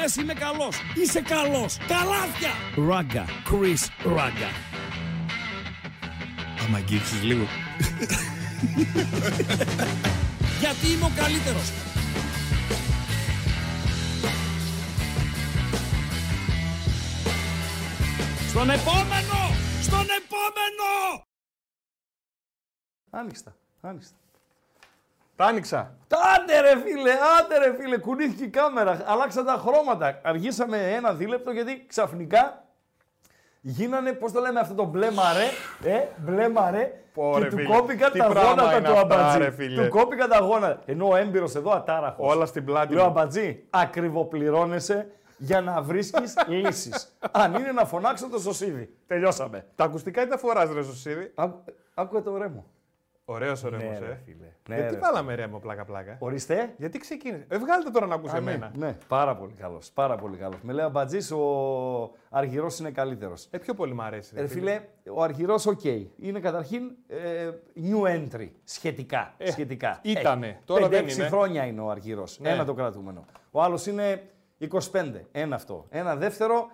να μου λες είμαι καλός. Είσαι καλός. Καλάθια. Ράγκα. Chris Ράγκα. Άμα αγγίξεις λίγο. Γιατί είμαι ο καλύτερος. Στον επόμενο! Στον επόμενο! Άνοιξτα. Άνοιξτα. Τα άνοιξα. Άντε ρε φίλε, άντε ρε φίλε, κουνήθηκε η κάμερα, αλλάξαν τα χρώματα. Αργήσαμε ένα δίλεπτο γιατί ξαφνικά γίνανε, πώς το λέμε αυτό το μπλε μαρέ, ε, μπλε μαρέ Πω, και ρε του φίλε, κόπηκαν τι τα πράγμα γόνατα είναι του αυτά, αμπατζή. ρε φίλε. Του κόπηκαν τα γόνατα. Ενώ ο έμπειρος εδώ ατάραχος. Όλα στην πλάτη Λέω μου. αμπατζή, ακριβοπληρώνεσαι για να βρίσκεις λύσεις. Αν είναι να φωνάξω το σωσίδι. Τελειώσαμε. Τα ακουστικά τι τα φοράς ρε Σωσίδη; Άκου- Άκουε το ρέμο. Ωραίος ο Ναι, Ρέμος, ρε ε. φίλε. Ναι, Γιατί ρε βάλαμε Ρέμο πλάκα πλάκα; Ορίστε. Γιατί ξεκίνησε; Ε, βγάλτε τώρα να ακούσει Α, ναι, εμένα. ναι, πάρα πολύ καλός. Πάρα πολύ καλός. Με λέει ο Αμπατζή, ο Αργυρός είναι καλύτερος. Ε, πιο πολύ μ' αρέσει. ρε Ε, φίλε, ο Αργυρός, οκ. Είναι καταρχήν ε, new entry. Σχετικά. Ε, σχετικά. ήτανε. Τώρα δεν 5-6 είναι. χρόνια είναι ο Αργυρός. Ναι. Ένα το κρατούμενο. Ο άλλος είναι 25. Ένα αυτό. Ένα δεύτερο,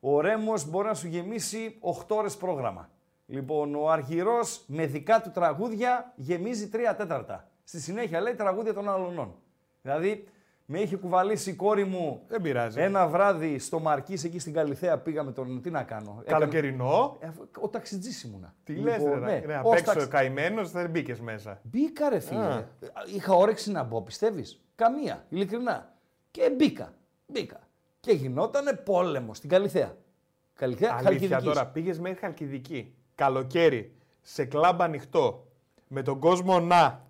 ο Ρέμος μπορεί να σου γεμίσει 8 ώρες πρόγραμμα. Λοιπόν, ο Αργυρό με δικά του τραγούδια γεμίζει 3 τέταρτα. Στη συνέχεια λέει τραγούδια των αλωνών. Δηλαδή, με είχε κουβαλήσει η κόρη μου Δεν πειράζει. ένα βράδυ στο Μαρκής εκεί στην Καλυθέα πήγαμε τον. Τι να κάνω; Καλοκαιρινό. Έκανα- Ε, Ο ταξιτζή ήμουνα. Τι Λοιπόν, λες ρε, ναι, ρε, ως απ' έξω ταξι- καημένος δεν μπήκες μέσα. Μπήκα ρε φίλε. Α. Είχα όρεξη να μπω, πιστεύεις; Καμία, ειλικρινά. Και μπήκα. Μπήκα. Και γινότανε πόλεμο στην Καλυθέα. Καλυθέα, Αλήθεια Χαλκιδικής. τώρα, πήγες μέχρι Χαλκιδική. Καλοκαίρι, σε κλαμπ ανοιχτό. Με τον κόσμο να.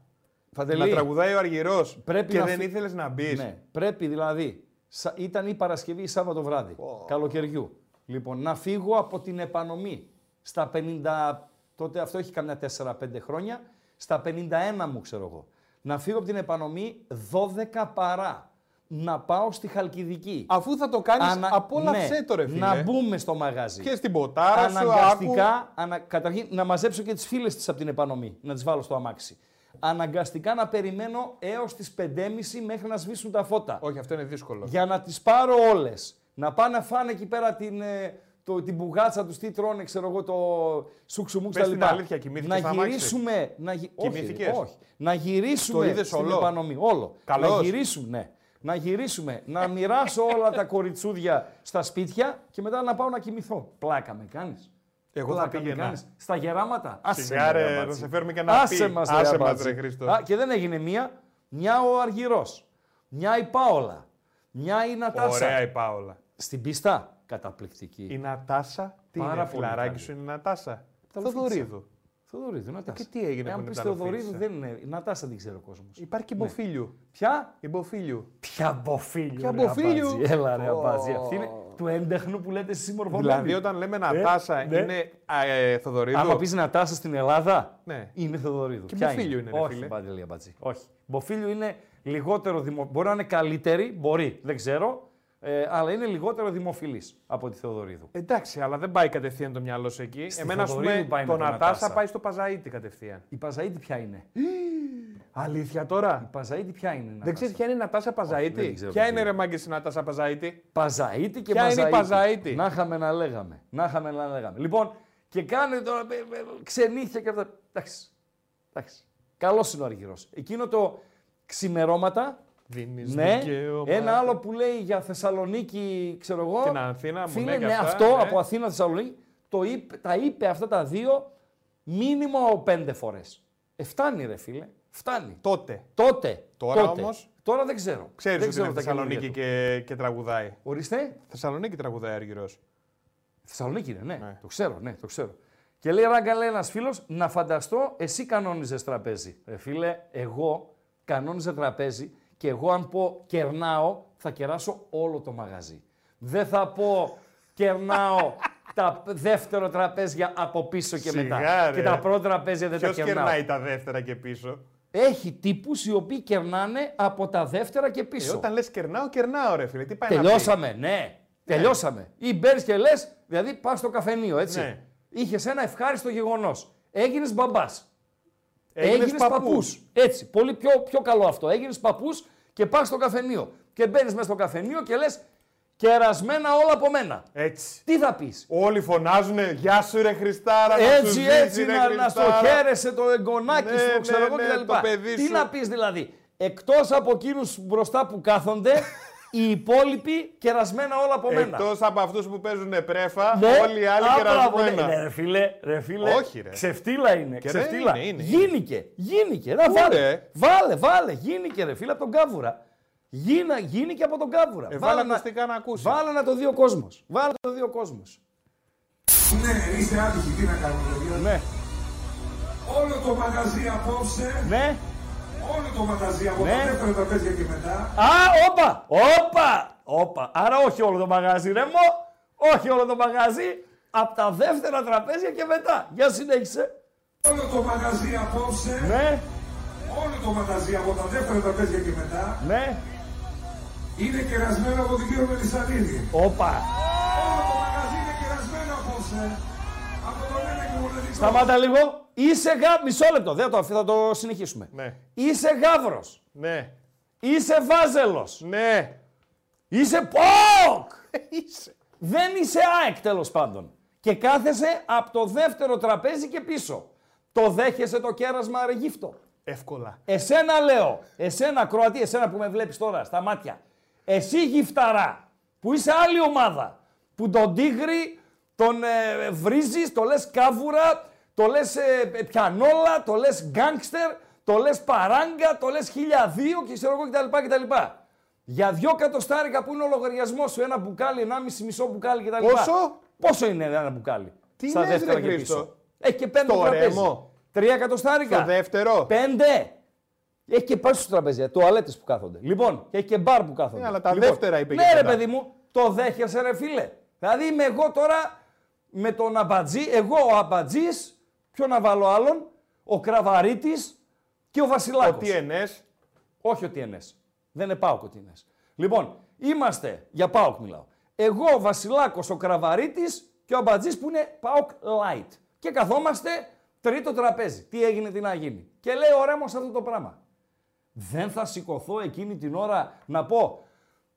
Φαντελή, Να τραγουδάει ο Αργυρός πρέπει και να δεν φυ- ήθελες να μπεις. Ναι, πρέπει δηλαδή Σα- Ήταν η Παρασκευή ή Σάββατο βράδυ, καλοκαιριού. Λοιπόν, να φύγω από την επανομή στα 50, τότε αυτό έχει καμιά 4-5 χρόνια, στα 51 μου ξέρω εγώ. Να φύγω από την επανομή 12 παρά. Να πάω στη Χαλκιδική. Αφού θα το κάνεις, Ανα- απόλαυσέ ναι, το ρε φίλε. Να μπούμε στο μαγαζί. Και στην ποτάρα σου, άκου. Αναγκαστικά, ανα, καταρχήν να μαζέψω και τις φίλες της από την επανομή, να τις βάλω στο αμάξι. Αναγκαστικά να περιμένω έως τις 5.30 μέχρι να σβήσουν τα φώτα. Όχι, αυτό είναι δύσκολο. Για να τις πάρω όλες. Να πάνε να φάνε εκεί πέρα την, ε, το, την μπουγάτσα τους, τι τρώνε, ξέρω εγώ, το σουξουμούξ Πες τα την λοιπά. αλήθεια, κοιμήθηκες Να στο αμάξι; γυρίσουμε. Να, γι- όχι, Κοιμήθηκες; όχι. Να γυρίσουμε Το είδες στην όλο; επανομή. Όλο. Καλώς. Να γυρίσουμε, ναι. Να γυρίσουμε, να μοιράσω όλα τα κοριτσούδια στα σπίτια και μετά να πάω να κοιμηθώ. Πλάκα με κάνεις. Εγώ θα Πλάκα με πήγαινα. κάνεις. Στα γεράματα. Άσε Σιγά, με, ρε, ρε, να μπάτσι. σε φέρουμε και ένα Άσε πι. μας, Άσε ρε, μας, μπάτσι. ρε, Χρήστο. Α, και δεν έγινε μία. Μια ο Αργυρός. Μια η Πάολα. Μια η Νατάσα. Ωραία η Πάολα. Στην πίστα. Καταπληκτική. Η Νατάσα, τι Πάρα είναι, πολύ φιλαράκι καλή. σου είναι η Νατάσα; Τα Θοδωρίδου. Θοδωρίδου, Νατάσα. και τι έγινε Εάν που είναι πεις τα Θεοδωρίδου Λοφίτσα. δεν είναι. Η Νατάσα δεν ξέρει ο κόσμο. Υπάρχει και Μποφίλιου. Ποια; Η Μποφίλιου. Ποια μποφίλιο. Ποια ρε, μποφίλιο. αμπάτζι. Έλα ρε Ω. αμπάτζι. Αυτή είναι του έντεχνου που λέτε εσείς μορφωμένοι. Δηλαδή όταν λέμε Νατάσα ναι. είναι α, ε, Θοδωρίδου; Άμα πεις Νατάσα στην Ελλάδα, Ναι. είναι Θεοδωρίδου. Και Ποια Μποφίλιο είναι, ρε Όχι, φίλε. Παντελή Αμπατζή. Όχι. Μποφίλιο είναι λιγότερο δημο... Μπορεί να είναι καλύτερη, μπορεί, δεν ξέρω, ε, αλλά είναι λιγότερο δημοφιλής από τη Θεοδωρίδου. Εντάξει, αλλά δεν πάει κατευθείαν το μυαλό σου εκεί. Στη Εμένα, ας Θοδωρίδου πούμε, πάει με το τον Νατάσα Νατάσα. πάει στο Παζαίτη κατευθείαν. Η Παζαΐτη ποια είναι; Αλήθεια Η τώρα. Παζαΐτη ποια είναι. Δεν Νατάσα; ξέρει ποια είναι η Νατάσα δεν Παζαίτη. ξέρω Ποια τι είναι είναι. ρε μάγκες η Νατάσα Παζαίτη. Παζαΐτη και Ποια είναι η Παζαΐτη; Να είχαμε να λέγαμε. Να είχαμε να λέγαμε. Λοιπόν, και κάνε τώρα ε, ε, ξενύχια και αυτά. Εντάξει. Εντάξει. Καλός είναι ο Αργυρός. Εκείνο το ξημερώματα. Δίνεις Ναι, ένα άλλο που λέει για Θεσσαλονίκη, ξέρω εγώ. Την Αθήνα, μου Φίλε, λέει και ναι, αυτά, αυτό ναι. από Αθήνα Θεσσαλονίκη. Το είπε, τα είπε αυτά τα δύο μήνυμο πέντε φορές. Ε, φτάνει, ρε φίλε. Φτάνει. Τότε. Τότε. Τώρα τότε. όμως, Τώρα δεν ξέρω. Ξέρεις δεν ότι είναι τα Θεσσαλονίκη καινούργια και, και τραγουδάει. του. Ορίστε. Θεσσαλονίκη τραγουδάει Αργυρός. Θεσσαλονίκη είναι, ναι. Ναι. Το ξέρω, ναι, το ξέρω. Και λέει ράγκα, λέει ένας φίλος, να φανταστώ, εσύ κανόνιζες τραπέζι. Ρε φίλε, εγώ κανόνιζα τραπέζι και εγώ αν πω κερνάω, θα κεράσω όλο το μαγαζί. Δεν θα πω κερνάω τα δεύτερο τραπέζια από πίσω και Σιγά, μετά. ρε. Και τα πρώτα τραπέζια δεν Ποιος τα κερνάω. κερνάει τα δεύτερα και πίσω; Έχει τύπους οι οποίοι κερνάνε από τα δεύτερα και Ε, πίσω. όταν λες κερνάω, κερνάω ρε φίλε. Τι πάει να πει; Τελειώσαμε, ναι. Τελειώσαμε. Ή μπαίνεις και λες, δηλαδή πας στο καφενείο, έτσι. Ναι. Είχες ένα ευχάριστο γεγονός. Έγινες μπαμπάς. Έγινες Έγινες παππούς. Έτσι. Πολύ πιο, πιο καλό αυτό. Έγινες παππούς και πας στο καφενείο. Και μπαίνεις μέσα στο καφενείο και λες κερασμένα όλα από μένα. Έτσι. Τι θα πεις; Όλοι φωνάζουνε Γεια σου ρε Χριστάρα. να σου Έτσι, ζήσει, έτσι, ρε να, να στο Χριστάρα». χαίρεσαι το εγγονάκι Ναι, σου, ναι, ξέρω εγώ ναι, κτλ. το παιδί Τι σου. να πεις δηλαδή; Εκτός από εκείνους μπροστά που κάθονται, οι υπόλοιποι κερασμένα όλα από μένα. Εκτός από αυτούς που παίζουν πρέφα, Ναι. όλοι οι άλλοι Α, μπράβο, κερασμένα. Ναι, ναι, ρε φίλε, ρε φίλε. Όχι, ρε. Ξεφτύλα είναι. Και ρε, ξεφτύλα. είναι, είναι, Γίνηκε, γίνηκε. Να Πού, βάλε. ρε; Βάλε, βάλε. Γίνηκε, ρε φίλε, από τον Κάβουρα. Γίνα, γίνηκε από τον Κάβουρα. Ε, βάλε ακουστικά να ακούσει. Βάλε να το δει ο κόσμος. Βάλε να το δει ο κόσμος. Ναι, είστε άτυχοι, τι να κάνουμε, παιδιά; Ναι, Όλο το μαγαζί απόψε, ναι. Όλο το μαγαζί από Ναι. τα δεύτερα τραπέζια και μετά, Α, όπα, όπα, όπα. Άρα όχι όλο το μαγάζι, ρε μου. Όχι όλο το μαγάζι. Από τα δεύτερα τραπέζια και μετά. Για συνέχισε. όλο το μαγαζί απόψε, Ναι, όλο το μαγαζί από τα δεύτερα τραπέζια και μετά, ναι. είναι κερασμένο από τον κύριο Μελισσανίδη. Όπα. Όλο το μαγαζί είναι κερασμένο απόψε από τον ένα και μοναδικό. Σταμάτα λίγο. Είσαι γα... Μισό λεπτό. Δεν θα το, θα το συνεχίσουμε. Ναι. Είσαι γάβρος. Ναι. Είσαι βάζελος. Ναι. Είσαι ποκ. Είσαι. Δεν είσαι ΑΕΚ τέλος πάντων. Και κάθεσαι από το δεύτερο τραπέζι και πίσω. Το δέχεσαι το κέρασμα αρεγύφτο. Εύκολα. Εσένα λέω, εσένα Κροατή, εσένα που με βλέπεις τώρα στα μάτια. Εσύ γυφταρά, που είσαι άλλη ομάδα, που τον τίγρη τον ε, βρίζεις, το λες κάβουρα, το λες ε, ε, πιανόλα, το λες γκάνγκστερ, το λες παράγκα, το λες χιλιαδίο και ξέρω εγώ κτλ. κτλ. Για δυο κατοστάρικα που είναι ο λογαριασμός σου, ένα μπουκάλι, ένα μισή μισό μπουκάλι κτλ. Πόσο; Πόσο είναι ένα μπουκάλι; Τι στα λες, δεύτερα ρε και Χρήστο; πίσω. Έχει και πέντε Στο τραπέζι. ρέμο. Τρία εκατοστάρικα. Το δεύτερο. Πέντε. Έχει και πάση στο τραπέζι, τουαλέτες που κάθονται. Λοιπόν, και έχει και μπαρ που κάθονται. Ναι, αλλά τα λοιπόν, δεύτερα είπε Ναι, και ρε μετά. παιδί μου, το δέχεσαι, ρε φίλε. Δηλαδή είμαι εγώ τώρα με τον αμπατζή, εγώ ο αμπατζής, ποιο να βάλω άλλον, ο Κραβαρίτης και ο Ο Βασιλάκο. TNS. Όχι ο TNS. Δεν είναι ΠΑΟΚ ο TNS. Λοιπόν, είμαστε, για ΠΑΟΚ μιλάω. Εγώ, ο Βασιλάκος, ο Κραβαρίτης και ο Αμπατζής που είναι ΠΑΟΚ Light. Και καθόμαστε τρίτο τραπέζι. Τι έγινε, τι να γίνει. Και λέει ο Ρέμος αυτό το πράγμα. Δεν θα σηκωθώ εκείνη την ώρα να πω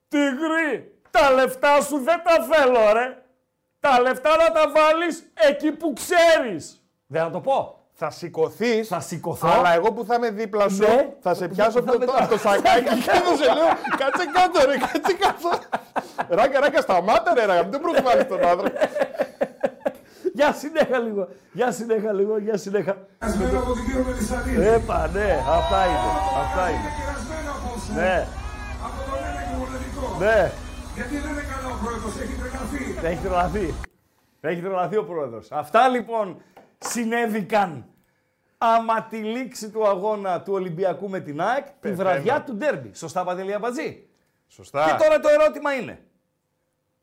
«Τιγρή, τα λεφτά σου δεν τα θέλω ρε. Τα λεφτά να τα βάλεις εκεί που ξέρεις». Δεν θα το πω. Θα σηκωθείς. Θα σηκωθώ. Αλλά εγώ που θα είμαι δίπλα σου, Ναι. θα σε πιάσω Θα από το, μετά. από το σακάκι και θα σε λέω Κάτσε κάτω, ρε, κάτσε κάτω. Ράγκα, ράγκα, σταμάτα, ρε, ράγκα, μην προσβάλλει τον άνθρωπο. Για συνέχα λίγο. Για συνέχα λίγο. Για συνέχα. Κερασμένο από την κύριο Μελισσανίδη. Έπα, ναι. Αυτά είναι. Αυτά Είναι είναι. κερασμένο απόψε. Ναι. Από τον ένα και μοναδικό. Ναι. Γιατί δεν είναι καλά ο πρόεδρος, έχει τρελαθεί. Έχει τρελαθεί. Έχει τρελαθεί ο πρόεδρος. Αυτά λοιπόν συνέβηκαν άμα τη λήξη του αγώνα του Ολυμπιακού με την ΑΕΚ τη Πεθαίνω. βραδιά του ντέρμπι. Σωστά, Παντελή Αμπατζή; Σωστά. Και τώρα το ερώτημα είναι.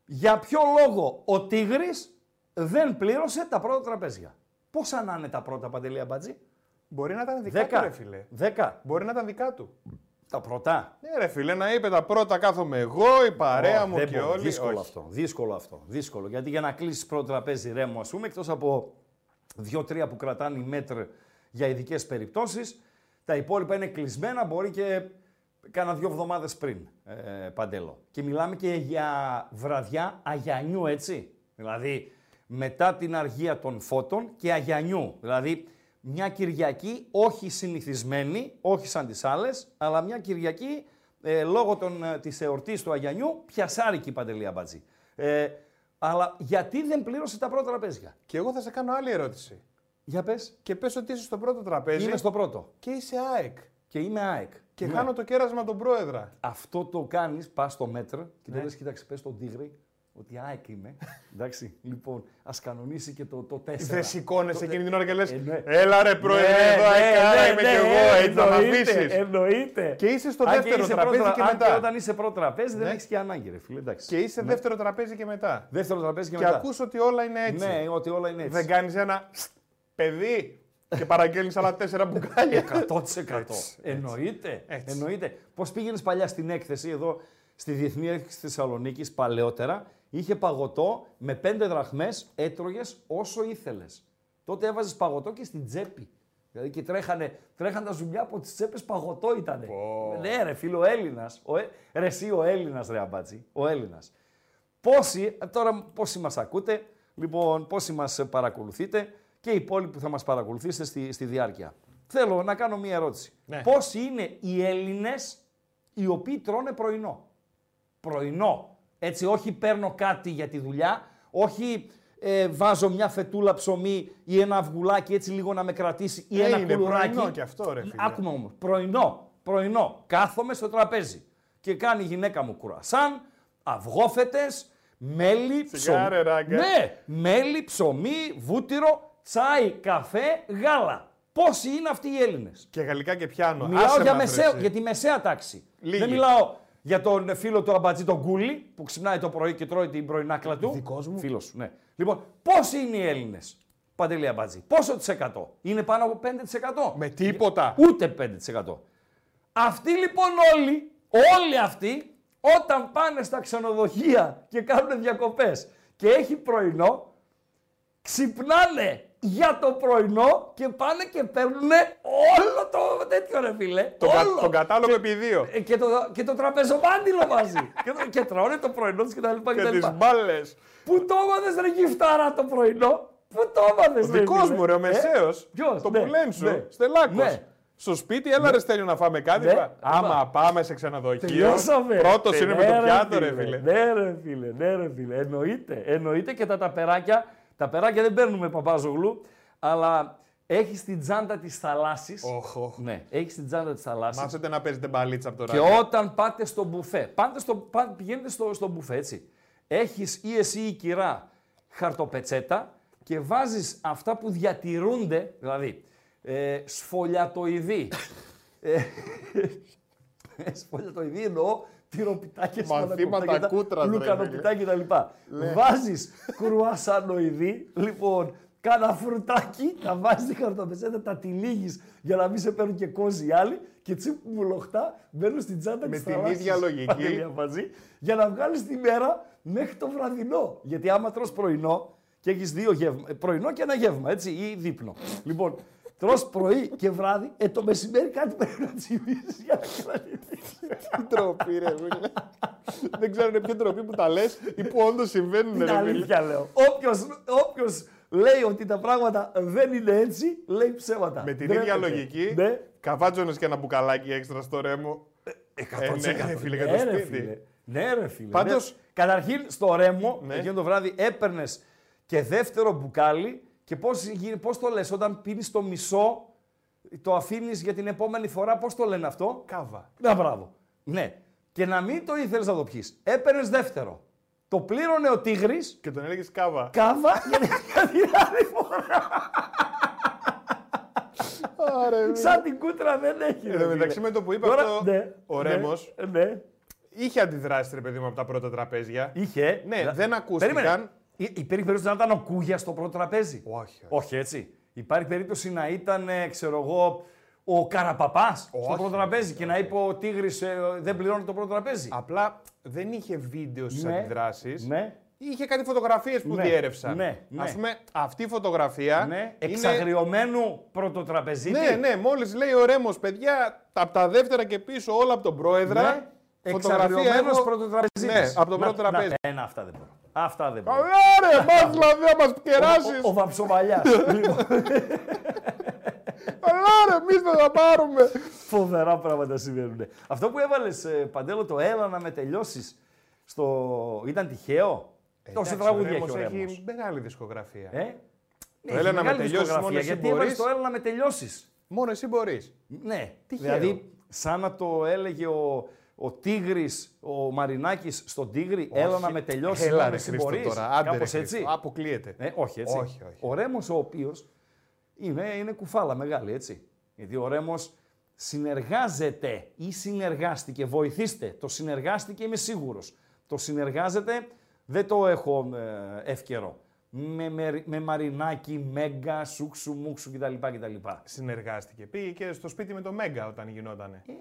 Για ποιο λόγο ο Τίγρης δεν πλήρωσε τα πρώτα τραπέζια; Πόσα να είναι τα πρώτα, Παντελή Αμπατζή; Μπορεί να ήταν δικά του, Δέκα. ρε φίλε. Δέκα. Μπορεί να ήταν δικά του. Τα πρώτα; Ναι, ρε φίλε, να είπε τα πρώτα κάθομαι εγώ, η παρέα Ω, μου δεν και μπορεί. όλοι. Δύσκολο Όχι. αυτό. Δύσκολο αυτό. Δύσκολο. Γιατί για να κλείσεις πρώτο τραπέζι ρέμο, ας πούμε, εκτός από δύο-τρία που κρατάνε οι μέτρ για ειδικές περιπτώσεις, τα υπόλοιπα είναι κλεισμένα. Μπορεί και κάνα δύο εβδομάδες πριν. Ε, παντέλο. Και μιλάμε και για βραδιά Αγιανιού, έτσι. Δηλαδή μετά την αργία των φώτων και Αγιανιού. Δηλαδή μια Κυριακή όχι συνηθισμένη, όχι σαν τις άλλες, αλλά μια Κυριακή ε, λόγω των, ε, της εορτής του Αγιανιού, πιασάρικη παντελή αμπατζή. Ε, αλλά γιατί δεν πλήρωσε τα πρώτα τραπέζια; Και εγώ θα σε κάνω άλλη ερώτηση. Για πες. Και πες ότι είσαι στο πρώτο τραπέζι Είμαι στο πρώτο. και είσαι ΑΕΚ. Και είμαι ΑΕΚ. Και Ναι. χάνω το κέρασμα τον πρόεδρα. Αυτό το κάνεις, πας στο μέτρο και Ναι. το λες, κοίταξε, πες στον Τίγρη ότι ΑΕΚ είμαι. Εντάξει, λοιπόν, ας κανονίσει και το, το 4. Δεν σηκώνεσαι εκείνη την ώρα και λες: Ε, ναι. Έλα ρε πρόεδρε, Ναι, εδώ ναι, έκανα, ναι, είμαι ναι, κι εγώ, έτσι θα με εννοείται, αφήσεις. Εννοείται. Και είσαι στο Αν και δεύτερο είσαι τραπέζι πρώτο- και αν μετά. όταν είσαι πρώτο τραπέζι δεν Ναι. έχεις και ανάγκη, ρε φίλε. Εντάξει. Και είσαι δεύτερο τραπέζι και μετά. Δεύτερο τραπέζι και, Και μετά. ακούς ότι όλα είναι έτσι. Ναι, ότι όλα είναι έτσι. Δεν κάνεις ένα παιδί και παραγγέλνεις άλλα τέσσερα μπουκάλια. 100%. Εννοείται. Έτσι. Εννοείται. Πώς πήγαινες παλιά στην έκθεση εδώ στη Διεθνή Έκθεση Θεσσαλονίκης παλαιότερα, είχε παγωτό με πέντε δραχμές, έτρωγες όσο ήθελες. Τότε έβαζες παγωτό και στην τσέπη. Δηλαδή και τρέχανε, τρέχαν τα ζουμιά από τις τσέπες παγωτό ήταν. Ναι, ρε φίλο, ο Έλληνας. Ε, ρε, εσύ ο Έλληνας, ρε αμπάτσι. Ο Έλληνας. Πόσοι, ε, τώρα πόσοι μας ακούτε, λοιπόν, πόσοι μας ε, παρακολουθείτε και οι υπόλοιποι που θα μας παρακολουθήσετε στη, στη διάρκεια. Θέλω να κάνω μία ερώτηση. Ναι. Πόσοι είναι οι Έλληνες οι οποίοι τρώνε πρωινό; Πρωινό. Έτσι, όχι παίρνω κάτι για τη δουλειά, όχι ε, βάζω μια φετούλα ψωμί ή ένα αυγουλάκι έτσι λίγο να με κρατήσει ή Ε, ένα είναι κουλουράκι. πρωινό κι αυτό, ρε φίλε. Άκουμε όμως. Πρωινό. Πρωινό. Κάθομαι στο τραπέζι και κάνει η γυναίκα μου κουρασάν, αυγόφετες, μέλι, ψωμί. Σιγάρε, ράγκα. Ναι, μέλι, ψωμί, βούτυρο, τσάι, καφέ, γάλα. Πόσοι είναι αυτοί οι Έλληνες; Και γαλλικά και πιάνω. Μιλάω Άσε για, μας, μεσαίο, ρε, για τη μεσαία τάξη. Λίγοι. Δεν μιλάω για τον φίλο του αμπατζή τον Γκούλι που ξυπνάει το πρωί και τρώει την πρωινάκλα του. Δικός μου. Φίλος σου, ναι. Λοιπόν, πόσοι είναι οι Έλληνες, Παντελή Αμπατζή, πόσο της εκατό; Είναι πάνω από 5%. Με τίποτα. Ούτε 5%. Αυτοί λοιπόν όλοι, όλοι αυτοί, όταν πάνε στα ξενοδοχεία και κάνουν διακοπές και έχει πρωινό, ξυπνάνε για το πρωινό και πάνε και παίρνουν όλο το τέτοιο ρε φίλε. Τον, κα- όλο. τον κατάλογο επί δύο. Ε, και, το, και το τραπεζομάντιλο μαζί. και, το- και τρώνε το πρωινό τους και τα λοιπά και, Και τα τις λοιπά. μπάλες. Πού το έμαθες ρε γυφτάρα το πρωινό; Πού το έμαθες Ο ρε δικός φίλε; μου, ρε, ο Ε, μεσαίος. ποιος; Το Ναι, πουλέν σου. ναι. Στελάκος. Ναι. Στο σπίτι, έλα ρε Στέλιο να φάμε κάτι. Ναι. Πα- Άμα πάμε σε ξενοδοχείο. Τελειώσαμε. Πρώτος Ε, είναι με ναι, το πιάτο, ρε φίλε. φίλε. Ναι, ρε φίλε, ναι, ρε φίλε. Εννοείται. Εννοείται και τα ταπεράκια. Τα περάκια δεν παίρνουμε παπάζογλου, αλλά έχεις την τσάντα της θαλάσσης. Οχ, οχ. Ναι, έχεις την τσάντα της θαλάσσης. Μάθετε να παίζετε μπαλίτσα από Και τώρα. όταν πάτε στο μπουφέ, πάτε στο, πά- πηγαίνετε στο, στο μπουφέ, έτσι. Έχεις ή εσύ ή η κυρά χαρτοπετσέτα και βάζεις αυτά που διατηρούνται, δηλαδή ε, σφολιατοειδή, Ε, Σφολιατοειδή εννοώ τυροπιτάκια, Μαθήματα κούτρας, ρε, λουκανοπιτάκια κτλ. Βάζεις κρουασανοειδή, λοιπόν, κάνα φρουτάκι, τα βάζεις στη χαρτοπετσέτα, τα τυλίγεις για να μην σε παίρνουν και κόζι οι άλλοι και τσίπ μουλοχτά μπαίνουν στην τσάντα Με της την θαλάσσης, ίδια λογική. Παντελία, μαζί, για να βγάλεις τη μέρα μέχρι το βραδινό. Γιατί άμα τρως πρωινό και έχεις δύο γεύμα, ε, πρωινό και ένα γεύμα, έτσι, ή δείπνο. λοιπόν, τρως πρωί και βράδυ, ε, το μεσημέρι κάτι πρέπει να τσιμπήσεις για να κρατήσεις. Τι τροπή, ρε φίλε. Δεν ξέρω είναι ποια τροπή που τα λες ή που όντως συμβαίνουν, Την ρε φίλε. αλήθεια λέω. Όποιος, όποιος λέει ότι τα πράγματα δεν είναι έτσι, λέει ψέματα. Με την Ντρέπεται. ίδια λογική, Ναι. καβάτζονες και ένα μπουκαλάκι έξτρα στο ρέμο. Ε, ναι, ρε φίλε, για το Ναι, ρε, σπίτι. φίλε. Ναι, ρε φίλε. Πάντως- Ναι. Καταρχήν στο ρέμο, Ναι. εκείνο το βράδυ έπαιρνες και δεύτερο μπουκάλι και πώς, γι- πώς το λες, όταν πίνεις το μισό, το αφήνεις για την επόμενη φορά, πώς το λένε αυτό; Κάβα. Να μπράβο. Ναι. Και να μην το ήθελες να το πιείς. Έπαιρνες δεύτερο. Το πλήρωνε ο Τίγρης, Και τον έλεγες κάβα. κάβα για για την άλλη φορά. Άρε, φίλε. Σαν την κούτρα δεν έχει. Εν ρε τω μεταξύ φίλε. με το που είπε Τώρα- αυτό ναι, ο ναι, Ρέμος, Ναι. είχε αντιδράσει ρε παιδί μου από τα πρώτα τραπέζια. Είχε. Ναι, Δα- δεν ακούστηκαν. Περίμενε. Υ- Υπήρχε περίπτωση να ήταν ο Κούγιας στο πρώτο τραπέζι; Όχι, όχι. Όχι έτσι. Υπάρχει περίπτωση να ήταν, ε, ξέρω εγώ, ο Καραπαπάς στο Όχι, πρώτο τραπέζι και να είπε ο Τίγρης δεν πληρώνει το πρώτο τραπέζι. Απλά δεν είχε βίντεο στις Ναι, αντιδράσεις. Ναι. Είχε κάτι φωτογραφίες που Ναι, διέρευσαν. ναι, ναι. Ας πούμε, αυτή η φωτογραφία. ναι. είναι- Εξαγριωμένου πρωτοτραπεζίτη. Ναι, ναι, μόλις λέει ο Ρέμος, παιδιά, από τα δεύτερα και πίσω όλα από τον πρόεδρα. Ναι. Εξαγριωμένος έχω- πρωτοτραπεζίτης. Ναι, από το πρώτο τραπέζι. Ένα, αυτά δεν μπορώ. Αυτά δεν μπορώ. Καλά, ρε, μα δηλαδή να μα κεράσεις. Ο, ο, ο Βαψομαλιάς. λοιπόν, Καλά, ρε, εμείς δεν θα πάρουμε. φοβερά πράγματα συμβαίνουν. Αυτό που έβαλες, Παντέλο, το έλα να με τελειώσεις. Στο... Ήταν τυχαίο; Τόσο Εντάξει, τραγούδια ο έχει Ρέμος ο Ρέμος. έχει μεγάλη δισκογραφία. Ε; Το έλα να με τελειώσεις μόνο εσύ Γιατί έβαλες μπορείς. το έλα να με τελειώσεις. Μόνο εσύ μπορείς. Ναι. Τυχαίο. Δηλαδή, σαν να το έλεγε ο, ο Τίγρης, ο Μαρινάκης στον Τίγρη, έλα να με τελειώσεις. Έλα, να ρε με Χρήστο συμπορείς. τώρα. Άντε, ρε, Κάπως Χρήστο. έτσι. Αποκλείεται. Ε, όχι, έτσι. Όχι, όχι. Ο Ρέμος, ο οποίος είναι, είναι κουφάλα μεγάλη, έτσι. Γιατί ο Ρέμος συνεργάζεται ή συνεργάστηκε. Βοηθήστε. Το συνεργάστηκε, είμαι σίγουρος. Το συνεργάζεται, δεν το έχω ε, εύκαιρο. Με, με, με μαρινάκι, μέγκα, σούξου, μουξου κτλ. κτλ. Συνεργάστηκε. Πήγε και στο σπίτι με το Μέγκα όταν γινότανε. Ε,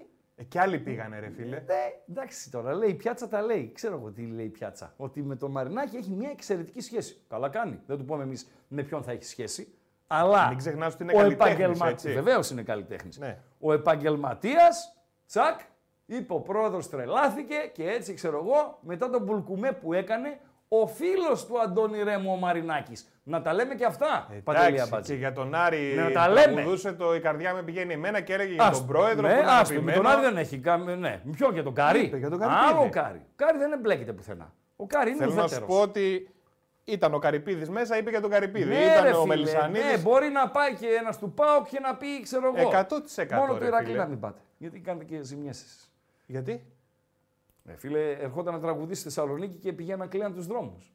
κι άλλοι πήγανε, ρε φίλε. Ναι, εντάξει τώρα, λέει η πιάτσα τα λέει. Ξέρω εγώ τι λέει η πιάτσα. Ότι με τον Μαρινάκη έχει μια εξαιρετική σχέση. Καλά κάνει. Δεν του πούμε εμείς με ποιον θα έχει σχέση. Αλλά Μην ξεχνάς ότι είναι ο καλλιτέχνης, επαγγελματίας, έτσι. Βεβαίως είναι καλλιτέχνης. Ναι. Ο επαγγελματίας, τσακ, είπε ο πρόεδρος τρελάθηκε και έτσι ξέρω εγώ, μετά τον πουλκουμέ που έκανε, ο φίλος του Αντώνη Ρέμου ο Μαρινάκης. Να τα λέμε και αυτά. Παντελή Εντάξει, Αμπάτζη. και για τον Άρη Ναι, να τα λέμε. τραγουδούσε το «Η καρδιά με πηγαίνει εμένα» και έλεγε για Άστο. τον πρόεδρο ναι, που είναι άστο, με αγαπημένο. τον Άρη δεν έχει. κα- Ναι. Ποιο για τον Κάρι; Είπε, για τον Κάρι τι Άλλο είπε. ο Κάρι. Ο Κάρι δεν εμπλέκεται πουθενά. Ο Κάρι είναι Θέλω να σου ουδέτερος. πω ότι ήταν ο Καρυπίδης μέσα, είπε για τον Καρυπίδη. Ναι, ήταν ρε, ο φίλε, Μελισανίδης. Ναι, μπορεί να πάει και ένας του Πάοκ και να πει, ξέρω εγώ. 100% Μόνο ρε, το Ηρακλή φίλε. να μην πάτε. Γιατί κάνετε και ζημιές εσείς. Γιατί; Ε, φίλε, ερχόταν να τραγουδήσει στη Θεσσαλονίκη και πηγαίναν κλείναν τους δρόμους.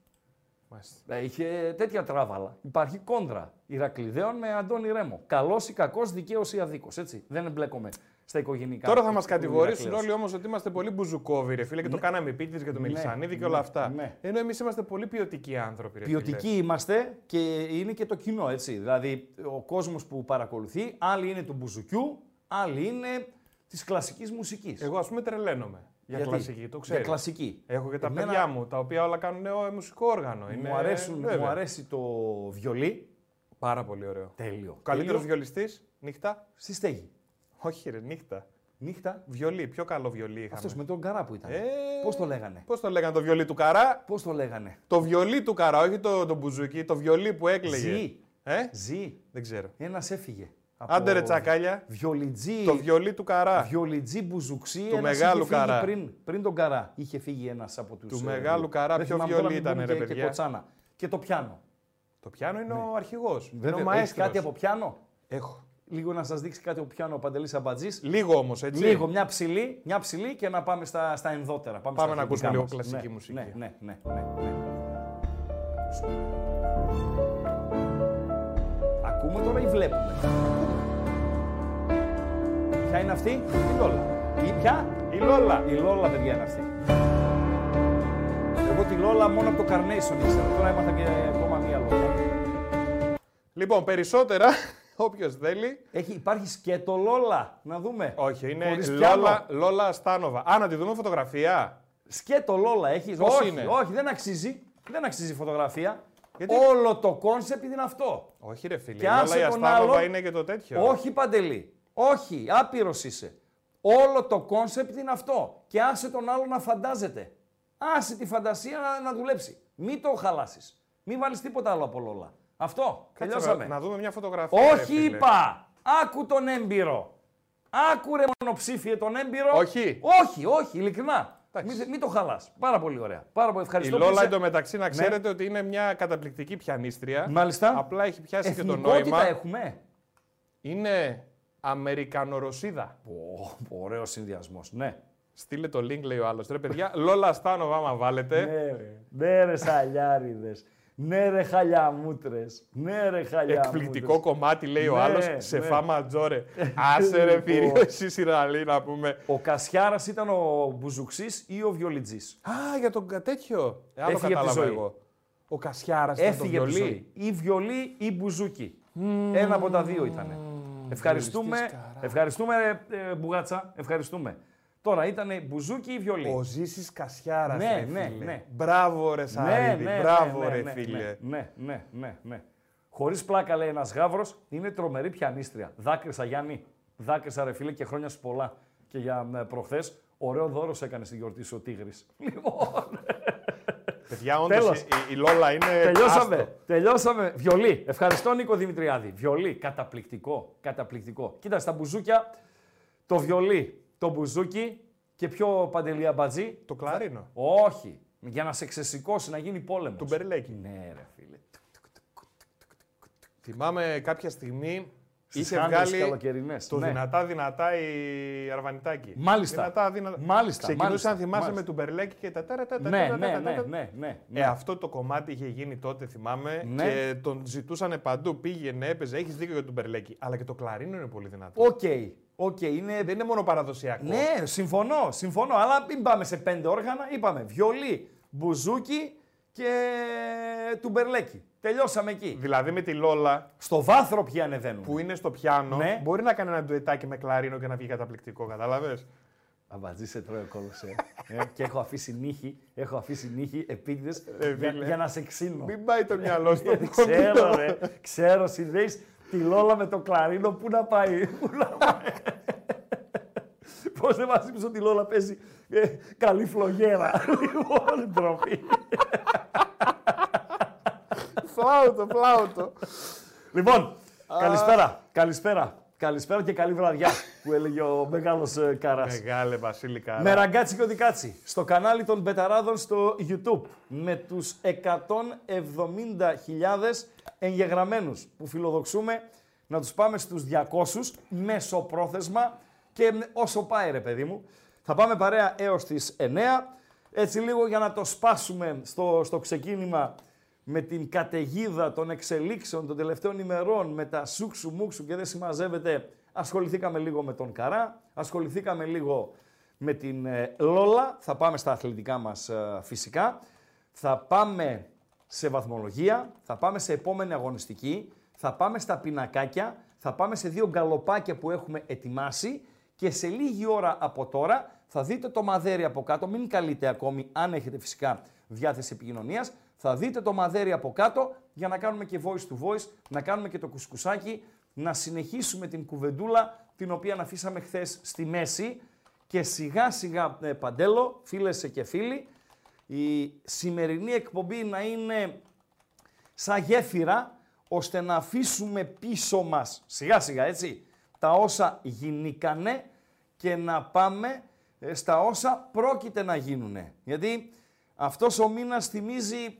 Μάλιστα. Ε, είχε τέτοια τράβαλα. Υπάρχει κόντρα Ηρακλειδαίων με Αντώνη Ρέμο. Καλός ή κακός, δικαίω ή αδίκως. Έτσι. Δεν εμπλέκομαι στα οικογενικά. Τώρα θα του- μας του κατηγορήσουν Ηρακλέως. όλοι όμως ότι είμαστε πολύ μπουζουκόβοι, ρε φίλε, και το κάναμε επίτηδες για το Μελισανίδη και όλα αυτά. ναι. Ενώ εμείς είμαστε πολύ ποιοτικοί άνθρωποι, ρε Ποιοτικοί φίλε. είμαστε και είναι και το κοινό, έτσι. Δηλαδή, ο κόσμος που παρακολουθεί, άλλοι είναι του μπουζουκιού, άλλοι είναι της κλασικής μουσικής. Εγώ ας πούμε τρελαίνομαι για κλασική, το ξέρω. Για κλασική. Έχω και τα Εμένα παιδιά μου, τα οποία όλα κάνουν νέο μουσικό όργανο. Μου, Είναι... αρέσουν, βέβαια. μου αρέσει το βιολί. Πάρα πολύ ωραίο. Τέλειο. Ο καλύτερος Τέλειο. βιολιστής, νύχτα; Στη στέγη. Όχι, ρε, νύχτα. Νύχτα; Βιολί, πιο καλό βιολί είχαμε. Αυτός με τον καρά που ήταν. Ε, Πώς το λέγανε; Πώς το λέγανε το βιολί του Καρά; Πώς το λέγανε; Το βιολί του Καρά, όχι το, το μπουζούκι, το βιολί που έκλαιγε. Ζει. Ε; Ζει. Δεν ξέρω. Ένας έφυγε. Από Άντε ρε τσακάλια. Βιολιτζή. Το βιολί του Καρά. Βιολιτζή μπουζουξή. Του ένας μεγάλου είχε φύγει Καρά. Πριν, πριν τον καρά. Είχε φύγει ένας από τους. Του μεγάλου Καρά, ποιο βιολί ήτανε, ρε, Και παιδιά; κοτσάνα. Και το πιάνο. Το πιάνο είναι ο αρχηγός. Είναι ο Βέβαια, έχεις μαέστρος. κάτι από πιάνο; Έχω. Λίγο να σας δείξει κάτι από πιάνο ο Παντελής Αμπατζής. Λίγο όμως, έτσι. Λίγο, μια ψηλή, μια ψηλή και να πάμε στα, στα ενδότερα. Πάμε, Πάμε στα να αφεντικά ακούσουμε λίγο μας. κλασική Ναι, μουσική. Ναι, ναι, ναι. ναι, ναι. Ακούμε τώρα ή βλέπουμε. Ποια είναι αυτή; Η Λόλα. Η, ποια; Η Λόλα. Η Λόλα, παιδιά, είναι αυτή. Εγώ τη Λόλα μόνο από το Carnation ήξερα. Τώρα έμαθα και ακόμα μία Λόλα. Λοιπόν, περισσότερα, όποιος θέλει. Έχει, υπάρχει σκέτο Λόλα. Να δούμε. Όχι, είναι Χωρίς πιάνο. Λόλα, Λόλα Στάνοβα. Α, να τη δούμε φωτογραφία. Σκέτο Λόλα έχεις. Πώς όχι, είναι; όχι, δεν αξίζει. Δεν αξίζει φωτογραφία. Γιατί; Όλο το κόνσεπτ είναι αυτό. Όχι, ρε φίλε. Και η Λόλα άσε η τον Αστάνοβα άλλο. είναι και το τέτοιο. Όχι παντελή. Όχι, άπειρος είσαι. Όλο το κόνσεπτ είναι αυτό. Και άσε τον άλλο να φαντάζεται. Άσε τη φαντασία να, να δουλέψει. Μην το χαλάσεις. Μην βάλεις τίποτα άλλο από Λόλα. Αυτό. Κάτσε Τελειώσαμε. να, να δούμε μια φωτογραφία. ρε Όχι, φίλε. είπα. Άκου τον έμπειρο. Άκου ρε μονοψήφιε τον έμπειρο. Όχι. Όχι, όχι, ειλικρινά. Εντάξει. Μην, μην το χαλάς. Πάρα πολύ ωραία. Πάρα πολύ Η ευχαριστώ. που Λόλα είσαι- εντωμεταξύ να ξέρετε ότι είναι μια καταπληκτική πιανίστρια. Μάλιστα. Απλά έχει πιάσει και το Εθνικότητα νόημα. έχουμε; Είναι Αμερικανορωσίδα. Ω, ωραίος συνδυασμός. Ναι. Στείλε το link, λέει ο άλλος. Ρε παιδιά, Λόλα Στάνοβα, άμα βάλετε. Ναι ρε, ναι ρε σαλιάριδες. Ναι ρε χαλιαμούτρες. Ναι ρε χαλιαμούτρες. Εκπληκτικό κομμάτι, λέει ο Ναι, άλλος. ναι. Σε φάμα τζόρε. Άσε ρε φίλε, Λοιπόν. εσύ Σιραλή να πούμε. Ο Κασιάρας ήταν ο Μπουζουξής ή ο Βιολιτζής. Α, για τον κα- τέτοιο. Ε, Άλλο Έφυγε από τη κατάλαβα ζωή. εγώ. Ο Κασιάρας ήταν το Έφυγε από τη βιολί. ζωή. Ή βιολί ή μπουζούκι. Ένα από τα δύο ήταν. Ευχαριστούμε, βιολιστής καρά. ευχαριστούμε ρε, ε, Μπουγάτσα, ευχαριστούμε. Τώρα ήταν μπουζούκι ή βιολί; Ο Ζήσης Κασιάρας. Ναι, ρε, ναι, φίλε. ναι. Μπράβο, ρε Σαρίδη. Μπράβο, ρε φίλε. Ναι, ναι, ναι, ναι. Χωρίς πλάκα λέει ένας γάβρος, είναι τρομερή πιανίστρια. Δάκρυσα Γιάννη. Δάκρυσα ρε φίλε και χρόνια σου πολλά. Και για προχθές, ωραίο δώρο σε έκανε στη γιορτή σου ο Τίγρης. Λοιπόν, Παιδιά, όντως Τέλος. η, η Λόλα είναι. τελειώσαμε. άστο. Τελειώσαμε. Βιολί. Ευχαριστώ Νίκο Δημητριάδη. Βιολί. Καταπληκτικό. Καταπληκτικό. Κοίτα στα μπουζούκια, το βιολί, το μπουζούκι και πιο παντελή αμπατζή. Το κλαρίνο. Όχι. Για να σε ξεσηκώσει, να γίνει πόλεμος. Του Μπερλέκη. Ναι, ρε φίλε. Θυμάμαι κάποια στιγμή Στις είχε χάντρες βγάλει καλοκαιρινές, το ναι. δυνατά δυνατά η Αρβανιτάκη. Μάλιστα. Δυνατά, δυνατά. Μάλιστα, Ξεκινούσε μάλιστα, αν θυμάσαι μάλιστα. με του Μπερλέκη και τα τέρα τέρα Ναι, τέρα, ναι, τέρα, ναι, τέρα. ναι, ναι, Ε, ναι. αυτό το κομμάτι είχε γίνει τότε, θυμάμαι. Ναι. Και τον ζητούσαν παντού. Πήγαινε, έπαιζε. Έχεις δίκιο για τον Μπερλέκη. Αλλά και το κλαρίνο είναι πολύ δυνατό. Οκ. Οκ, είναι... Δεν είναι μόνο παραδοσιακό. Ναι, συμφωνώ, συμφωνώ. Αλλά μην πάμε σε πέντε όργανα. Είπαμε βιολί, μπουζούκι και τουμπερλέκι. Τελειώσαμε εκεί. Δηλαδή με τη Λόλα Στο βάθρο ποιοι ανεβαίνουν. που είναι στο πιάνο, Ναι. μπορεί να κάνει ένα ντουετάκι με κλαρίνο και να βγει καταπληκτικό. Κατάλαβες; Αμπατζή σε τρώει ο κώλος, ε. Ε, και έχω αφήσει νύχι, έχω αφήσει νύχη επίτηδες Ε, για, φίλε. για να σε ξύνω. Μην πάει το μυαλό στο ξέρω, ρε. Ξέρω, συνδέεις τη Λόλα με το κλαρίνο. Πού να πάει, πού να πάει. Πώς δεν μας είπες ότι η Λόλα παίζει ε, καλή φλογέρα. λοιπόν, ντροπή. Φλάουτο, φλάουτο. λοιπόν, καλησπέρα, καλησπέρα. Καλησπέρα και καλή βραδιά, που έλεγε ο μεγάλος ε, Κάρας. Μεγάλε Βασίλικα. Με Ραγκάτση κι ό,τι κάτσει. Στο κανάλι των Μπεταράδων στο YouTube. Με τους 170.000 εγγεγραμμένους που φιλοδοξούμε να τους πάμε στους 200 μεσοπρόθεσμα και όσο πάει ρε παιδί μου. Θα πάμε παρέα έως τις 9. Έτσι λίγο για να το σπάσουμε στο, στο ξεκίνημα με την καταιγίδα των εξελίξεων των τελευταίων ημερών, με τα σούξου μουξου και δεν συμμαζεύεται, ασχοληθήκαμε λίγο με τον Καρά, ασχοληθήκαμε λίγο με την ε, Λόλα, θα πάμε στα αθλητικά μας ε, φυσικά, θα πάμε σε βαθμολογία, θα πάμε σε επόμενη αγωνιστική, θα πάμε στα πινακάκια, θα πάμε σε δύο γκαλοπάκια που έχουμε ετοιμάσει και σε λίγη ώρα από τώρα θα δείτε το μαδέρι από κάτω, μην καλείτε ακόμη αν έχετε φυσικά διάθεση επικοινωνίας, θα δείτε το μαδέρι από κάτω για να κάνουμε και voice to voice, να κάνουμε και το κουσκουσάκι, να συνεχίσουμε την κουβεντούλα την οποία αφήσαμε χθες στη μέση και σιγά σιγά ε, παντέλο, φίλες και φίλοι, η σημερινή εκπομπή να είναι σαν γέφυρα, ώστε να αφήσουμε πίσω μας, σιγά σιγά έτσι, τα όσα γινήκανε και να πάμε ε, στα όσα πρόκειται να γίνουνε. Γιατί αυτός ο μήνας θυμίζει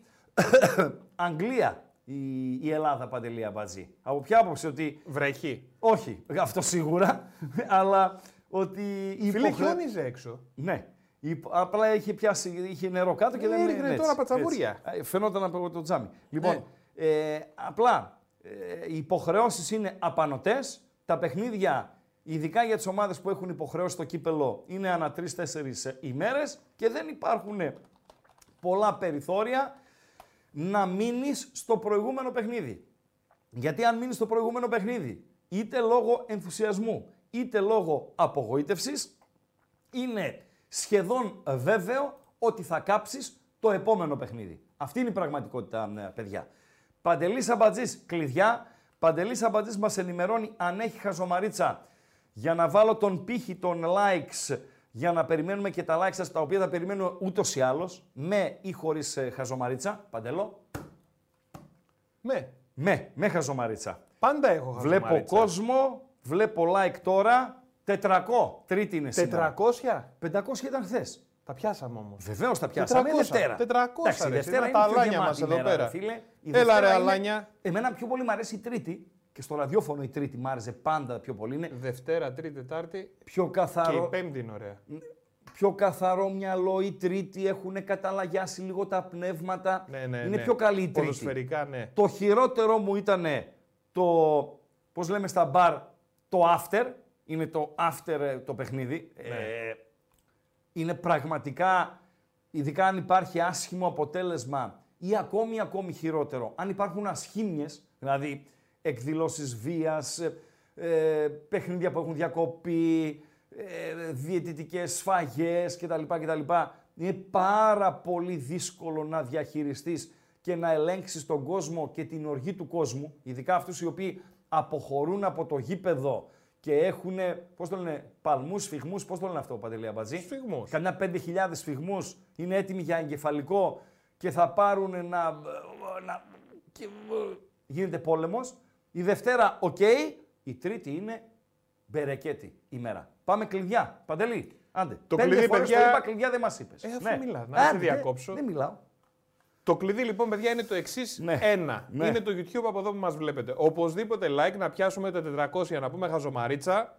Αγγλία η, η Ελλάδα Παντελή Αμπατζή. Από ποια άποψη ότι Βρέχει. όχι, αυτό σίγουρα, αλλά ότι η Φίλε, υποχρε- χιόνιζε έξω. ναι. Η- απλά είχε πιάσει, είχε νερό κάτω και Ε, δεν έριχνε είναι έτσι, τώρα πατσαβούρια. έτσι. Ε, Φαινόταν από το τζάμι. Λοιπόν, Ναι. ε, απλά ε, οι υποχρεώσεις είναι απανοτές, τα παιχνίδια ειδικά για τις ομάδες που έχουν υποχρεώσει το κύπελο, είναι ανά τρεις-τέσσερις ημέρες και δεν υπάρχουν πολλά περιθώρια να μείνεις στο προηγούμενο παιχνίδι. Γιατί αν μείνεις στο προηγούμενο παιχνίδι, είτε λόγω ενθουσιασμού, είτε λόγω απογοήτευσης, είναι σχεδόν βέβαιο ότι θα κάψεις το επόμενο παιχνίδι. Αυτή είναι η πραγματικότητα, ε, παιδιά. Παντελής Αμπατζής, κλειδιά. Παντελής Αμπατζής μας ενημερώνει αν έχει χαζομαρίτσα για να βάλω τον πύχη των likes για να περιμένουμε και τα likes σας τα οποία θα περιμένουμε ούτως ή άλλως με ή χωρίς ε, χαζομαρίτσα. Παντελό. Με. Με, με χαζομαρίτσα. Πάντα έχω Βλέπω χαζομαρίτσα. κόσμο, βλέπω like τώρα. 400. Τρίτη είναι σήμερα. 400. 500 ήταν χθες. Τα πιάσαμε όμως. Βεβαίως τα πιάσαμε. 400. Δευτέρα. 400, Εντάξει, η ρε, Δευτέρα είναι είναι τα πιο αλάνια γεμάτη μας εδώ μέρα, πέρα. ρε φίλε. Η Έλα, Δευτέρα ρε, είναι- αλάνια. Εμένα πιο πολύ μου αρέσει η Τρίτη και στο ραδιόφωνο η Τρίτη μου άρεσε πάντα πιο πολύ. Είναι Δευτέρα, Τρίτη, Τετάρτη πιο και η καθαρό, Πέμπτη είναι ωραία. πιο καθαρό μυαλό η Τρίτη. Έχουν καταλαγιάσει λίγο τα πνεύματα. Ναι, ναι, είναι ναι. πιο καλή η Τρίτη. Ποδοσφαιρικά, ναι. Το χειρότερο μου ήταν το, πώς λέμε στα μπαρ, το after. Είναι το after ε, το παιχνίδι. Ναι. Ε, είναι πραγματικά, ειδικά αν υπάρχει άσχημο αποτέλεσμα ή ακόμη ακόμη χειρότερο, αν υπάρχουν ασχήμιες, δηλαδή εκδηλώσεις βίας, ε, ε, παιχνίδια που έχουν διακοπεί, ε, διαιτητικές σφαγές κτλ. κτλ. Είναι πάρα πολύ δύσκολο να διαχειριστείς και να ελέγξεις τον κόσμο και την οργή του κόσμου, ειδικά αυτούς οι οποίοι αποχωρούν από το γήπεδο και έχουν, πώς το λένε, παλμούς, σφυγμούς, πώς το λένε αυτό, Παντελή Αμπατζή; Σφυγμούς. Καμιά 5.000 σφυγμούς είναι έτοιμοι για εγκεφαλικό και θα πάρουν να... να και, γίνεται πόλεμος. Η Δευτέρα, οκ. Η Τρίτη είναι μπερεκέτη ημέρα. Πάμε κλειδιά. Παντελή, άντε. Το Πέντε κλειδί, φορές παιδιά- το είπα, κλειδιά δεν μας είπες. Ε, αφού μιλάς, να σε Άντε, διακόψω. Δεν μιλάω. Το κλειδί λοιπόν, παιδιά, είναι το εξής. Ναι. Ένα. Ναι. Είναι το YouTube από εδώ που μας βλέπετε. Οπωσδήποτε like να πιάσουμε τα 400 να πούμε χαζομαρίτσα.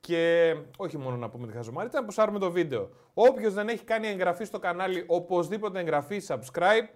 Και όχι μόνο να πούμε τη χαζομαρίτσα, να πουσάρουμε το βίντεο. Όποιος δεν έχει κάνει εγγραφή στο κανάλι, οπωσδήποτε εγγραφή, subscribe.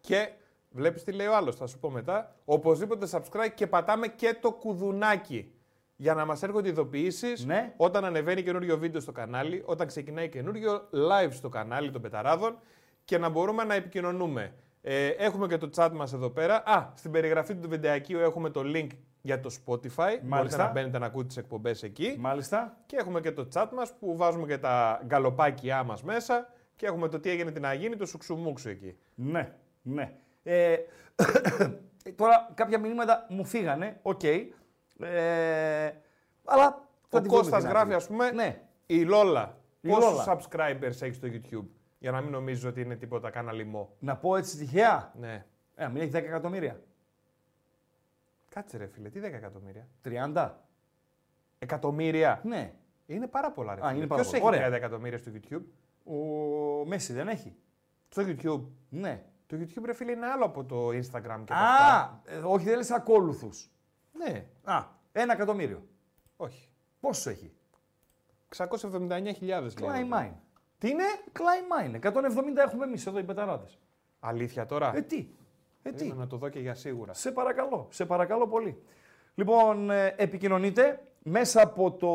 Και βλέπεις τι λέει ο άλλος, θα σου πω μετά. Οπωσδήποτε subscribe και πατάμε και το κουδουνάκι. Για να μας έρχονται ειδοποιήσεις Ναι. όταν ανεβαίνει καινούριο βίντεο στο κανάλι, όταν ξεκινάει καινούριο live στο κανάλι των Πεταράδων και να μπορούμε να επικοινωνούμε. Ε, έχουμε και το chat μας εδώ πέρα. Α, στην περιγραφή του βιντεακίου έχουμε το link για το Spotify. Μπορείτε να μπαίνετε να ακούτε τις εκπομπές εκεί. Μάλιστα. Και έχουμε και το chat μας που βάζουμε και τα γκαλοπάκια μας μέσα και έχουμε το τι έγινε την Αγίνη, το σουξουμούξου εκεί. Ναι, ναι. Ε, τώρα κάποια μηνύματα μου φύγανε, οκ. Ε, αλλά θα Ο τη βρούμε Κώστας την γράφει άκρη. ας πούμε Ναι. η Λόλα. Η Πόσους Λόλα. subscribers έχει στο YouTube για να μην νομίζεις ότι είναι τίποτα κάνα λοιμό. Να πω έτσι τυχαία; Ναι. Ε, μην έχει 10 εκατομμύρια. Κάτσε ρε φίλε, τι 10 εκατομμύρια; 30. Εκατομμύρια. Ναι. Είναι πάρα πολλά ρε Α, φίλε. είναι πάρα Ποιος πολλά. έχει Ωραία. 30 εκατομμύρια στο YouTube; Ο Μέση δεν έχει. Στο YouTube. Ναι. Το YouTube ρε φίλε είναι άλλο από το Instagram και τα Α, αυτά. ε, όχι δεν λες ακόλουθους. Ναι, Α, ένα εκατομμύριο. όχι. Πόσο έχει; 679.000 Klein λέει. Mine. Τι είναι; Klein Mine. 170 έχουμε εμείς εδώ οι πεταράδες. Αλήθεια τώρα; Ε, τι; Ε, τι; Περίμενα να το δω και για σίγουρα. Σε παρακαλώ, σε παρακαλώ πολύ. Λοιπόν, ε, επικοινωνείτε μέσα από το,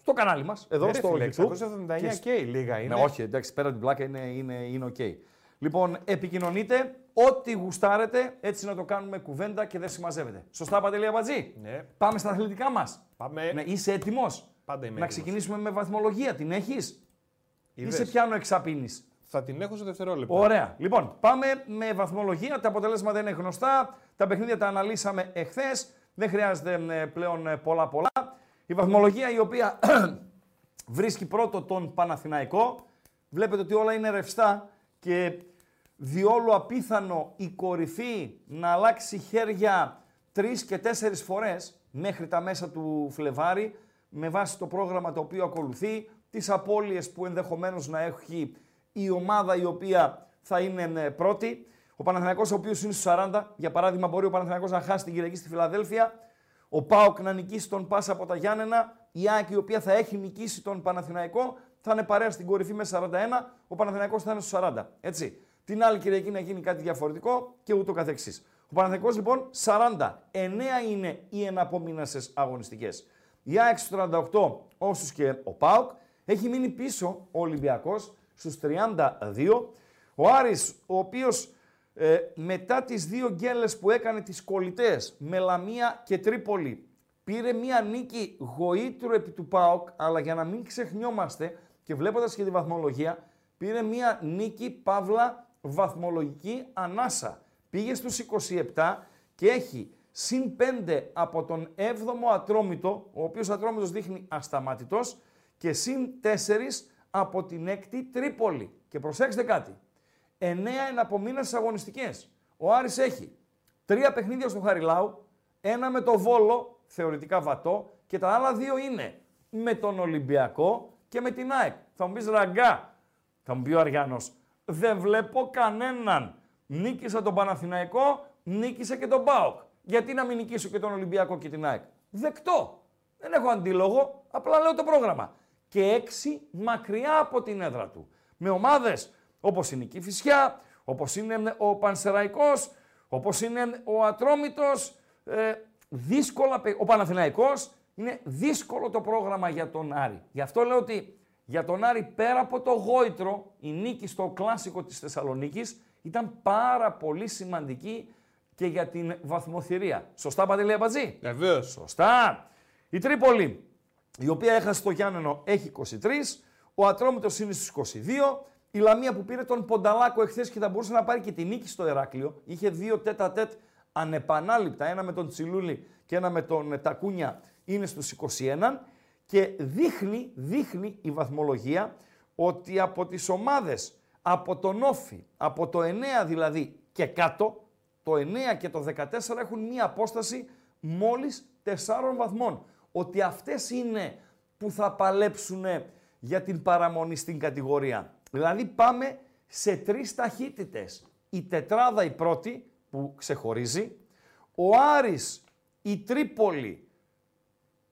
στο κανάλι μας, εδώ Ε, ρε στο φίλε, YouTube. 679 και και, λίγα είναι. Ναι, όχι, εντάξει, πέρα από την πλάκα είναι, είναι, είναι ok. Λοιπόν, επικοινωνείτε, ό,τι γουστάρετε, έτσι να το κάνουμε κουβέντα και δεν συμμαζεύεται. Σωστά, Παντελή Αμπατζή. Ναι. Πάμε στα αθλητικά μας; Πάμε. Ναι, είσαι έτοιμος; Πάντα είμαι να έτοιμος. ξεκινήσουμε με βαθμολογία. Την έχεις; Είδες. Ή σε πιάνω εξαπίνεις; Θα την έχω σε δευτερόλεπτα. Ωραία. Λοιπόν, πάμε με βαθμολογία. Τα αποτελέσματα είναι γνωστά. Τα παιχνίδια τα αναλύσαμε εχθές. Δεν χρειάζεται ε, πλέον ε, πολλά πολλά. Η βαθμολογία η οποία βρίσκει πρώτο τον Παναθηναϊκό. Βλέπετε ότι όλα είναι ρευστά και διόλου απίθανο η κορυφή να αλλάξει χέρια τρεις και τέσσερις φορές μέχρι τα μέσα του Φλεβάρι με βάση το πρόγραμμα το οποίο ακολουθεί, τις απώλειες που ενδεχομένως να έχει η ομάδα η οποία θα είναι ε, πρώτη. Ο Παναθηναϊκός ο οποίος είναι στους 40, για παράδειγμα μπορεί ο Παναθηναϊκός να χάσει την Κυριακή στη Φιλαδέλφια, ο Πάοκ να νικήσει τον Πάσα από τα Γιάννενα, η Άκη η οποία θα έχει νικήσει τον Παναθηναϊκό, θα είναι παρέα στην κορυφή με 41, ο Παναθηναϊκός θα είναι στους 40. Έτσι. Την άλλη Κυριακή να γίνει κάτι διαφορετικό και ούτω καθεξής. Ο Παναθηναϊκός λοιπόν 40. 9 είναι οι εναπομείνασες αγωνιστικές. η ΑΕΚ στους 38 όσους και ο ΠΑΟΚ. Έχει μείνει πίσω ο Ολυμπιακός στους 32. Ο Άρης, ο οποίος ε, μετά τις δύο γκέλες που έκανε τις κολλητές με Λαμία και Τρίπολη πήρε μία νίκη γοήτρου επί του ΠΑΟΚ, αλλά για να μην ξεχνιόμαστε και βλέποντας και τη βαθμολογία, πήρε μία νίκη παύλα βαθμολογική ανάσα. Πήγε στους 27 και έχει συν 5 από τον 7ο Ατρόμητο, ο οποίος Ατρόμητος δείχνει ασταμάτητος, και συν 4 από την 6η Τρίπολη. Και προσέξτε κάτι, 9 εναπομείνες αγωνιστικές. Ο Άρης έχει τρία παιχνίδια στο Χαριλάου, ένα με το Βόλο, θεωρητικά βατό, και τα άλλα δύο είναι με τον Ολυμπιακό και με την ΑΕΚ. Θα μου πεις ραγκά, θα μου πει ο Αριάνος, δεν βλέπω κανέναν. Νίκησα τον Παναθηναϊκό, νίκησε και τον ΠΑΟΚ. Γιατί να μην νικήσω και τον Ολυμπιακό και την ΑΕΚ; Δεκτό. Δεν έχω αντίλογο, απλά λέω το πρόγραμμα. Και έξι μακριά από την έδρα του. Με ομάδες όπως είναι η Κηφισιά, όπως είναι ο Πανσεραϊκός, όπως είναι ο Ατρόμητος, ε, δύσκολα, ο Παναθηναϊκός, είναι δύσκολο το πρόγραμμα για τον Άρη. Γι' αυτό λέω ότι για τον Άρη πέρα από το γόητρο, η νίκη στο κλάσικο της Θεσσαλονίκης ήταν πάρα πολύ σημαντική και για την βαθμοθυρία. Σωστά, Παντελή Αμπατζή; Βεβαίως. Σωστά. Η Τρίπολη, η οποία έχασε το Γιάννενο, έχει 23. Ο Ατρόμητος είναι στους 22. Η Λαμία που πήρε τον Πονταλάκο εχθές και θα μπορούσε να πάρει και τη νίκη στο Εράκλειο. Είχε δύο τέτα τέτ ανεπανάληπτα, ένα με τον Τσιλούλη και ένα με τον Τακούνια, είναι στους 21 και δείχνει, δείχνει η βαθμολογία ότι από τις ομάδες, από τον Όφη, από το 9 δηλαδή και κάτω, το 9 και το 14 έχουν μία απόσταση μόλις 4 βαθμών. Ότι αυτές είναι που θα παλέψουν για την παραμονή στην κατηγορία. Δηλαδή πάμε σε τρεις ταχύτητες. Η τετράδα η πρώτη που ξεχωρίζει, ο Άρης, η Τρίπολη,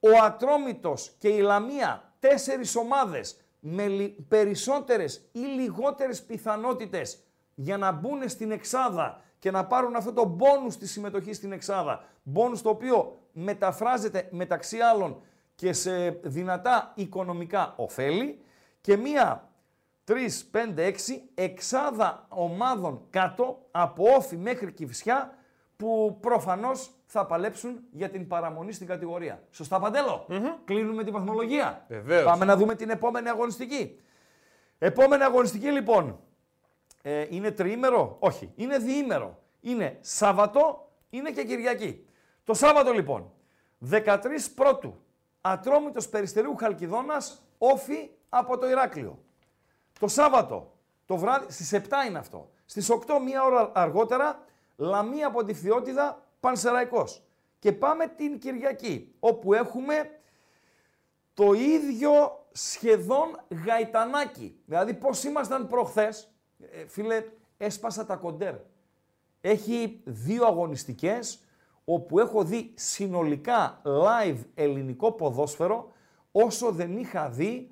ο Ατρόμητος και η Λαμία, τέσσερις ομάδες με περισσότερες ή λιγότερες πιθανότητες για να μπουν στην εξάδα και να πάρουν αυτό το μπόνους στη συμμετοχής στην εξάδα. Μπόνους το οποίο μεταφράζεται μεταξύ άλλων και σε δυνατά οικονομικά ωφέλη και μία 3, 5, 6 εξάδα ομάδων κάτω από όφη μέχρι κυφσιά που προφανώς θα παλέψουν για την παραμονή στην κατηγορία. Σωστά, Παντέλο; Κλείνουμε τη βαθμολογία. Βεβαίως. Πάμε να δούμε την επόμενη αγωνιστική. Επόμενη αγωνιστική λοιπόν. Ε, είναι τριήμερο; Όχι. Είναι διήμερο. Είναι Σάββατο. Είναι και Κυριακή. Το Σάββατο λοιπόν. 13 πρώτου. Ατρόμητος Περιστερίου Χαλκιδόνας. Όφη από το Ηράκλειο. Το Σάββατο. Το βράδυ. Στις 7 είναι αυτό. Στις 8 μία ώρα αργότερα. Λαμία από τη Φθιώτιδα Πανσεραϊκός. Και πάμε την Κυριακή, όπου έχουμε το ίδιο σχεδόν γαϊτανάκι. Δηλαδή πώς ήμασταν προχθές, ε, φίλε, έσπασα τα κοντέρ. Έχει δύο αγωνιστικές, όπου έχω δει συνολικά live ελληνικό ποδόσφαιρο, όσο δεν είχα δει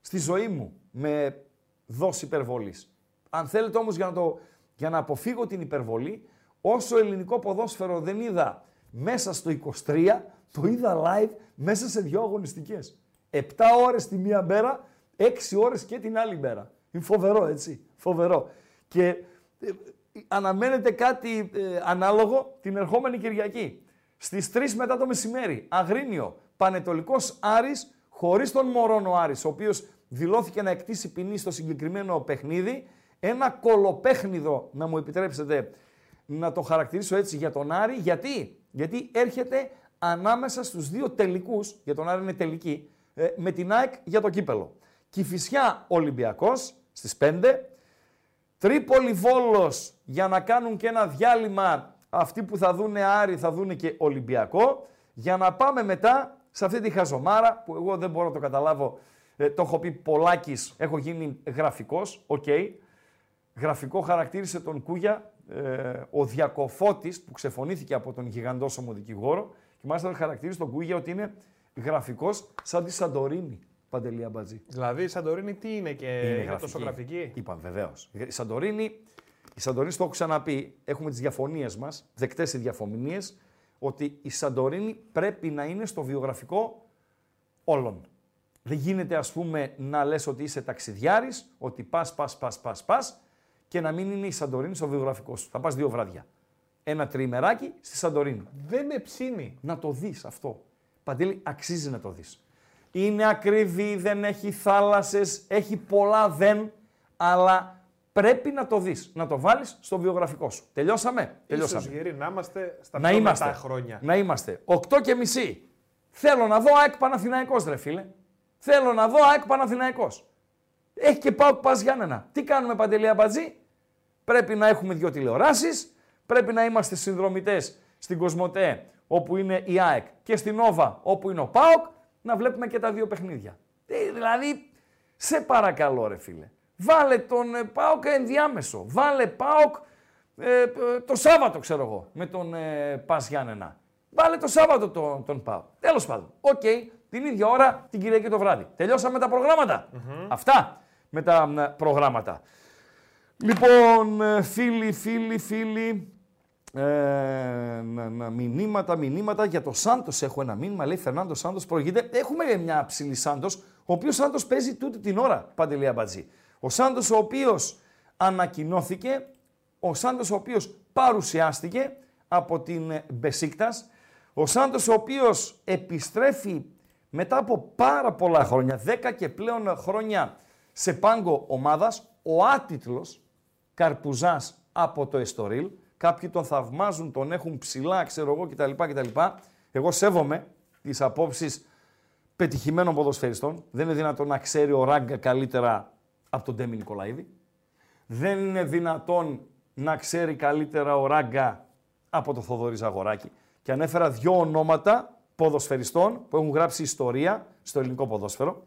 στη ζωή μου, με δόση υπερβολής. Αν θέλετε όμως για να, το, για να αποφύγω την υπερβολή, όσο ελληνικό ποδόσφαιρο δεν είδα μέσα στο 23, το είδα live μέσα σε δύο αγωνιστικές. 7 ώρες τη μία μέρα, 6 ώρες και την άλλη μέρα. Είναι φοβερό, έτσι. Φοβερό. Και ε, αναμένεται κάτι ε, ανάλογο την ερχόμενη Κυριακή. Στις 3 μετά το μεσημέρι, Αγρίνιο, Πανετολικός Άρης, χωρίς τον Μωρόνο Άρης, ο οποίος δηλώθηκε να εκτίσει ποινή στο συγκεκριμένο παιχνίδι, ένα κολοπέχνιδο, να μου επιτρέψετε να το χαρακτηρίσω έτσι για τον Άρη. Γιατί, Γιατί έρχεται ανάμεσα στους δύο τελικούς, για τον Άρη είναι τελικοί, ε, με την ΑΕΚ για το κύπελο. Κηφισιά Ολυμπιακός στις 5, Τρίπολη Βόλος για να κάνουν και ένα διάλειμμα αυτοί που θα δούνε Άρη θα δούνε και Ολυμπιακό για να πάμε μετά σε αυτή τη χαζομάρα που εγώ δεν μπορώ να το καταλάβω ε, το έχω πει πολλάκις, έχω γίνει γραφικός, οκ. Γραφικό χαρακτήρισε τον Κούγια ε, ο Διακοφώτης που ξεφωνήθηκε από τον γιγαντόσωμο δικηγόρο και μάλιστα χαρακτήρισε τον Κούγια ότι είναι γραφικός σαν τη Σαντορίνη. Παντελή Αμπατζή. Δηλαδή η Σαντορίνη τι είναι και Είναι είναι, γραφική. τόσο γραφική; Είπα βεβαίως. Η Σαντορίνη, η Σαντορίνη το έχω ξαναπεί. Έχουμε τις διαφωνίες μας, δεκτές οι διαφωνίες, ότι η Σαντορίνη πρέπει να είναι στο βιογραφικό όλων. Δεν γίνεται ας πούμε να λες ότι είσαι ταξιδιάρης, ότι πας, πας, πας, πας, πας και να μην είναι η Σαντορίνη στο βιογραφικό σου. Θα πας δύο βράδια. Ένα τριημεράκι στη Σαντορίνη. Δεν με ψήνει. Να το δεις αυτό. Παντέλη, αξίζει να το δεις. Είναι ακριβή, δεν έχει θάλασσες, έχει πολλά δεν, αλλά πρέπει να το δεις, να το βάλεις στο βιογραφικό σου. Τελειώσαμε; Τελειώσαμε. Ίσως γεροί να είμαστε στα Να πιο είμαστε. μετά χρόνια. Να είμαστε. 8 και μισή. Θέλω να δω ΑΕΚ Παναθηναϊκός ρε φίλε. Θέλω να δω ΑΕΚ Παναθηναϊκός. Έχει και πάω πας Γιάννενα. Τι κάνουμε Παντελή Αμπατζή; Πρέπει να έχουμε δύο τηλεοράσεις. Πρέπει να είμαστε συνδρομητές στην Κοσμοτέ όπου είναι η ΑΕΚ και στην Όβα όπου είναι ο ΠΑΟΚ να βλέπουμε και τα δύο παιχνίδια. Ε, δηλαδή, σε παρακαλώ ρε φίλε. Βάλε τον ε, ΠΑΟΚ ενδιάμεσο. Βάλε ΠΑΟΚ ε, ε, το Σάββατο, ξέρω εγώ, με τον ε, Πας Γιάννενα. Βάλε το Σάββατο τον, τον ΠΑΟΚ. Τέλος πάντων. Οκ, την ίδια ώρα την Κυριακή το βράδυ. Τελειώσαμε τα προγραμματα Αυτά με τα μ, προγράμματα. Λοιπόν, ε, φίλοι, φίλοι, φίλοι, ε, να, να, μηνύματα, μηνύματα. Για το Σάντος έχω ένα μήνυμα. Λέει Φερνάντος Σάντος προηγείται. Έχουμε μια ψηλή Σάντος, ο οποίος Σάντος παίζει τούτη την ώρα, Παντελή Αμπατζή. Ο Σάντος, ο οποίος ανακοινώθηκε, ο Σάντος, ο οποίος παρουσιάστηκε από την Μπεσίκτας, ο Σάντος, ο οποίος επιστρέφει μετά από πάρα πολλά χρόνια, 10 και πλέον χρόνια σε πάγκο ομάδας, ο άτιτλος Καρπουζάς από το Εστορίλ. Κάποιοι τον θαυμάζουν, τον έχουν ψηλά, ξέρω εγώ κτλ. κτλ. Εγώ σέβομαι τις απόψεις πετυχημένων ποδοσφαιριστών. Δεν είναι δυνατόν να ξέρει ο Ράγκα καλύτερα από τον Ντέμι Νικολαίδη. Δεν είναι δυνατόν να ξέρει καλύτερα ο Ράγκα από τον Θοδωρή Ζαγοράκη. Και ανέφερα δύο ονόματα ποδοσφαιριστών που έχουν γράψει ιστορία στο ελληνικό ποδόσφαιρο.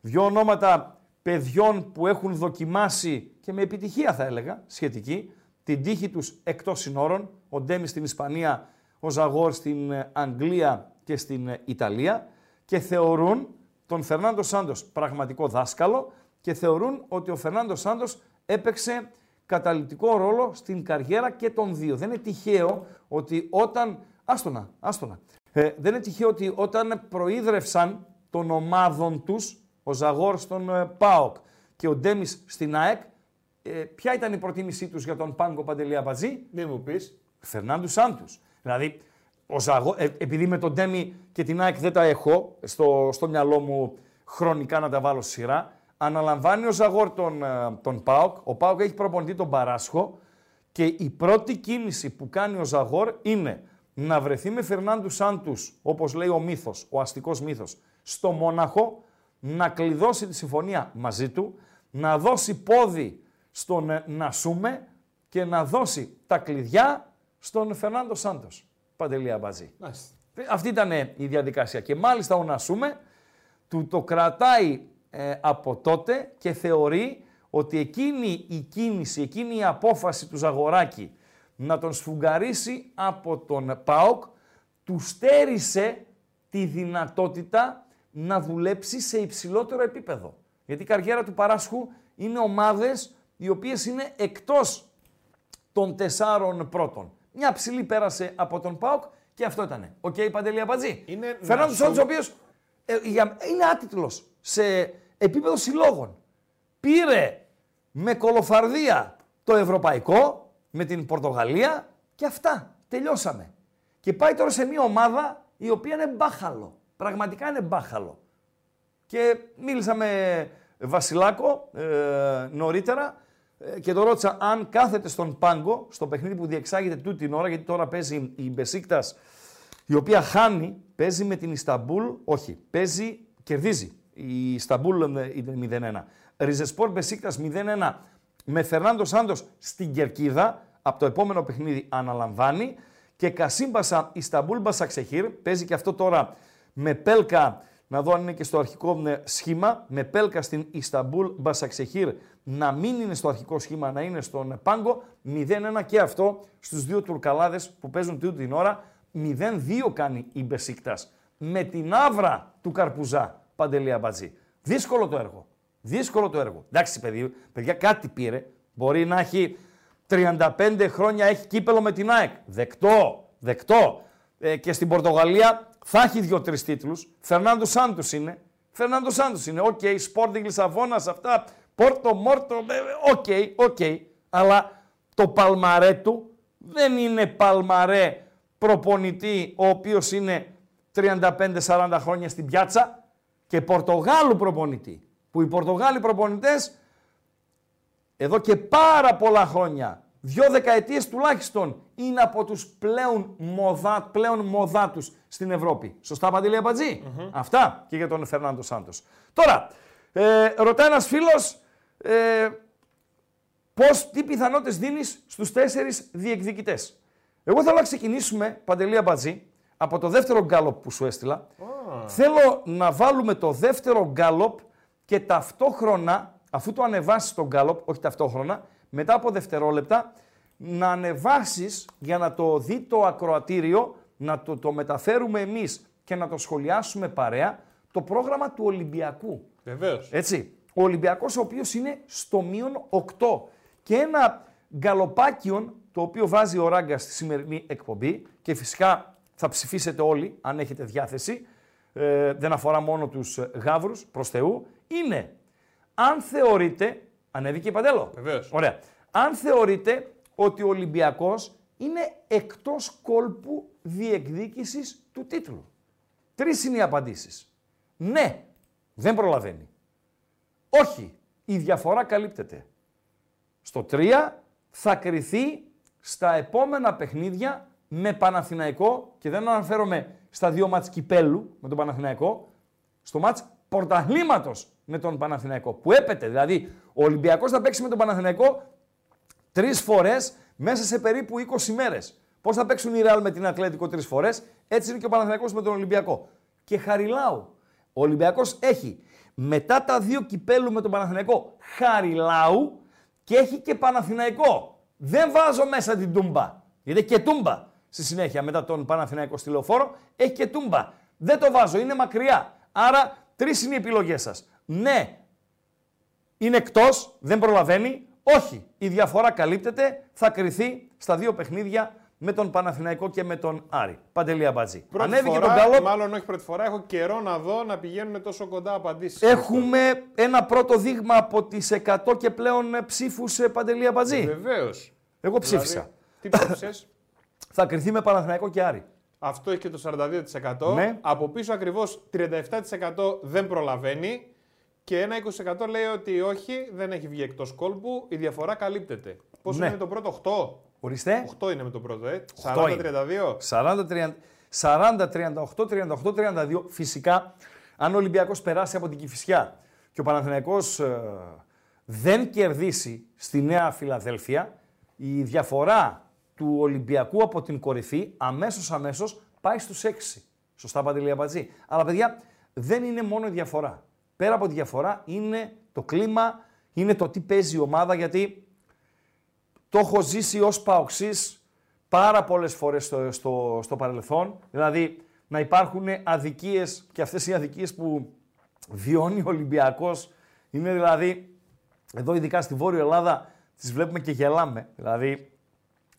Δύο ονόματα παιδιών που έχουν δοκιμάσει και με επιτυχία θα έλεγα, σχετική, την τύχη τους εκτός συνόρων, ο Ντέμις στην Ισπανία, ο Ζαγόρ στην ε, Αγγλία και στην ε, Ιταλία και θεωρούν τον Φερνάντο Σάντος πραγματικό δάσκαλο και θεωρούν ότι ο Φερνάντος Σάντος έπαιξε καταλητικό ρόλο στην καριέρα και των δύο. Δεν είναι τυχαίο ότι όταν... Άστονα, άστονα. Ε, δεν είναι τυχαίο ότι όταν προείδρευσαν των ομάδων τους, ο Ζαγόρ στον ε, ΠΑΟΚ και ο Ντέμις στην ΑΕΚ, ε, ποια ήταν η προτίμησή τους για τον Πάγκο Παντελία Μπατζή, Μη μου πεις. Φερνάντου Σάντους. Δηλαδή, ο Ζαγό, ε, επειδή με τον Ντέμι και την ΑΕΚ δεν τα έχω στο, στο μυαλό μου χρονικά να τα βάλω στη σειρά, αναλαμβάνει ο Ζαγόρ τον, ε, τον ΠΑΟΚ. Ο ΠΑΟΚ έχει προπονητή τον Παράσχο και η πρώτη κίνηση που κάνει ο Ζαγόρ είναι να βρεθεί με Φερνάντου Σάντους, όπως λέει ο μύθος, ο αστικός μύθος, στο Μόναχο, να κλειδώσει τη συμφωνία μαζί του, να δώσει πόδι στον ε, Νασούμε και να δώσει τα κλειδιά στον Φερνάντο Σάντος. Παντελή Αμπατζή. Μάλιστα. Αυτή ήταν ε, η διαδικασία. Και μάλιστα ο Νασούμε του το κρατάει ε, από τότε και θεωρεί ότι εκείνη η κίνηση, εκείνη η απόφαση του Ζαγοράκη να τον σφουγγαρίσει από τον ΠΑΟΚ του στέρισε τη δυνατότητα να δουλέψει σε υψηλότερο επίπεδο. Γιατί η καριέρα του Παράσχου είναι ομάδες οι οποίες είναι εκτός των τεσσάρων πρώτων. Μια ψηλή πέρασε από τον ΠΑΟΚ και αυτό ήταν. Οκ, Παντελή Αμπατζή. Είναι Φερνάντο να Σάντος, σου- ο οποίος είναι άτιτλος σε επίπεδο συλλόγων. Πήρε με κωλοφαρδία το ευρωπαϊκό με την Πορτογαλία και αυτά. Τελειώσαμε. Και πάει τώρα σε μια ομάδα η οποία είναι μπάχαλο. Πραγματικά είναι μπάχαλο. Και μίλησα με Βασιλάκο ε, νωρίτερα ε, και το ρώτησα αν κάθεται στον πάγκο, στο παιχνίδι που διεξάγεται τούτη την ώρα, γιατί τώρα παίζει η Μπεσίκτας, η οποία χάνει, παίζει με την Ισταμπούλ, όχι, παίζει, κερδίζει. Η Ισταμπούλ ε, είναι 0-1. Ριζεσπορ Μπεσίκτας 0-1 με Φερνάντο Σάντος στην Κερκίδα, από το επόμενο παιχνίδι αναλαμβάνει και Κασίμπασα Ισταμπούλ Μπασακσεχίρ, παίζει και αυτό τώρα με Πέλκα, να δω αν είναι και στο αρχικό ε, σχήμα, με Πέλκα στην Ισταμπούλ Μπασαξεχήρ να μην είναι στο αρχικό σχήμα, να είναι στον Πάγκο, 0-1 και αυτό στους δύο Τουρκαλάδες που παίζουν τούτη την ώρα, 0-2 κάνει η Μπεσίκτας με την άβρα του Καρπουζά, Παντελή Αμπατζή. Δύσκολο το έργο. Δύσκολο το έργο. Εντάξει, παιδί, παιδιά, κάτι πήρε. Μπορεί να έχει 35 χρόνια έχει κύπελο με την ΑΕΚ. Δεκτό, δεκτό. Ε, και στην Πορτογαλία θα έχει δύο-τρεις τίτλους. Φερνάντο Σάντου είναι. Φερνάντο Σάντου είναι. OK, okay, Sporting Λισαβόνας, αυτά. Πόρτο, Μόρτο. ε, OK, OK. Αλλά το παλμαρέ του δεν είναι παλμαρέ προπονητή ο οποίος είναι 35-40 χρόνια στην πιάτσα και Πορτογάλου προπονητή. Που οι Πορτογάλοι προπονητές εδώ και πάρα πολλά χρόνια, δύο δεκαετίες τουλάχιστον, είναι από τους πλέον, μοδά, πλέον μοδάτους στην Ευρώπη. Σωστά, Παντελή Αυτά και για τον Φερνάντο Σάντος. Τώρα, ε, ρωτάει ένας φίλος, ε, πώς, τι πιθανότητες δίνεις στους τέσσερις διεκδικητές. Εγώ θέλω να ξεκινήσουμε, Παντελή Αμπατζή, από το δεύτερο γκάλοπ που σου έστειλα. Θέλω να βάλουμε το δεύτερο γκάλοπ και ταυτόχρονα, αφού το ανεβάσεις το γκάλοπ, όχι ταυτόχρονα, μετά από δευτερόλεπτα, να ανεβάσεις για να το δει το ακροατήριο, να το, το μεταφέρουμε εμείς και να το σχολιάσουμε παρέα, το πρόγραμμα του Ολυμπιακού. Βεβαίως. Έτσι. Ο Ολυμπιακός ο οποίος είναι στο μείον 8 και ένα γκαλοπάκιον το οποίο βάζει ο Ράγκα στη σημερινή εκπομπή και φυσικά θα ψηφίσετε όλοι αν έχετε διάθεση, ε, δεν αφορά μόνο τους ε, γάβρους προς Θεού, είναι αν θεωρείτε, ανέβηκε η Παντέλο. Βεβαίως. Ωραία. Αν θεωρείτε ότι ο Ολυμπιακός είναι εκτός κόλπου διεκδίκησης του τίτλου. Τρεις είναι οι απαντήσεις. Ναι, δεν προλαβαίνει. Όχι, η διαφορά καλύπτεται. Στο 3 θα κριθεί στα επόμενα παιχνίδια με Παναθηναϊκό και δεν αναφέρομαι στα δύο μάτς κυπέλου με τον Παναθηναϊκό, στο μάτς πρωταθλήματος με τον Παναθηναϊκό που έπεται. Δηλαδή, ο Ολυμπιακός θα παίξει με τον Παναθηναϊκό τρεις φορές μέσα σε περίπου 20 μέρες. Πώς θα παίξουν οι Ρεάλ με την Ατλέτικο τρεις φορές, έτσι είναι και ο Παναθηναϊκός με τον Ολυμπιακό. Και Χαριλάου. Ο Ολυμπιακός έχει μετά τα δύο κυπέλου με τον Παναθηναϊκό Χαριλάου και έχει και Παναθηναϊκό. Δεν βάζω μέσα την Τούμπα. Γιατί έχει και Τούμπα στη συνέχεια μετά τον Παναθηναϊκό στη λεωφόρο. Έχει και Τούμπα. Δεν το βάζω, είναι μακριά. Άρα τρεις είναι οι επιλογές σας. Ναι, είναι εκτός, δεν προλαβαίνει. Όχι, η διαφορά καλύπτεται, θα κρυθεί στα δύο παιχνίδια με τον Παναθηναϊκό και με τον Άρη. Παντελία Μπατζή. Πρώτη Ανέβηκε φορά, τον Γκάλοπ. μάλλον όχι πρώτη φορά, έχω καιρό να δω να πηγαίνουν τόσο κοντά απαντήσεις. Έχουμε ένα πρώτο δείγμα από τις 100 και πλέον ψήφους ε, Παντελία Μπατζή. Βεβαίως. Εγώ ψήφισα. Δηλαδή, τι ψήφισες; Θα κρυθεί με Παναθηναϊκό και Άρη. Αυτό έχει και το 42%. Ναι. Από πίσω ακριβώς 37% δεν προλαβαίνει. Και ένα 20% λέει ότι όχι, δεν έχει βγει εκτός κόλπου, η διαφορά καλύπτεται. Πόσο Ναι. είναι το πρώτο, 8. Ορίστε. 8 είναι με το πρώτο, ε. Οκτώ είναι. 40-32. 40, 40, 38, 38, 32. Φυσικά, αν ο Ολυμπιακός περάσει από την Κηφισιά και ο Παναθηναϊκός ε, δεν κερδίσει στη Νέα Φιλαδέλφια, η διαφορά του Ολυμπιακού από την κορυφή αμέσως αμέσως πάει στους 6. Σωστά Παντελή Αμπατζή. Αλλά παιδιά δεν είναι μόνο η διαφορά. Πέρα από τη διαφορά είναι το κλίμα, είναι το τι παίζει η ομάδα γιατί το έχω ζήσει ως παοξής πάρα πολλές φορές στο, στο, στο παρελθόν. Δηλαδή να υπάρχουν αδικίες και αυτές οι αδικίες που βιώνει ο Ολυμπιακός είναι δηλαδή, εδώ ειδικά στη Βόρεια Ελλάδα τις βλέπουμε και γελάμε. Δηλαδή,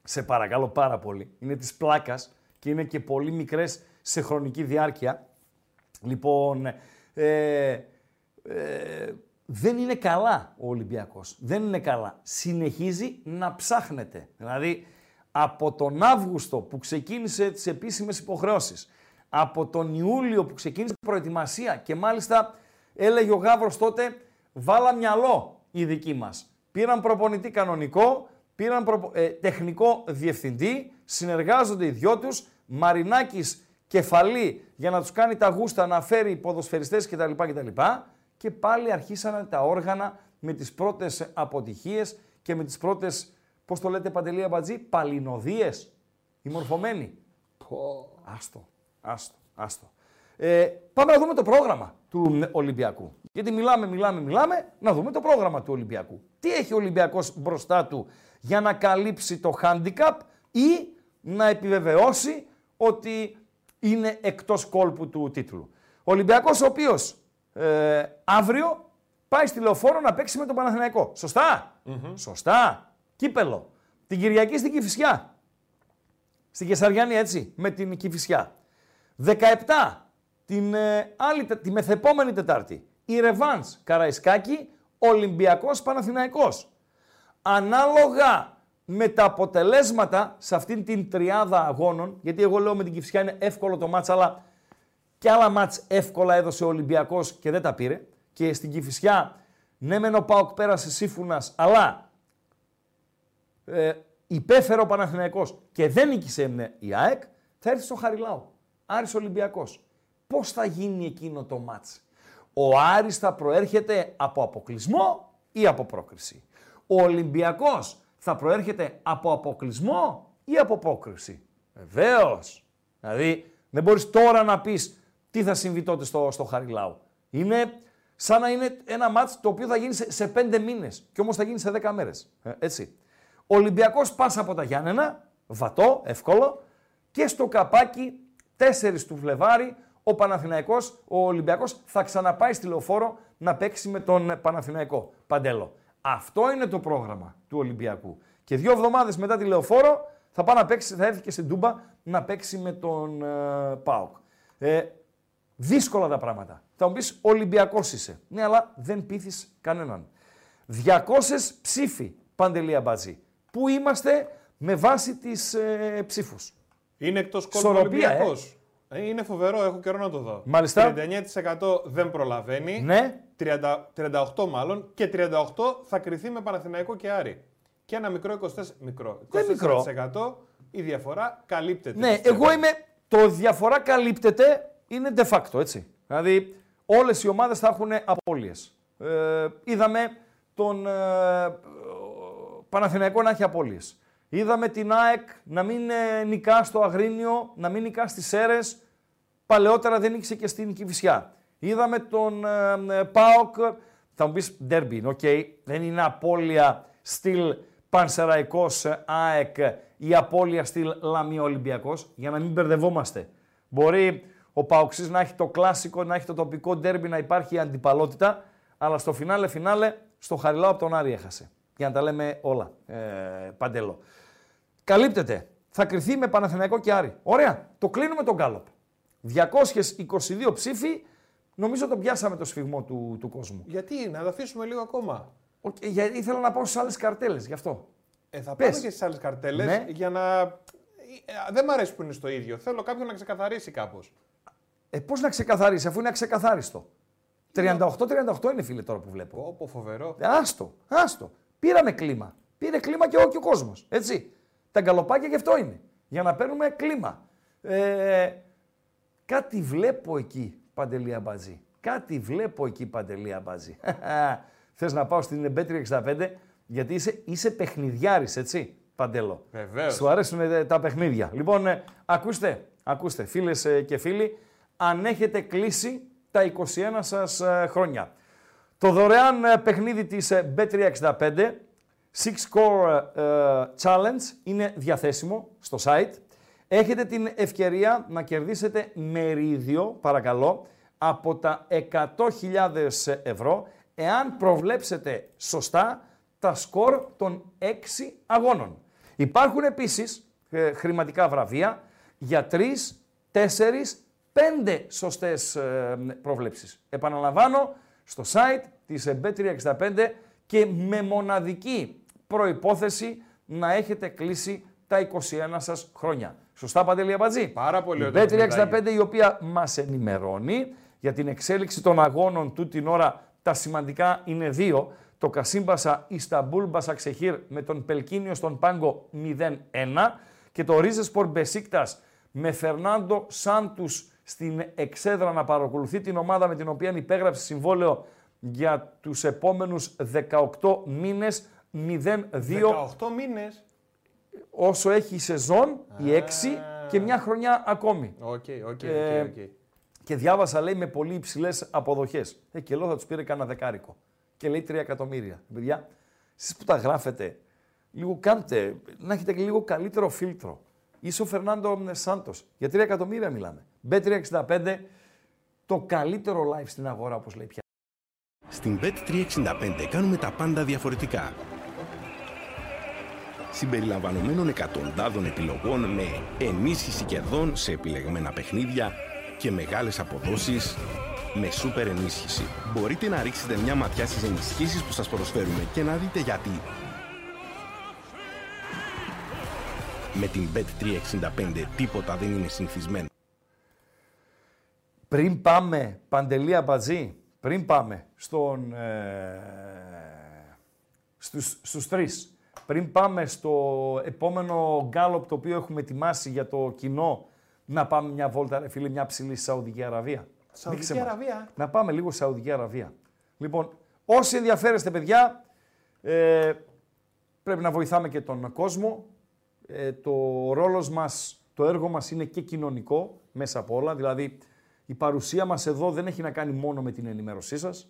σε παρακαλώ πάρα πολύ, είναι της πλάκας και είναι και πολύ μικρές σε χρονική διάρκεια. Λοιπόν, ε, ε, δεν είναι καλά ο Ολυμπιακός. Δεν είναι καλά. Συνεχίζει να ψάχνεται. Δηλαδή, από τον Αύγουστο που ξεκίνησε τις επίσημες υποχρεώσεις, από τον Ιούλιο που ξεκίνησε η προετοιμασία και μάλιστα έλεγε ο Γάβρος τότε, βάλα μυαλό οι δικοί μας. Πήραν προπονητή κανονικό, πήραν προπο- ε, τεχνικό διευθυντή, συνεργάζονται οι δυο τους, Μαρινάκης κεφαλή για να τους κάνει τα γούστα να φέρει ποδοσφαιριστές κτλ. κτλ. Και πάλι αρχίσανε τα όργανα με τις πρώτες αποτυχίες και με τις πρώτες, πώς το λέτε Παντελή Αμπατζή, παλινοδίες, οι μορφωμένοι. Άστο, άστο, άστο. Ε, πάμε να δούμε το πρόγραμμα του Ολυμπιακού. Γιατί μιλάμε, μιλάμε, μιλάμε, να δούμε το πρόγραμμα του Ολυμπιακού. Τι έχει ο Ολυμπιακός μπροστά του για να καλύψει το handicap ή να επιβεβαιώσει ότι είναι εκτός κόλπου του τίτλου. Ο Ολυμπιακός ο οποίος ε, αύριο πάει στη Λεωφόρο να παίξει με τον Παναθηναϊκό. Σωστά; Σωστά. Κύπελο. Την Κυριακή στην Κηφισιά. Στην Κεσαριάννη έτσι, με την Κηφισιά. 17 την, ε, άλλη, τε- τη μεθεπόμενη Τετάρτη. Η Ρεβάνς Καραϊσκάκη, Ολυμπιακός Παναθηναϊκός. Ανάλογα με τα αποτελέσματα σε αυτήν την τριάδα αγώνων, γιατί εγώ λέω με την Κυφσιά είναι εύκολο το μάτς, αλλά και άλλα μάτς εύκολα έδωσε ο Ολυμπιακός και δεν τα πήρε. Και στην Κυφυσιά, ναι μεν ο Πάοκ πέρασε σύμφωνας, αλλά ε, υπέφερε ο Παναθηναϊκός και δεν νίκησε ναι, η ΑΕΚ, θα έρθει στο Χαριλάου. Άρης Ολυμπιακός. Πώς θα γίνει εκείνο το μάτς; Ο Άρης θα προέρχεται από αποκλεισμό ή από πρόκριση; Ο Ολυμπιακός θα προέρχεται από αποκλεισμό ή από πρόκριση. Βεβαίως. Δηλαδή δεν μπορείς τώρα να πεις τι θα συμβεί τότε στο, στο Χαριλάου. Είναι σαν να είναι ένα μάτς το οποίο θα γίνει σε, σε πέντε μήνες και όμως θα γίνει σε δέκα μέρες. Ε, έτσι. Ο Ολυμπιακός πάσα από τα Γιάννενα, βατό, εύκολο, και στο καπάκι 4 του Φλεβάρι ο Παναθηναϊκός, ο Ολυμπιακός θα ξαναπάει στη λεωφόρο να παίξει με τον Παναθηναϊκό. Παντέλο. Αυτό είναι το πρόγραμμα του Ολυμπιακού. Και δύο εβδομάδες μετά τη λεωφόρο θα, πάει να παίξει, θα έρθει και στην Τούμπα να παίξει με τον ε, ΠΑΟΚ. Ε, δύσκολα τα πράγματα. Θα μου πεις Ολυμπιακός είσαι. Ναι, αλλά δεν πείθεις κανέναν. 200 ψήφοι, Παντελία Μπατζή. Πού είμαστε με βάση τις ε, ψήφους; Είναι εκτός κόλπου Ισορροπία, Ολυμπιακός. είναι φοβερό, έχω καιρό να το δω. Μάλιστα. 39% δεν προλαβαίνει. Ναι. 30, 38 μάλλον. Και 38 θα κρυθεί με Παναθηναϊκό και Άρη. Και ένα μικρό 24%. Μικρό. Δεν μικρό. 24% η διαφορά καλύπτεται. Ναι, πιστεύω. εγώ είμαι. Το διαφορά καλύπτεται είναι de facto, έτσι. Δηλαδή, όλες οι ομάδες θα έχουν απώλειες. Ε, είδαμε τον ε, Παναθηναϊκό να έχει απώλειες. Είδαμε την ΑΕΚ να μην ε, νικά στο Αγρίνιο, να μην νικά στις Σέρες. Παλαιότερα δεν νίκησε και στην Κηφισιά. Είδαμε τον ε, ε, ΠΑΟΚ, θα μου πεις ντέρμπι, οκ, δεν είναι απώλεια στυλ Πανσεραϊκός ε, ΑΕΚ ή απώλεια στυλ Λαμία Ολυμπιακός, για να μην μπερδευόμαστε. Μπορεί ο Παοξής να έχει το κλάσικο, να έχει το τοπικό ντέρμπι, να υπάρχει αντιπαλότητα, αλλά στο φινάλε φινάλε, στο Χαριλάου από τον Άρη έχασε. Για να τα λέμε όλα, ε, Παντέλο. Καλύπτεται. Θα κριθεί με Παναθηναϊκό και Άρη. Ωραία. Το κλείνουμε τον Γκάλοπ. 222 ψήφοι. Νομίζω τον πιάσαμε το σφυγμό του, του κόσμου. Γιατί, να το αφήσουμε λίγο ακόμα. Οκ, γιατί ήθελα να πάω στις άλλες καρτέλες, γι' αυτό. Ε, θα Πες. πάμε και στις άλλες καρτέλες Ναι. για να. Ε, δεν μ' αρέσει που είναι στο ίδιο. Θέλω κάποιον να ξεκαθαρίσει κάπως. Ε, πώς να ξεκαθαρίσει, αφού είναι αξεκαθάριστο. 38-38 είναι φίλε τώρα που βλέπω. Όπω φοβερό. Ε, Άστο, άστο. Πήραμε κλίμα. Πήρε κλίμα και ο, και ο κόσμος. Έτσι. Τα γκαλοπάκια γι' αυτό είναι. Για να παίρνουμε κλίμα. Ε, κάτι βλέπω εκεί, Παντελία Μπατζή. Κάτι βλέπω εκεί, Παντελία Μπατζή. Θες να πάω στην Bet365 γιατί είσαι, είσαι παιχνιδιάρης, έτσι, Παντέλο. Βεβαίως. Σου αρέσουν ε, τα παιχνίδια. Λοιπόν, ε, ακούστε, ακούστε, φίλες ε, και φίλοι, αν έχετε κλείσει τα 21 σας ε, χρόνια. Το δωρεάν ε, παιχνίδι της ε, Bet365, Six Score ε, Challenge, είναι διαθέσιμο στο site. Έχετε την ευκαιρία να κερδίσετε μερίδιο, παρακαλώ, από τα 100.000 ευρώ, εάν προβλέψετε σωστά τα σκορ των 6 αγώνων. Υπάρχουν επίσης ε, χρηματικά βραβεία για 3, 4, 5 σωστές ε, προβλέψεις. Επαναλαμβάνω, στο site της ε, Bet365 και με μοναδική προϋπόθεση να έχετε κλείσει τα 21 σας χρόνια. Σωστά, Παντελή Αμπατζή; Πάρα πολύ Η ωραίο το Bet365 παιχνιδάκι. η οποία μας ενημερώνει για την εξέλιξη των αγώνων του την ώρα. Τα σημαντικά είναι δύο. Το Κασίμπασα Ισταμπούλ Μπασαξεχήρ με τον Πελκίνιο στον πάγκο 0-1 και το Ρίζεσπορ Μπεσίκτας με Φερνάντο Σάντους στην εξέδρα να παρακολουθεί την ομάδα με την οποία υπέγραψε συμβόλαιο για τους επόμενους 18 μήνες 0-2 18 μήνες. Όσο έχει η σεζόν, η 6 και μια χρονιά ακόμη. OK, OK, Ε, OK, OK. Και διάβασα, λέει, με πολύ υψηλές αποδοχές. Ε, και λέω θα τους πήρε κανένα δεκάρικο. Και λέει 3 εκατομμύρια. Παιδιά, εσείς που τα γράφετε, λίγο κάντε, να έχετε και λίγο καλύτερο φίλτρο. Είσαι ο Φερνάντο Σάντος. Για 3 εκατομμύρια μιλάμε. B365, το καλύτερο live στην αγορά, όπως λέει πια. Στην Bet365 κάνουμε τα πάντα διαφορετικά. Συμπεριλαμβανομένων εκατοντάδων επιλογών με ενίσχυση κερδών σε επιλεγμένα παιχνίδια, και μεγάλες αποδόσεις με σούπερ ενίσχυση. Μπορείτε να ρίξετε μια ματιά στις ενισχύσεις που σας προσφέρουμε και να δείτε γιατί. Με την Bet365 τίποτα δεν είναι συνηθισμένο. Πριν πάμε, Παντελή Αμπατζή, πριν πάμε στον, ε, στους, στους τρεις, πριν πάμε στο επόμενο γκάλωπ το οποίο έχουμε ετοιμάσει για το κοινό, να πάμε μια βόλτα, ρε φίλε, μια ψηλή στη Σαουδική Αραβία. Σαουδική Δείξε μας. Αραβία. Να πάμε λίγο στη Σαουδική Αραβία. Λοιπόν, όσοι ενδιαφέρεστε, παιδιά, ε, πρέπει να βοηθάμε και τον κόσμο. Ε, το ρόλος μας, το έργο μας είναι και κοινωνικό μέσα από όλα. Δηλαδή, η παρουσία μας εδώ δεν έχει να κάνει μόνο με την ενημέρωσή σας.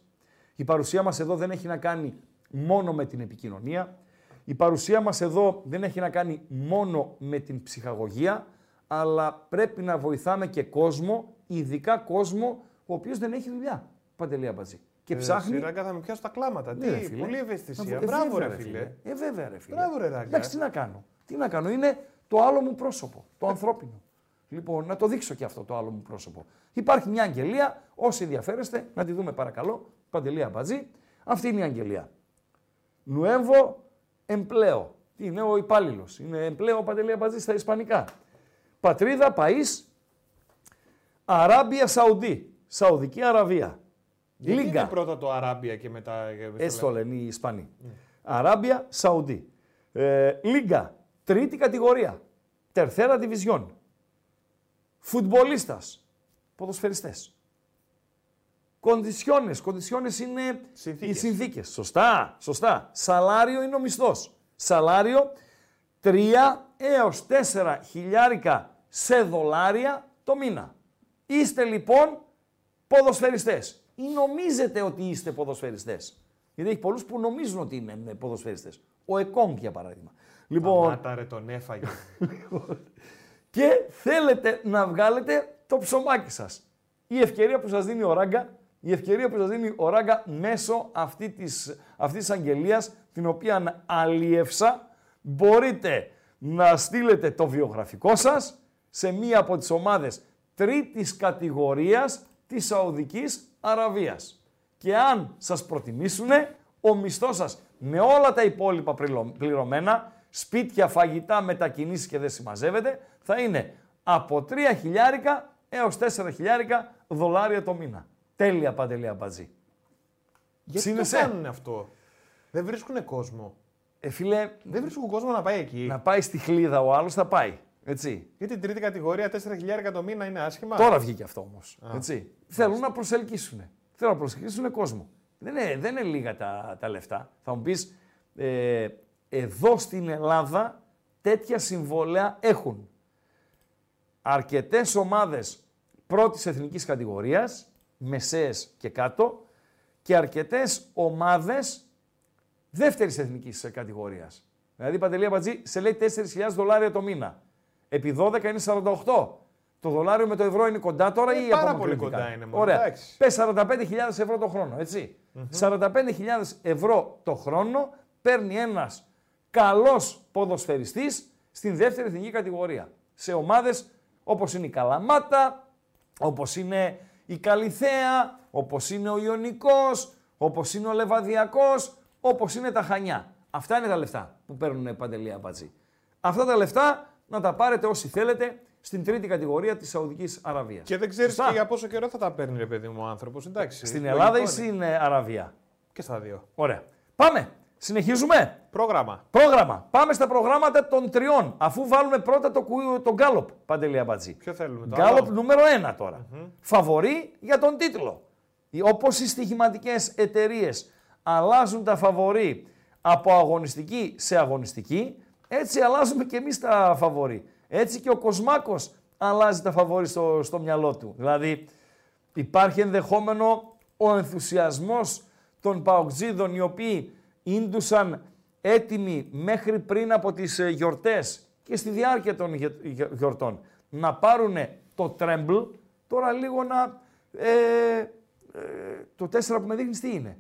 Η παρουσία μας εδώ δεν έχει να κάνει μόνο με την επικοινωνία. Η παρουσία μας εδώ δεν έχει να κάνει μόνο με την ψυχαγωγία, αλλά πρέπει να βοηθάμε και κόσμο, ειδικά κόσμο, ο οποίος δεν έχει δουλειά. Παντελή Αμπατζή. Και ψάχνει... Ε, Ράγκα θα με πιάσω τα κλάματα. Ναι, ρε Τι, φίλε. πολύ Να ευαισθησία. βο- ε, Μπράβο, βέβαια, ρε φίλε. Ε, βέβαια, ρε φίλε. Μπράβο, ρε Ράγκα. Εντάξει, τι να κάνω. Τι να κάνω. Είναι το άλλο μου πρόσωπο. Το ανθρώπινο. Λοιπόν, να το δείξω και αυτό το άλλο μου πρόσωπο. Υπάρχει μια αγγελία. Όσοι ενδιαφέρεστε, να τη δούμε παρακαλώ. Παντελή Αμπατζή. Αυτή είναι η αγγελία. Νουέμβο Εμπλέο. Τι είναι ο υπάλληλος. Είναι Εμπλέο Παντελή Αμπατζή στα Ισπανικά. Πατρίδα, Παΐς, Αράμπια Σαουδί. Σαουδική Αραβία. Γιατί Λίγκα. είναι πρώτα το Αράμπια και μετά... Έτσι το λένε οι Ισπανοί. Αράμπια, Σαουδί. Ε, Λίγκα, τρίτη κατηγορία. Τερθέρα διβιζιόν. Φουτμπολίστας. Ποδοσφαιριστές. Κοντισιόνες. Κοντισιόνες είναι Συνθήκες. οι συνθήκες. Σωστά, σωστά. Σαλάριο είναι ο μισθός. Σαλάριο 3 έως 4 χιλιάρικα σε δολάρια το μήνα. Είστε λοιπόν ποδοσφαιριστές. Ή νομίζετε ότι είστε ποδοσφαιριστές; Γιατί έχει πολλούς που νομίζουν ότι είναι ε, ποδοσφαιριστές. Ο Εκόνγκ για παράδειγμα. Λοιπόν, Σταμάτα ρε τον έφαγε. και θέλετε να βγάλετε το ψωμάκι σας. Η ευκαιρία που σας δίνει ο Ράγκα, η ευκαιρία που σας δίνει ο Ράγκα μέσω αυτή της, αυτής της αγγελίας, την οποία αλλιεύσα, μπορείτε να στείλετε το βιογραφικό σας σε μία από τις ομάδες τρίτης κατηγορίας της Σαουδικής Αραβίας. Και αν σας προτιμήσουν, ο μισθός σας με όλα τα υπόλοιπα πληρωμένα, πληρωμένα, σπίτια, φαγητά, μετακινήσεις και δεν συμμαζεύεται, θα είναι από 3 χιλιάρικα έως 4 χιλιάρικα δολάρια το μήνα. Τέλεια παντελεία μπατζή. Γιατί το Σύνεσαι. κάνουν αυτό; Δεν βρίσκουν κόσμο. Ε, φίλε, Δεν βρίσκουν κόσμο να πάει εκεί. να πάει στη χλίδα ο άλλος θα πάει. Έτσι. Γιατί την τρίτη κατηγορία 4.000 το μήνα είναι άσχημα; Τώρα βγήκε αυτό όμως. Έτσι. Θέλουν να προσελκύσουν. Θέλουν να προσελκύσουν κόσμο. Δεν είναι, δεν είναι λίγα τα, τα λεφτά. Θα μου πεις, ε, εδώ στην Ελλάδα τέτοια συμβόλαια έχουν αρκετές ομάδες πρώτης εθνικής κατηγορίας, μεσαίες και κάτω, και αρκετές ομάδες δεύτερης εθνικής κατηγορίας. Δηλαδή, Παντελή Αμπατζή σε λέει 4.000 δολάρια το μήνα. Επί 12 είναι 48. Το δολάριο με το ευρώ είναι κοντά τώρα Ε, ή πάρα απομακρύνθηκαν; πολύ κοντά είναι μόνο, Ωραία. εντάξει. Πες 45.000 ευρώ το χρόνο, έτσι. 45.000 ευρώ το χρόνο παίρνει ένας καλός ποδοσφαιριστής στην δεύτερη εθνική κατηγορία. Σε ομάδες όπως είναι η Καλαμάτα, όπως είναι η Καλιθέα, όπως είναι ο Ιωνικός, όπως είναι ο Λεβαδιακός, όπως είναι τα Χανιά. Αυτά είναι τα λεφτά που παίρνουν παντελή απατζή. Αυτά τα λεφτά να τα πάρετε όσοι θέλετε στην τρίτη κατηγορία της Σαουδικής Αραβίας. Και δεν ξέρεις Σωστά. και για πόσο καιρό θα τα παίρνει, ρε παιδί μου, ο άνθρωπος. Εντάξει. Στην λογικό Ελλάδα ή είναι. στην ε, Αραβία; Και στα δύο. Ωραία. Πάμε. Συνεχίζουμε; Πρόγραμμα. Πρόγραμμα. Πάμε στα προγράμματα των τριών. Αφού βάλουμε πρώτα το, κου- το γκάλοπ, Παντελή Αμπατζή. Ποιο θέλουμε το Γκάλοπ άλλο; νούμερο 1 τώρα. Φαβορή για τον τίτλο. Όπως οι στοιχηματικές εταιρείες αλλάζουν τα φαβορή από αγωνιστική σε αγωνιστική, έτσι αλλάζουμε και εμείς τα φαβορή. Έτσι και ο Κοσμάκος αλλάζει τα φαβορή στο, στο μυαλό του. Δηλαδή, υπάρχει ενδεχόμενο ο ενθουσιασμός των παοξίδων οι οποίοι ίντουσαν έτοιμοι μέχρι πριν από τις ε, γιορτές και στη διάρκεια των γε- γε- γιορτών να πάρουν το τρέμπλ, τώρα λίγο να... Ε, ε, το 4 που με δείχνεις τι είναι;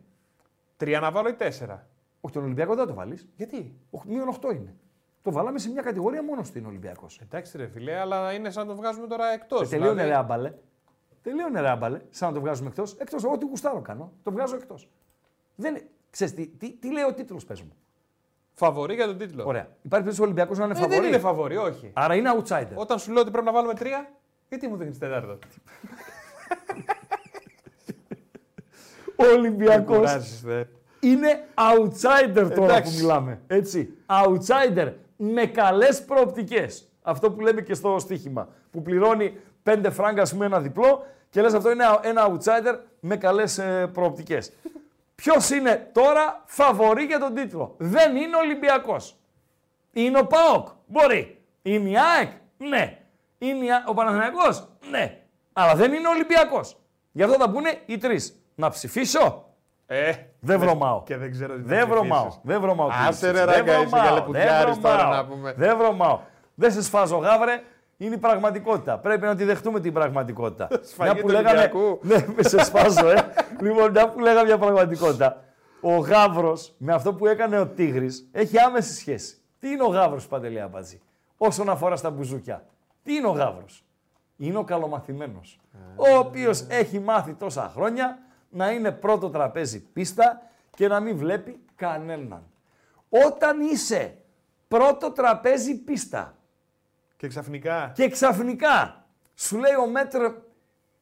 Τρία να βάλω ή τέσσερα; Όχι, τον Ολυμπιακό δεν το βάλεις. Γιατί; Ο- Μείον 8 είναι. Το βάλαμε σε μια κατηγορία μόνο στην Ολυμπιακός. Εντάξει, ρε φιλέ, αλλά είναι σαν να το βγάζουμε τώρα εκτός. Ε, τελείωνε ρε άμπαλε. Τελείωνε ρε άμπαλε, σαν να το βγάζουμε εκτός. Εκτός, ό,τι γουστάρω κάνω. Το βγάζω εκτός. Δεν... Ξέρεις, τι, τι, τι λέει ο τίτλος, πες μου. Φαβορή για τον τίτλο. Ωραία. Υπάρχει περίπτωση ο Ολυμπιακός να είναι Ε, φαβορή; δεν είναι φαβορή, όχι. Άρα είναι outsider. Όταν σου λέω ότι πρέπει να βάλουμε τρία, γιατί μου δίνεις τέταρτο; Ο Ολυμπιακός Κουράζεις, δε. είναι outsider τώρα Εντάξει. που μιλάμε. Έτσι. Outsider με καλές προοπτικές. Αυτό που λέμε και στο στοίχημα. Που πληρώνει 5 φράγκα, ας πούμε, ένα διπλό και λες αυτό είναι ένα outsider με καλές προοπτικές. Ποιος είναι τώρα φαβορή για τον τίτλο; Δεν είναι ο Ολυμπιακός. Είναι ο ΠΑΟΚ; Μπορεί. Είναι η ΑΕΚ; Ναι. Είναι η Α- ο Παναθηναϊκός; Ναι. Αλλά δεν είναι ο Ολυμπιακός. Γι' αυτό θα πούνε οι τρεις. Να ψηφίσω; Ε, Δεν βρωμάω. Και δεν ξέρω τι θα Δεν ψηφίσεις. βρωμάω. Δεν βρωμάω. τι Άσε, ψήφισες. ρε, Δεν ράγκα, είσαι βρωμάω. γαλεπουδιάρης Δεν τώρα, βρωμάω. να πούμε. Δεν βρωμάω. Δεν σε σφάζω γάβρε. Είναι η πραγματικότητα. Πρέπει να τη δεχτούμε την πραγματικότητα. Σφαγή του Ολυμπιακού. Ναι, σε σφάζω, ε. λοιπόν, μια που λέγαμε για πραγματικότητα. Ο Γάβρο με αυτό που έκανε ο Τίγρης έχει άμεση σχέση. Τι είναι ο Γάβρο, Παντελή Αμπατζή, όσον αφορά στα μπουζούκια; Τι είναι ο Γάβρο. Είναι ο καλομαθημένος. Ο οποίος έχει μάθει τόσα χρόνια να είναι πρώτο τραπέζι πίστα και να μην βλέπει κανέναν. Όταν είσαι πρώτο τραπέζι πίστα Και ξαφνικά. και ξαφνικά σου λέει ο Μέτρ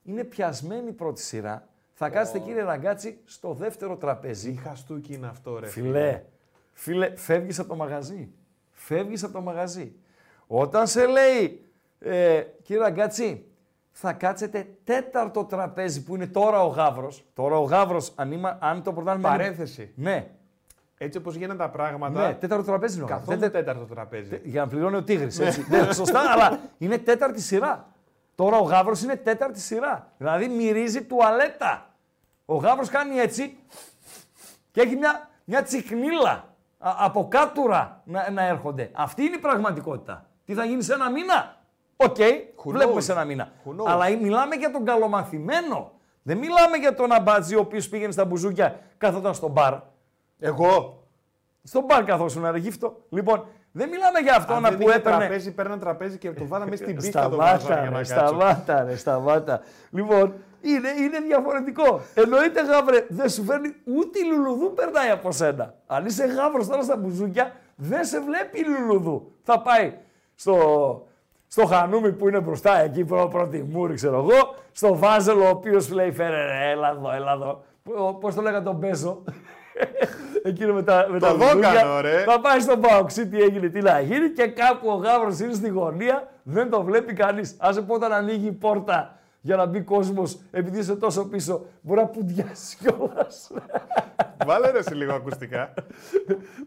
είναι πιασμένη η πρώτη σειρά. Θα κάτσετε κύριε Ραγκάτσι στο δεύτερο τραπέζι. Τι χαστούκι είναι αυτό, ρε. Φιλέ, φίλε, φεύγεις από το μαγαζί. Φεύγεις από το μαγαζί. Όταν σε λέει, ε, κύριε Ραγκάτσι, θα κάτσετε τέταρτο τραπέζι που είναι τώρα ο Γάβρος. Τώρα ο Γάβρος, αν, είμα- αν το πρωτάθλημα... είναι- Παρένθεση. Ναι, Έτσι όπως γίνανε τα πράγματα. ναι, τέταρτο τραπέζι είναι ο Γάβρος. Καθόλου Δεν- τέταρτο τραπέζι. για να πληρώνει ο Τίγρης, έτσι. ναι, σωστά, αλλά είναι τέταρτη σειρά. Τώρα ο Γάβρος είναι τέταρτη σειρά. Δηλαδή μυρίζει τουαλέτα. Ο Γάβρος κάνει έτσι και έχει μια, μια τσικνίλα α- από κάτουρα να, να έρχονται. Αυτή είναι η πραγματικότητα. Τι θα γίνει σε ένα μήνα; Οκ, βλέπουμε knows? σε ένα μήνα. Who knows? Αλλά μιλάμε για τον καλομαθημένο. Δεν μιλάμε για τον Αμπατζή ο οποίος πήγαινε στα μπουζούκια κάθονταν στο μπαρ. Εγώ; Στο μπαρ καθόσουν ρε γύφτο. Λοιπόν, δεν μιλάμε για αυτόν Αν δεν που είχε έπαιρνε. τραπέζι, παίρναν τραπέζι και το βάλαμε στην πίστα το βάζανε Σταμάτα, για να ρε, κάτσω. σταμάτα, ρε, σταμάτα. Λοιπόν, είναι, είναι διαφορετικό. Εννοείται, γάβρε, δεν σου φέρνει ούτε η λουλουδού περνάει από σένα. Αν είσαι γάβρος τώρα στα μπουζούκια, δεν σε βλέπει η λουλουδού. Θα πάει στο, στο χανούμι που είναι μπροστά εκεί, πρω, πρώτη μούρη, ξέρω εγώ, στο βάζελο ο οποίος σου λέει φέρε ρε, έλα εδώ, έλα εδώ. Πώς το λέγανε τον Μπέζο. Εκείνο με τα, με τα δόκανο, μπουζούκια. ρε. Θα πάει στον Παοξή, τι έγινε, τι να γίνει και κάπου ο γάβρος είναι στη γωνία, δεν το βλέπει κανείς. Άσε πω όταν ανοίγει η πόρτα για να μπει κόσμος, επειδή είσαι τόσο πίσω, μπορεί να πουντιάσει κιόλας. Βάλε ρε σε λίγο ακουστικά.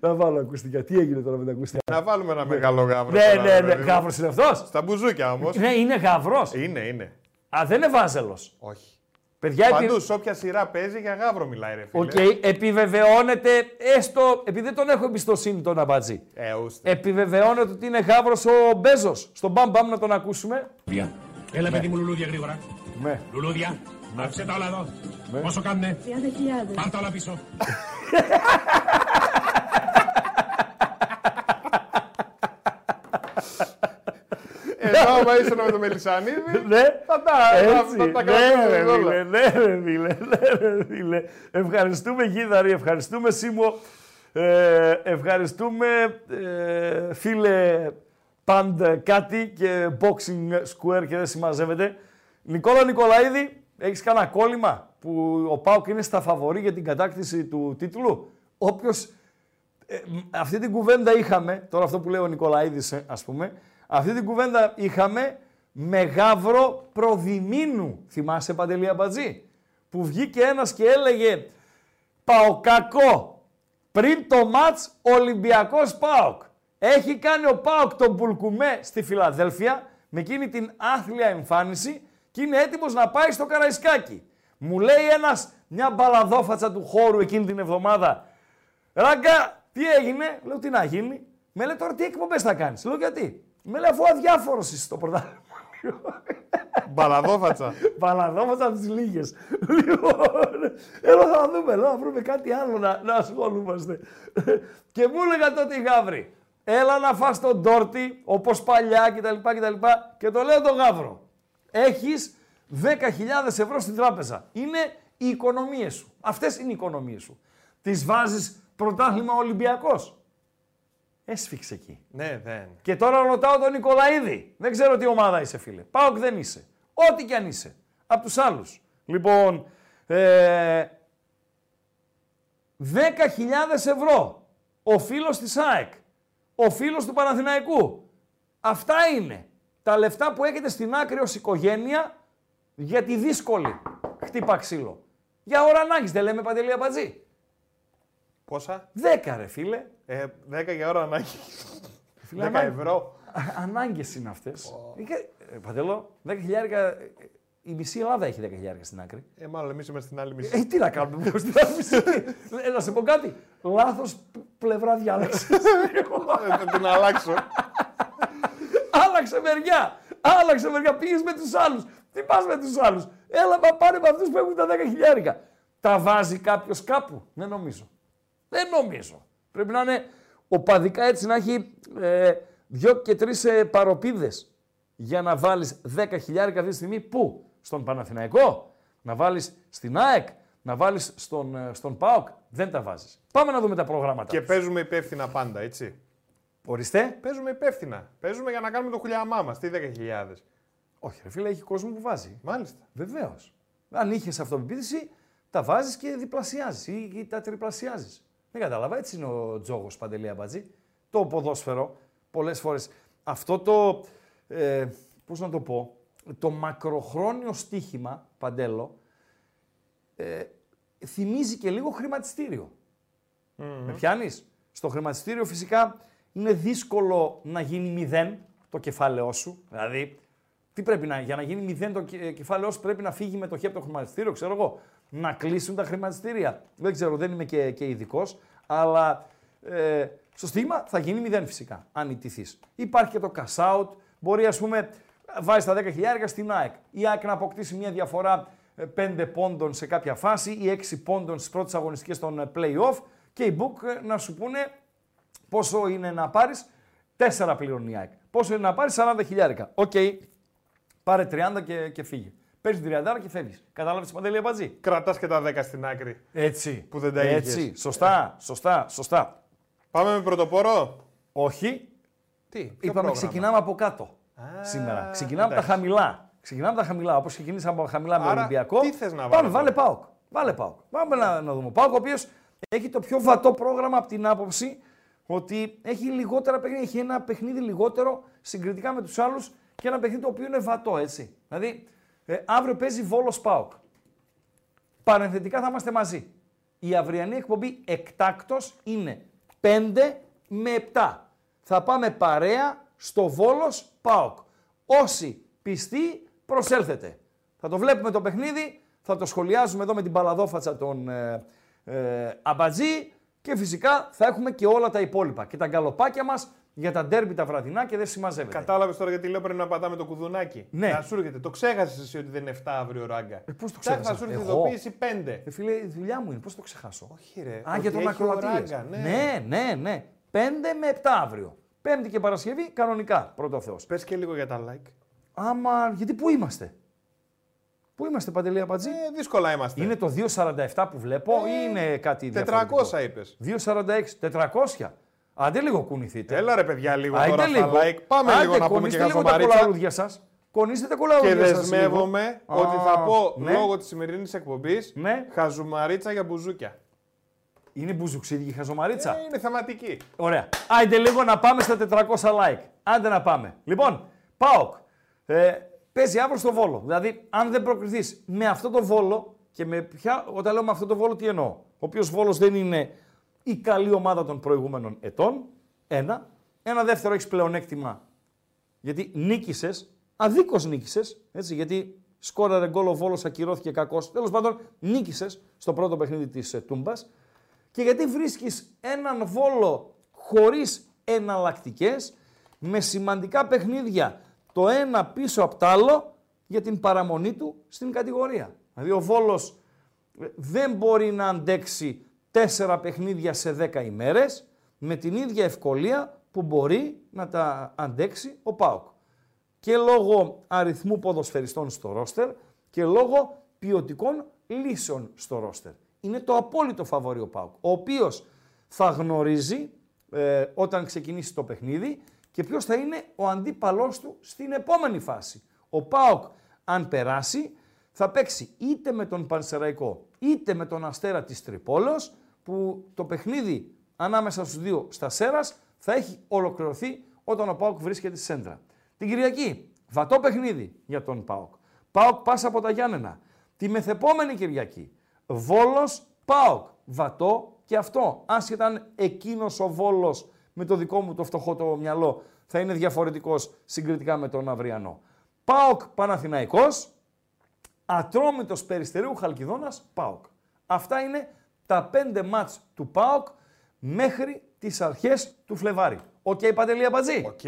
να βάλω ακουστικά. Τι έγινε τώρα με τα ακουστικά; να βάλουμε ένα μεγάλο γάβρο. ναι, τώρα, ναι, ρε ναι. παιδί μου. Γάβρος είναι αυτός; Στα μπουζούκια όμως. ναι, είναι γάβρος. είναι, είναι. Α, δεν είναι βάζελος. Όχι. Παιδιά, επι... Παντού, σε όποια σειρά παίζει για γάβρο μιλάει, ρε φίλε. Οκ, επιβεβαιώνεται έστω, επειδή δεν τον έχω εμπιστοσύνη τον Αμπατζή. Ε, ούστε. Επιβεβαιώνεται ότι είναι γάβρος ο Μπέζος. Στον μπαμ μπαμ να τον ακούσουμε. Έλα, παιδί μου, λουλούδια γρήγορα. Ναι. Λουλούδια. Άφησε τα όλα εδώ. Πόσο κάνουνε. 30.000. Πάρ' τα όλα πίσω. άμα ήσουν με το Μελισανίδη, Ναι, θα τα, έτσι. θα, θα τα ναι, ρε, κρατούσες όλα. φίλε, ναι, ρε, φίλε, ναι, ρε, φίλε. Ευχαριστούμε Γίδαρη, ευχαριστούμε Σίμω, ε, ευχαριστούμε ε, φίλε Παντ κάτι και Boxing Square και δεν συμμαζεύεται. Νικόλα Νικολαίδη, έχεις κανένα κόλλημα που ο Πάουκ είναι στα φαβορή για την κατάκτηση του τίτλου; Όποιος ε, μ, αυτή την κουβέντα είχαμε, τώρα αυτό που λέει ο Νικολαίδης ε, ας πούμε, αυτή την κουβέντα είχαμε με γάβρο προδημήνου. Θυμάσαι Παντελή Αμπατζή, που βγήκε ένας και έλεγε Παοκακό, πριν το μάτς Ολυμπιακός Πάοκ. Έχει κάνει ο Πάοκ τον Πουλκουμέ στη Φιλαδέλφια με εκείνη την άθλια εμφάνιση και είναι έτοιμος να πάει στο Καραϊσκάκι. Μου λέει ένας μια μπαλαδόφατσα του χώρου εκείνη την εβδομάδα Ράγκα, τι έγινε, λέω τι να γίνει; Με λέει τώρα τι εκπομπές θα κάνεις; Λέω γιατί; Με λέει αφού αδιάφορος είσαι στο πρωτάθλημα. Μπαλαδόφατσα. Παλαδόμαστε από τις λίγες. Λοιπόν, έλα θα δούμε, λέω, να βρούμε κάτι άλλο να, να ασχολούμαστε. και μου έλεγαν τότε οι γάβροι, έλα να φας τον τόρτι, όπως παλιά κτλ. κτλ. Και το λέω τον γάβρο. Έχεις 10.000 ευρώ στην τράπεζα. Είναι οι οικονομίες σου. Αυτές είναι οι οικονομίες σου. Τις βάζεις πρωτάθλημα Ολυμπιακός. Έσφιξε εκεί. Ναι, δεν. Και τώρα ρωτάω τον Νικολαίδη. Δεν ξέρω τι ομάδα είσαι, φίλε. Πάοκ δεν είσαι. Ό,τι κι αν είσαι. Από τους άλλους. Λοιπόν, ε, 10.000 ευρώ. Ο φίλος της ΑΕΚ. Ο φίλος του Παναθηναϊκού. Αυτά είναι. Τα λεφτά που έχετε στην άκρη ως οικογένεια για τη δύσκολη. Χτύπα ξύλο. Για ώρα ανάγκης δεν λέμε Παντελή Αμπατζή. Πόσα; 10 ρε φίλε. Ε, 10 για ώρα ανάγκη. 10 ανάγκη. ευρώ. Ανάγκες είναι αυτές. Παντελώ, 10 χιλιάρικα. ε, Η μισή Ελλάδα έχει 10 χιλιάρικα στην άκρη. Ε, μάλλον εμείς είμαστε στην άλλη Ε, μισή. τι να κάνουμε, πώ την άλλη μισή. Ε, να σε πω κάτι. Λάθος πλευρά διάλεξε. Ε, Θα την αλλάξω. Άλλαξε μεριά. Άλλαξε μεριά. Πήγες με τους άλλους. Τι πας με τους άλλους. Έλα, μα πάρε με αυτούς που έχουν τα 10 χιλιάρικα. Τα βάζει κάποιος κάπου. Δεν νομίζω. Δεν νομίζω. Πρέπει να είναι οπαδικά έτσι να έχει ε, δυο και τρεις ε, παροπίδες για να βάλεις 10 χιλιάρικα αυτή τη στιγμή. Πού; Στον Παναθηναϊκό; Να βάλεις στην ΑΕΚ; Να βάλεις στον, ε, στον ΠΑΟΚ; Δεν τα βάζεις. Πάμε να δούμε τα προγράμματα. Και παίζουμε υπεύθυνα πάντα, έτσι. Οριστέ. Παίζουμε υπεύθυνα. Παίζουμε για να κάνουμε το χουλιαμά μας. Τι 10.000. Όχι, ρε φίλε, έχει κόσμο που βάζει. Μάλιστα. Βεβαίως. Αν είχες αυτοπεποίθηση, τα βάζεις και διπλασιάζεις ή, ή τα τριπλασιάζεις. Δεν κατάλαβα. Έτσι είναι ο τζόγος Παντελή Αμπατζή. Το ποδόσφαιρο πολλές φορές. Αυτό το. Ε, Πώς να το πω. Το μακροχρόνιο στοίχημα, Παντέλο, ε, θυμίζει και λίγο χρηματιστήριο. Με πιάνεις; Στο χρηματιστήριο φυσικά είναι δύσκολο να γίνει μηδέν το κεφάλαιό σου. Δηλαδή, τι πρέπει να, για να γίνει μηδέν το κε- κεφάλαιό σου πρέπει να φύγει μετοχή από το χρηματιστήριο, ξέρω εγώ. Να κλείσουν τα χρηματιστήρια. Δεν ξέρω, δεν είμαι και, και ειδικός, αλλά ε, στο στίγμα θα γίνει μηδέν φυσικά, αν ιτηθείς. Υπάρχει και το cash out, μπορεί ας πούμε βάζει τα 10 χιλιάρικα στην ΑΕΚ. Η ΑΕΚ να αποκτήσει μια διαφορά 5 πόντων σε κάποια φάση ή 6 πόντων στις πρώτες αγωνιστικές των ε, play-off και οι book ε, να σου πούνε πόσο είναι να πάρεις 4 πληρώνει η ΑΕΚ. Πόσο είναι να πάρεις; 40 χιλιάρικα. Οκ, πάρε 30 και, και φύγε. Παίρνεις 30 και φεύγεις. Κατάλαβες Παντελή Αμπατζή. Κρατάς και τα 10 στην άκρη. Έτσι. Που δεν τα Έτσι. είχες. Σωστά, σωστά, σωστά. Πάμε με πρωτοπόρο. Όχι. Τι, ποιο Είπαμε πρόγραμμα; ξεκινάμε από κάτω σήμερα. Ξεκινάμε από τα εντάξει. χαμηλά. Ξεκινάμε από τα χαμηλά. Όπως ξεκινήσαμε από τα χαμηλά με Άρα, Ολυμπιακό. τι θες να Πάμε, βάλω βάλε τώρα; Πάοκ. Βάλε Πάοκ. Πάμε να, να δούμε. Ο Πάοκ, ο οποίος έχει το πιο βατό πρόγραμμα από την άποψη ότι έχει λιγότερα παιχνίδια. Έχει ένα παιχνίδι λιγότερο συγκριτικά με τους άλλους και ένα παιχνίδι το οποίο είναι βατό, έτσι. Δηλαδή, ε, αύριο παίζει Βόλος Πάοκ. Παρενθετικά θα είμαστε μαζί. Η αυριανή εκπομπή εκτάκτος είναι 5 με 7. Θα πάμε παρέα στο Βόλος ΠΑΟΚ. Όσοι πιστοί προσέλθετε. Θα το βλέπουμε το παιχνίδι, θα το σχολιάζουμε εδώ με την παλαδόφατσα των ε, ε, Αμπατζή και φυσικά θα έχουμε και όλα τα υπόλοιπα. Και τα γκαλοπάκια μας για τα ντέρμπι τα βραδινά και δεν συμμαζεύεται. Κατάλαβες τώρα γιατί λέω πρέπει να πατάμε το κουδουνάκι. Ναι. Να σου έρχεται. Το ξέχασες εσύ ότι δεν είναι 7 αύριο ράγκα. Ε, πώς το Τσακ, ξέχασα; Θα σου έρθει Εγώ; ειδοποίηση 5. Ε, φίλε, η δουλειά μου είναι, πώς το ξεχάσω; Όχι, ρε. Α, ότι για τον έχει ο ακροατήριες. Ράγκα, ναι. ναι, ναι, ναι. 5 με 7 αύριο. Πέμπτη και Παρασκευή, κανονικά, πρώτο Θεός. Πες και λίγο για τα like. Άμα, γιατί πού είμαστε; Πού είμαστε, Παντελή Αμπατζή. Ε, δύσκολα είμαστε. Είναι το 2,47 που βλέπω ή είναι κάτι 400 διαφορετικό. είπες. 2,46, 400. Άντε λίγο κουνηθείτε. Έλα ρε παιδιά λίγο Άντε τώρα λίγο. στα like. Πάμε Άντε, λίγο να πούμε κονίστε και λίγο τα χαζομαρίτσα. κολαρούδια σας. Κονίστε τα Και κολαρούδια σας δεσμεύομαι λίγο. ότι Α, θα πω ναι. λόγω της σημερινής εκπομπής Ναι. χαζουμαρίτσα για μπουζούκια. Είναι μπουζουξίδι η χαζομαρίτσα; Ε, είναι θεματική. Ωραία. Άντε λίγο να πάμε στα 400 like. Άντε να πάμε. Λοιπόν, ΠΑΟΚ. Ε, παίζει αύριο στο Βόλο. Δηλαδή, αν δεν προκριθείς με αυτό το Βόλο και με ποια, όταν λέω με αυτό το Βόλο, τι εννοώ; Ο οποίος Βόλος δεν είναι η καλή ομάδα των προηγούμενων ετών. Ένα. Ένα δεύτερο έχεις πλεονέκτημα γιατί νίκησες, αδίκως νίκησες, έτσι, γιατί σκόραρε γκολ ο Βόλος, ακυρώθηκε κακός. Τέλος πάντων, νίκησες στο πρώτο παιχνίδι της ε, Τούμπας. Και γιατί βρίσκεις έναν Βόλο χωρίς εναλλακτικές, με σημαντικά παιχνίδια το ένα πίσω από το άλλο για την παραμονή του στην κατηγορία. Δηλαδή ο Βόλος ε, δεν μπορεί να αντέξει τέσσερα παιχνίδια σε δέκα ημέρες με την ίδια ευκολία που μπορεί να τα αντέξει ο ΠΑΟΚ. Και λόγω αριθμού ποδοσφαιριστών στο ρόστερ και λόγω ποιοτικών λύσεων στο ρόστερ. Είναι το απόλυτο φαβορή ο ΠΑΟΚ, ο οποίος θα γνωρίζει ε, όταν ξεκινήσει το παιχνίδι και ποιος θα είναι ο αντίπαλός του στην επόμενη φάση. Ο ΠΑΟΚ αν περάσει θα παίξει είτε με τον Πανσεραϊκό είτε με τον Αστέρα της Τρυπόλεως που το παιχνίδι ανάμεσα στους δύο στα Σέρας θα έχει ολοκληρωθεί όταν ο ΠΑΟΚ βρίσκεται στη σέντρα. Την Κυριακή, βατό παιχνίδι για τον ΠΑΟΚ. ΠΑΟΚ πάσα από τα Γιάννενα. Τη μεθεπόμενη Κυριακή, Βόλος ΠΑΟΚ. Βατό και αυτό. Άσχετα αν εκείνος ο Βόλος με το δικό μου το φτωχό το μυαλό θα είναι διαφορετικός συγκριτικά με τον Αυριανό. ΠΑΟΚ Παναθηναϊκός, Ατρόμητος Περιστερίου Χαλκιδόνας, ΠΑΟΚ. Αυτά είναι τα πέντε μάτς του ΠΑΟΚ μέχρι τις αρχές του Φλεβάρι. OK, okay, Παντελή Αμπατζή. Οκ.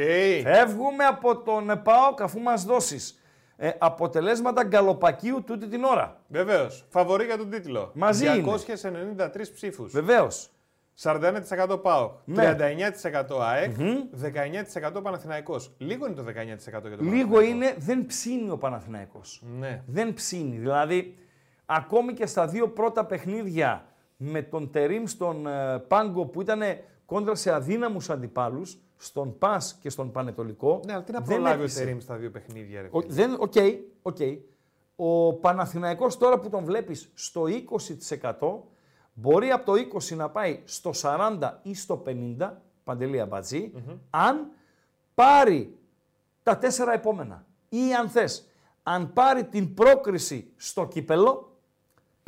Φεύγουμε από τον ΠΑΟΚ αφού μας δώσεις ε, αποτελέσματα γκαλοπακίου τούτη την ώρα. Βεβαίως. Φαβορή για τον τίτλο. Μαζί 293 ψήφους. Βεβαίως. 41% ΠΑΟΚ, Ναι. 39% ΑΕΚ, 19% Παναθηναϊκός. Λίγο είναι το 19% για τον Λίγο Παναθηναϊκό. είναι, δεν ψήνει ο Παναθηναϊκός. Ναι. Δεν ψήνει. Δηλαδή, ακόμη και στα δύο πρώτα παιχνίδια με τον Τερίμ στον ε, Πάγκο που ήταν κόντρα σε αδύναμους αντιπάλους, στον ΠΑΣ και στον Πανετολικό. Ναι, αλλά τι να δεν προλάβει ο έπεισε. Τερίμ στα δύο παιχνίδια. Ρε. Ο, φίλε. δεν, OK, OK. Ο Παναθηναϊκός τώρα που τον βλέπεις στο 20% μπορεί από το 20 να πάει στο 40 ή στο 50, Παντελή Αμπατζή, αν πάρει τα τέσσερα επόμενα. Ή αν θες, αν πάρει την πρόκριση στο κύπελο,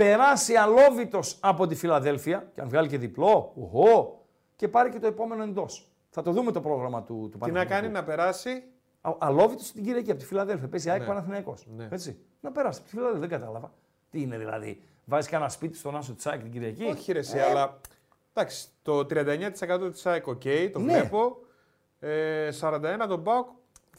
περάσει αλόβητος από τη Φιλαδέλφια και αν βγάλει και διπλό, οχο, και πάρει και το επόμενο εντός. Θα το δούμε το πρόγραμμα του, του Τι να Παναθηναϊκού. κάνει να περάσει; Αλόβητος την Κυριακή από τη Φιλαδέλφια. Παίζει ΑΕΚ Ναι. Παναθηναϊκός. Ναι. Έτσι. Να περάσει από τη Φιλαδέλφια. Δεν κατάλαβα. Τι είναι δηλαδή. Βάζεις κανένα σπίτι στον Άσο της ΑΕΚ την Κυριακή; Όχι ρε εσύ, αλλά εντάξει, το 39% της ΑΕΚ οκ, το Ναι. βλέπω. Ε, 41% τον ΠΑΟΚ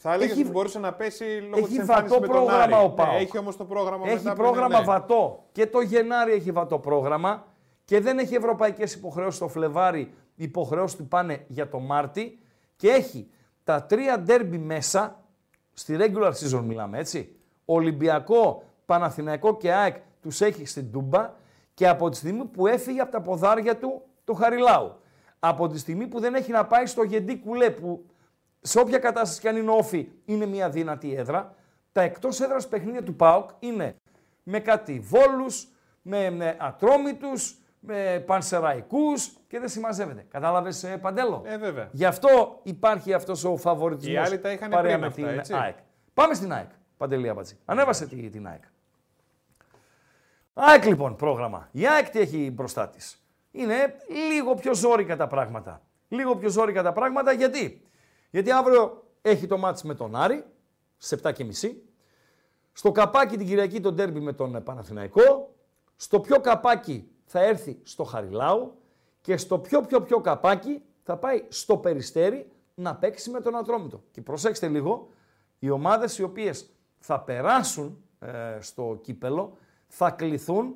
θα έλεγες Έχει- ότι μπορούσε να πέσει λόγω έχει της εμφάνισης βατό με τον πρόγραμμα Άρη. ο ΠΑΟΚ. Ναι, έχει όμως το πρόγραμμα Έχει μετά που είναι, πρόγραμμα ναι. βατό. Και το Γενάρη έχει βατό πρόγραμμα. Και δεν έχει ευρωπαϊκές υποχρεώσεις το Φλεβάρι. Οι υποχρεώσεις του πάνε για το Μάρτι. Και έχει τα τρία ντέρμπι μέσα. Στη regular season μιλάμε έτσι. Ολυμπιακό, Παναθηναϊκό και ΑΕΚ τους έχει στην Τούμπα. Και από τη στιγμή που έφυγε από τα ποδάρια του το Χαριλάου. Από τη στιγμή που δεν έχει να πάει στο Γεντή Κουλέ που σε όποια κατάσταση και αν είναι όφη είναι μια δυνατή έδρα. Τα εκτός έδρας παιχνίδια του ΠΑΟΚ είναι με κάτι βόλους, με, με ατρόμητους, με πανσεραϊκούς και δεν συμμαζεύεται. Κατάλαβες ε, Παντέλο; Ε, βέβαια. Γι' αυτό υπάρχει αυτός ο φαβοριτισμός Οι άλλοι τα είχαν παρέα πριν με αυτά, την έτσι. ΑΕΚ. Πάμε στην ΑΕΚ, Παντελή Αμπατζή. Ανέβασε τη, την ΑΕΚ. ΑΕΚ λοιπόν πρόγραμμα. Η ΑΕΚ τι έχει μπροστά της; Είναι λίγο πιο ζόρικα τα πράγματα. Λίγο πιο ζόρικα τα πράγματα γιατί; Γιατί αύριο έχει το μάτς με τον Άρη, σε 7.30. Στο καπάκι την Κυριακή το ντέρμπι με τον Παναθηναϊκό. Στο πιο καπάκι θα έρθει στο Χαριλάου. Και στο πιο πιο πιο καπάκι θα πάει στο Περιστέρι να παίξει με τον Ατρόμητο. Και προσέξτε λίγο, οι ομάδες οι οποίες θα περάσουν ε, στο κύπελλο θα κληθούν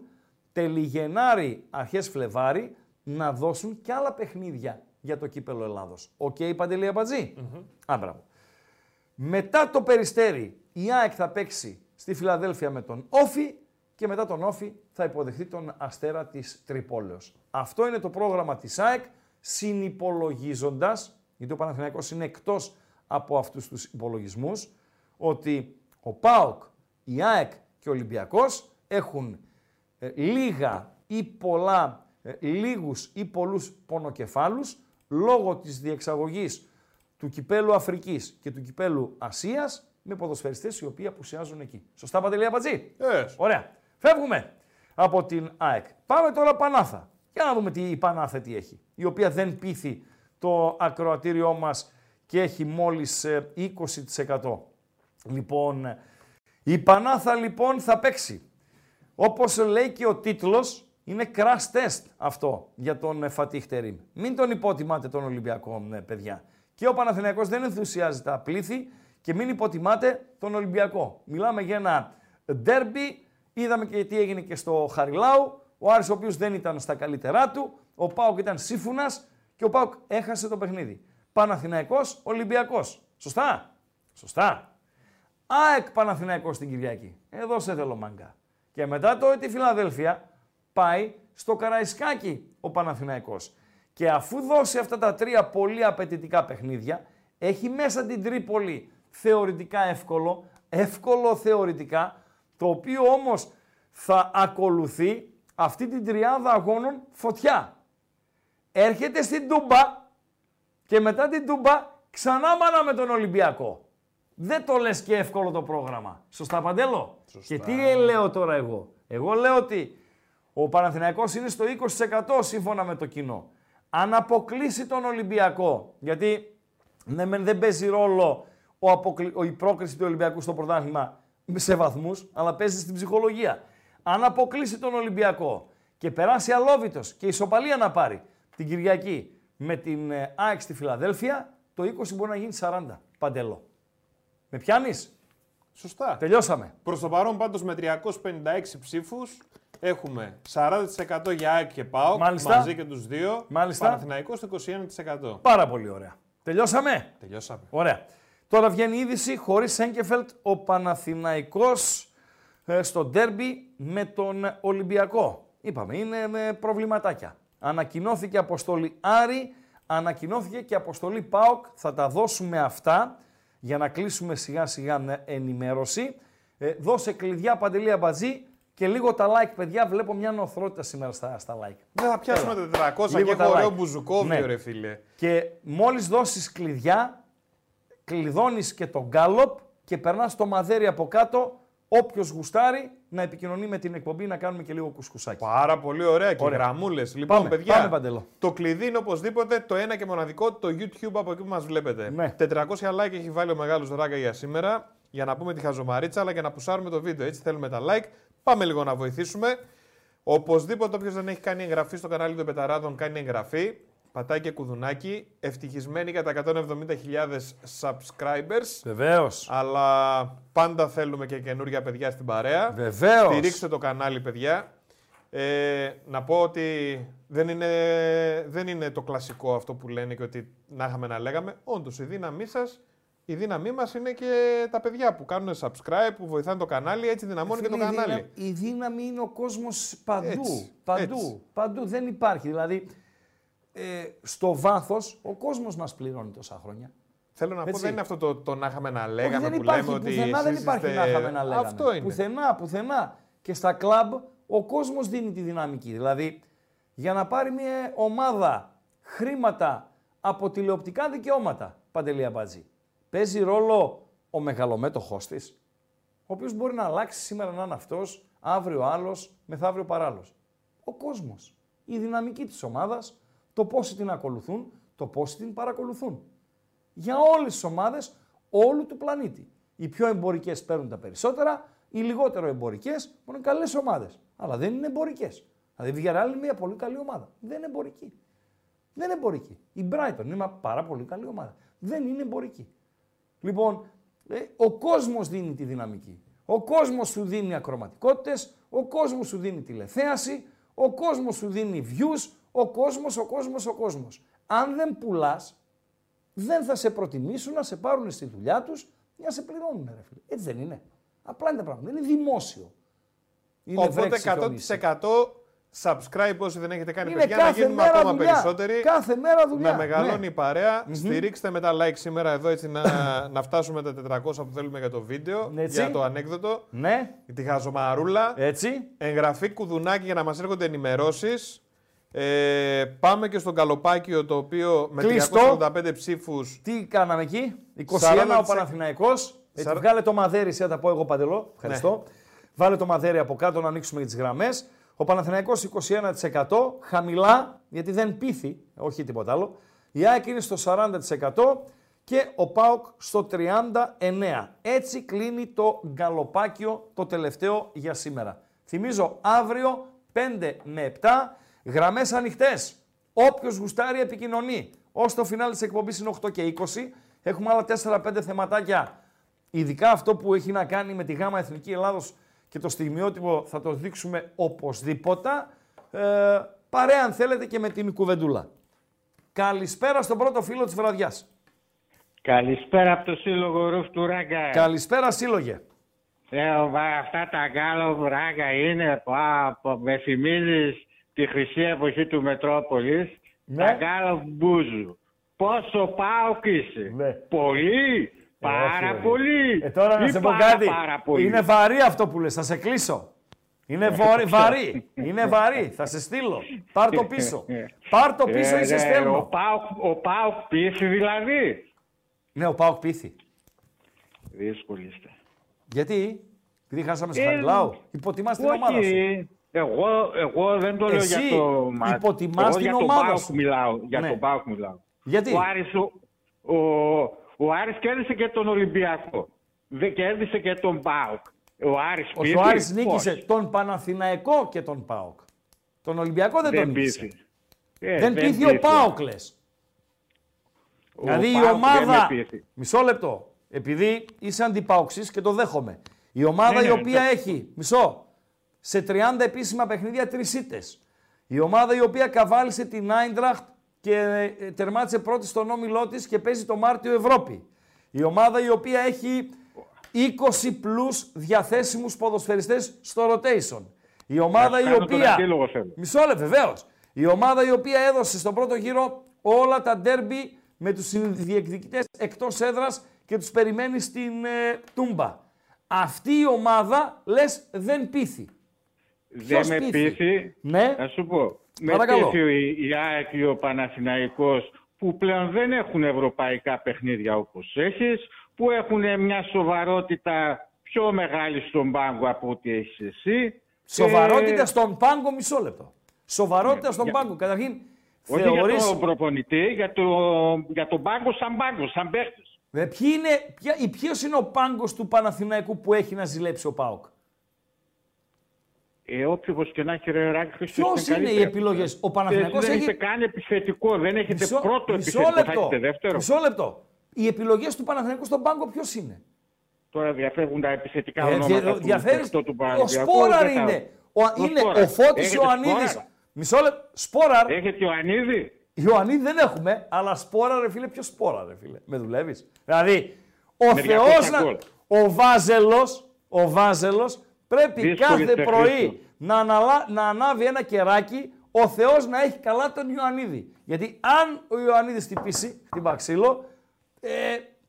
τέλη Γενάρη αρχές Φλεβάρι να δώσουν και άλλα παιχνίδια για το κύπελλο Ελλάδος. Οκ, Παντελή Αμπατζή; Α, μπράβο. Μετά το Περιστέρι, η ΑΕΚ θα παίξει στη Φιλαδέλφια με τον ΟΦΗ και μετά τον ΟΦΗ θα υποδεχθεί τον Αστέρα της Τριπόλεως. Αυτό είναι το πρόγραμμα της ΑΕΚ, συνυπολογίζοντας, γιατί ο Παναθηναϊκός είναι εκτός από αυτούς τους υπολογισμούς, ότι ο ΠΑΟΚ, η ΑΕΚ και ο Ολυμπιακός έχουν ε, λίγα ή πολλά, ε, λίγους ή πολλούς πονοκεφάλους λόγω της διεξαγωγής του κυπέλου Αφρικής και του κυπέλου Ασίας με ποδοσφαιριστές οι οποίοι απουσιάζουν εκεί. Σωστά, Παντελή Αμπατζή; Ε, Ωραία. Φεύγουμε από την ΑΕΚ. Πάμε τώρα Πανάθα. Για να δούμε τι η Πανάθα τι έχει. Η οποία δεν πείθει το ακροατήριό μας και έχει μόλις ε, 20%. Λοιπόν, η Πανάθα λοιπόν θα παίξει. Όπως λέει και ο τίτλος, είναι crash test αυτό για τον ε, Φατίχ Τερίμ. Μην τον υποτιμάτε τον Ολυμπιακό, ε, παιδιά. Και ο Παναθηναϊκός δεν ενθουσιάζει τα πλήθη και μην υποτιμάτε τον Ολυμπιακό. Μιλάμε για ένα ντέρμπι, είδαμε και τι έγινε και στο Χαριλάου, ο Άρης ο οποίος δεν ήταν στα καλύτερά του, ο Πάοκ ήταν σύμφωνας και ο Πάοκ έχασε το παιχνίδι. Παναθηναϊκός, Ολυμπιακός. Σωστά; Σωστά. ΑΕΚ Παναθηναϊκός την Κυριακή. Εδώ σε θέλω μάγκα. Και μετά το τη Φιλαδέλφια πάει στο Καραϊσκάκι ο Παναθηναϊκός. Και αφού δώσει αυτά τα τρία πολύ απαιτητικά παιχνίδια, έχει μέσα την Τρίπολη θεωρητικά εύκολο, εύκολο θεωρητικά, το οποίο όμως θα ακολουθεί αυτή την τριάδα αγώνων φωτιά. Έρχεται στην Τούμπα και μετά την Τούμπα ξανά μάνα με τον Ολυμπιακό. Δεν το λες και εύκολο το πρόγραμμα. Σωστά Παντέλο; Και τι λέω τώρα εγώ; Εγώ λέω ότι ο Παναθηναϊκός είναι στο 20% σύμφωνα με το κοινό. Αν αποκλείσει τον Ολυμπιακό, γιατί ναι, μεν δεν παίζει ρόλο ο αποκλει... ο, η πρόκριση του Ολυμπιακού στο πρωτάθλημα σε βαθμούς, αλλά παίζει στην ψυχολογία. Αν αποκλείσει τον Ολυμπιακό και περάσει αλόβητος και ισοπαλία να πάρει την Κυριακή με την ε, ΑΕΚ στη Φιλαδέλφια, το 20 μπορεί να γίνει 40. Παντελό. Με πιάνεις; Σωστά. Τελειώσαμε. Προς το παρόν πάντως με 356 ψήφους έχουμε 40% για ΑΕΚ και ΠΑΟΚ Μάλιστα. μαζί και τους δύο. Μάλιστα. Παναθηναϊκός το 21%. Πάρα πολύ ωραία. Τελειώσαμε; Τελειώσαμε. Ωραία. Τώρα βγαίνει η είδηση χωρίς Σέγκεφελτ ο Παναθηναϊκός ε, στο ντέρμπι με τον Ολυμπιακό. Είπαμε, είναι με προβληματάκια. Ανακοινώθηκε αποστολή Άρη, ανακοινώθηκε και αποστολή ΠΑΟΚ. Θα τα δώσουμε αυτά για να κλείσουμε σιγά σιγά με ενημέρωση. Ε, δώσε κλειδιά Παντελή Αμπατζή και λίγο τα like, παιδιά. Βλέπω μια νοθρότητα σήμερα στα, στα like. Δεν θα πιάσουμε τα 400 Λίγο και τα έχω ωραίο like. μπουζουκόβιο, Ναι. ρε φίλε. Και μόλις δώσεις κλειδιά, κλειδώνεις και τον γκάλοπ και περνάς το μαδέρι από κάτω, όποιος γουστάρει να επικοινωνεί με την εκπομπή να κάνουμε και λίγο κουσκουσάκι. Πάρα πολύ ωραία και Ωραία. γραμμούλες. Λοιπόν, Πάμε, παιδιά, πάμε, Παντελό. το κλειδί είναι οπωσδήποτε το ένα και μοναδικό, το YouTube από εκεί που μας βλέπετε. Ναι. 400 like έχει βάλει ο μεγάλος Ράγκα για σήμερα, για να πούμε τη χαζομαρίτσα, αλλά και να πουσάρουμε το βίντεο. Έτσι θέλουμε τα like. Πάμε λίγο να βοηθήσουμε. Οπωσδήποτε, όποιος δεν έχει κάνει εγγραφή στο κανάλι των Πεταράδων, κάνει εγγραφή. Πατάει και κουδουνάκι. Ευτυχισμένοι για τα 170.000 subscribers. Βεβαίως. Αλλά πάντα θέλουμε και καινούργια παιδιά στην παρέα. Βεβαίως. Στηρίξτε το κανάλι, παιδιά. Ε, να πω ότι δεν είναι, δεν είναι το κλασικό αυτό που λένε και ότι να είχαμε να λέγαμε. Όντως, η δύναμή σας, η δύναμή μας είναι και τα παιδιά που κάνουν subscribe, που βοηθάνε το κανάλι, έτσι δυναμώνει και το Φίλε, η κανάλι. δύναμη- Η δύναμη είναι ο κόσμος παντού. Έτσι, παντού. έτσι. Παντού. Δεν υπάρχει. Δηλαδή, ε, στο βάθος, ο κόσμος μας πληρώνει τόσα χρόνια. Θέλω να πω, Έτσι. δεν είναι αυτό το, το να είχαμε να λέγαμε Όχι, δεν που υπάρχει, λέμε ότι. πουθενά δεν εσείς υπάρχει είστε- να είχαμε να λέγαμε. Αυτό είναι. Πουθενά, πουθενά. Και στα κλαμπ ο κόσμος δίνει τη δυναμική. Δηλαδή, για να πάρει μια ομάδα χρήματα από τηλεοπτικά δικαιώματα, Παντελή Αμπάτζη, παίζει ρόλο ο μεγαλομέτωχός της, ο οποίος μπορεί να αλλάξει σήμερα να είναι αυτός, αύριο άλλος, μεθαύριο παράλληλος. Ο κόσμος. Η δυναμική της ομάδας, το πόσοι την ακολουθούν, το πόσοι την παρακολουθούν για όλες τις ομάδες όλου του πλανήτη. Οι πιο εμπορικές παίρνουν τα περισσότερα, οι λιγότερο εμπορικές που είναι καλές ομάδες. Αλλά δεν είναι εμπορικές. Δηλαδή η Villarreal είναι μια πολύ καλή ομάδα. Δεν είναι εμπορική. Δεν είναι εμπορική. Η Brighton είναι μια πάρα πολύ καλή ομάδα. Δεν είναι εμπορική. Λοιπόν, ε, ο κόσμος δίνει τη δυναμική. Ο κόσμος σου δίνει ακροματικότητες, ο κόσμος σου δίνει τηλεθέαση, ο κόσμος σου δίνει views, ο κόσμος, ο κόσμος, ο κόσμος. Αν δεν πουλάς, δεν θα σε προτιμήσουν να σε πάρουν στη δουλειά τους για να σε πληρώνουν, ρε φίλε. Έτσι δεν είναι. Απλά είναι τα πράγματα. Δεν είναι δημόσιο. Είναι Οπότε βρέξει, χιονίσει. 100% subscribe όσοι δεν έχετε κάνει Είναι παιδιά να κάθε γίνουμε μέρα ακόμα δουλειά. περισσότεροι. Κάθε μέρα δουλειά. Να μεγαλώνει Ναι. η παρέα. Στηρίξτε με τα like σήμερα εδώ έτσι να, να φτάσουμε τα 400 που θέλουμε για το βίντεο. Ναι, έτσι. Για το ανέκδοτο. Ναι, Τη χαζομαρούλα. έτσι. Εγγραφή κουδουνάκι για να μας έρχονται ενημερώσεις. Ε, πάμε και στον Καλοπάκιο το οποίο με Κλειστό. 385 ψήφους Τι κάναμε εκεί, 21 40%. ο Παναθηναϊκός. Ε, Σαρ- βγάλε το μαδέρι, εσύ θα τα πω εγώ παντελώ. Ευχαριστώ. Ναι. Βάλε το μαδέρι από κάτω να ανοίξουμε για τις γραμμές. Ο Παναθηναϊκός 21%, χαμηλά, γιατί δεν πείθει, όχι τίποτα άλλο. Η ΑΕΚ είναι στο 40% και ο ΠΑΟΚ στο 39%. Έτσι κλείνει το γκαλοπάκιο το τελευταίο για σήμερα. Θυμίζω αύριο 5 με 7 γραμμές ανοιχτές. Όποιος γουστάρει επικοινωνεί. Ως το φινάλι της εκπομπής είναι 8 και 20. Έχουμε άλλα 4-5 θεματάκια. Ειδικά αυτό που έχει να κάνει με τη γάμα Εθνική Ελλάδος και το στιγμιότυπο θα το δείξουμε οπωσδήποτε. Ε, παρέα αν θέλετε και με την κουβεντούλα. Καλησπέρα στον πρώτο φίλο της βραδιάς. Καλησπέρα από το Σύλλογο Ρουφ του Ράγκα. Καλησπέρα, σύλλογε. Ε, βα- αυτά τα γκάλο ράγκα είναι πα, πα, με θυμίζεις τη χρυσή εποχή του Μετρόπολης. Ναι. Τα γκάλο μπούζου. Πόσο πάω είσαι. Ναι. Πολύ. Πάρα όχι. πολύ. Ε, τώρα να Ή σε πω πάρα, κάτι. Πάρα πολύ. Είναι βαρύ αυτό που λες, θα σε κλείσω. Είναι βορ- βαρύ. Είναι βαρύ. Θα σε στείλω. Πάρ το πίσω. Πάρ το πίσω Ε, ή σε ναι, Ο στέλνω. Πάοκ, ο Πάοκ πίεση δηλαδή. Ναι, ο Πάοκ πήθη. Δύσκολη είστε. Γιατί, επειδή χάσαμε στο Ε, Χαριλάου, υποτιμάς την ομάδα σου. Όχι, εγώ, εγώ δεν το λέω Εσύ για το μάτς. υποτιμάς Εγώ την για ομάδα τον Πάοκ σου. μιλάω. Για Ναι. τον Πάοκ μιλάω. Γιατί; Ο Άρης, ο, ο, ο Άρης κέρδισε και τον Ολυμπιακό. Δεν κέρδισε και τον Πάοκ. Ο Άρης Όχι, πήρε. ο Άρης νίκησε Όχι, τον Παναθηναϊκό και τον ΠΑΟΚ. Τον Ολυμπιακό δεν, τον Δεν νίκησε. πήθη. Ε, δεν πήθη ο πήθη. ΠΑΟΚ, λες. Ο Δηλαδή η ΠΑΟΚ δεν ομάδα. με πήθη. Μισό λεπτό. Επειδή είσαι αντιπάουξης και το δέχομαι. Η ομάδα Ναι, η ναι, οποία ναι. έχει. Μισό. Σε 30 επίσημα παιχνίδια τρεις ήττες. Η ομάδα η οποία καβάλισε την Άιντραχτ και ε, τερμάτισε πρώτη στον όμιλό της και παίζει το Μάρτιο Ευρώπη. Η ομάδα η οποία έχει 20 πλούς διαθέσιμους ποδοσφαιριστές στο rotation. Η ομάδα η κάνω τον οποία... αντίλογο, θέλω. Μισό λεπτό, βεβαίως. Η ομάδα η οποία έδωσε στον πρώτο γύρο όλα τα ντέρμπι με τους διεκδικητές εκτός έδρας και τους περιμένει στην ε, Τούμπα. Αυτή η ομάδα, λες, δεν πείθει. Δεν Ποιος με πείθει; πείθει. Ναι. Θα σου πω. Με Παρακαλώ. πείθει η- η ΑΕΚ και ο Παναθηναϊκός που πλέον δεν έχουν ευρωπαϊκά παιχνίδια όπως έχεις, που έχουν μια σοβαρότητα πιο μεγάλη στον πάγκο από ό,τι έχεις εσύ. Σοβαρότητα Ε, στον πάγκο, μισό λεπτό. Σοβαρότητα στον για- πάγκο. Καταρχήν, Όχι θεωρείς... για τον προπονητή, για, το, για τον πάγκο σαν πάγκο, σαν παίχτης. Ε, ποιοι είναι, ποια, ή ποιος είναι ο πάγκος του Παναθηναϊκού που έχει να ζηλέψει ο ΠΑΟΚ; Ε, όποιος και να έχει ρε Ράκη Χριστός Ποιος είναι οι καλύτερα. επιλογές; Ο Ε, Παναθηναϊκός δεν έχει... έχετε κάνει επιθετικό, δεν έχετε Μισό- πρώτο μισό επιθετικό, θα λεπτό. έχετε δεύτερο. Μισό λεπτό. Οι επιλογές του Παναθηναϊκού στον πάγκο ποιος είναι; Τώρα διαφεύγουν τα επιθετικά Ε, ονόματα δια- του διαφέρεις- παιχτό του ο Παναθηναϊκού, Σπόραρ δεν τα- είναι. Ο, είναι Σπόραρ. ο Φώτης Έχετε Ιωαννίδης. Σπόραρ. Μισό λεπτό. Σπόραρ. Έχετε Ιωαννίδη; Ιωαννίδη δεν έχουμε, αλλά σπόρα ρε φίλε, ποιος σπόρα ρε φίλε; Με δουλεύεις; Δηλαδή, ο Με Θεός, 200 να, γκολ. ο Βάζελος, ο Βάζελος πρέπει Δύσκολη κάθε είστε, πρωί Χρήστο. να, αναλα, να ανάβει ένα κεράκι, ο Θεός να έχει καλά τον Ιωαννίδη. Γιατί αν ο Ιωαννίδης χτυπήσει την Παξίλο, ε,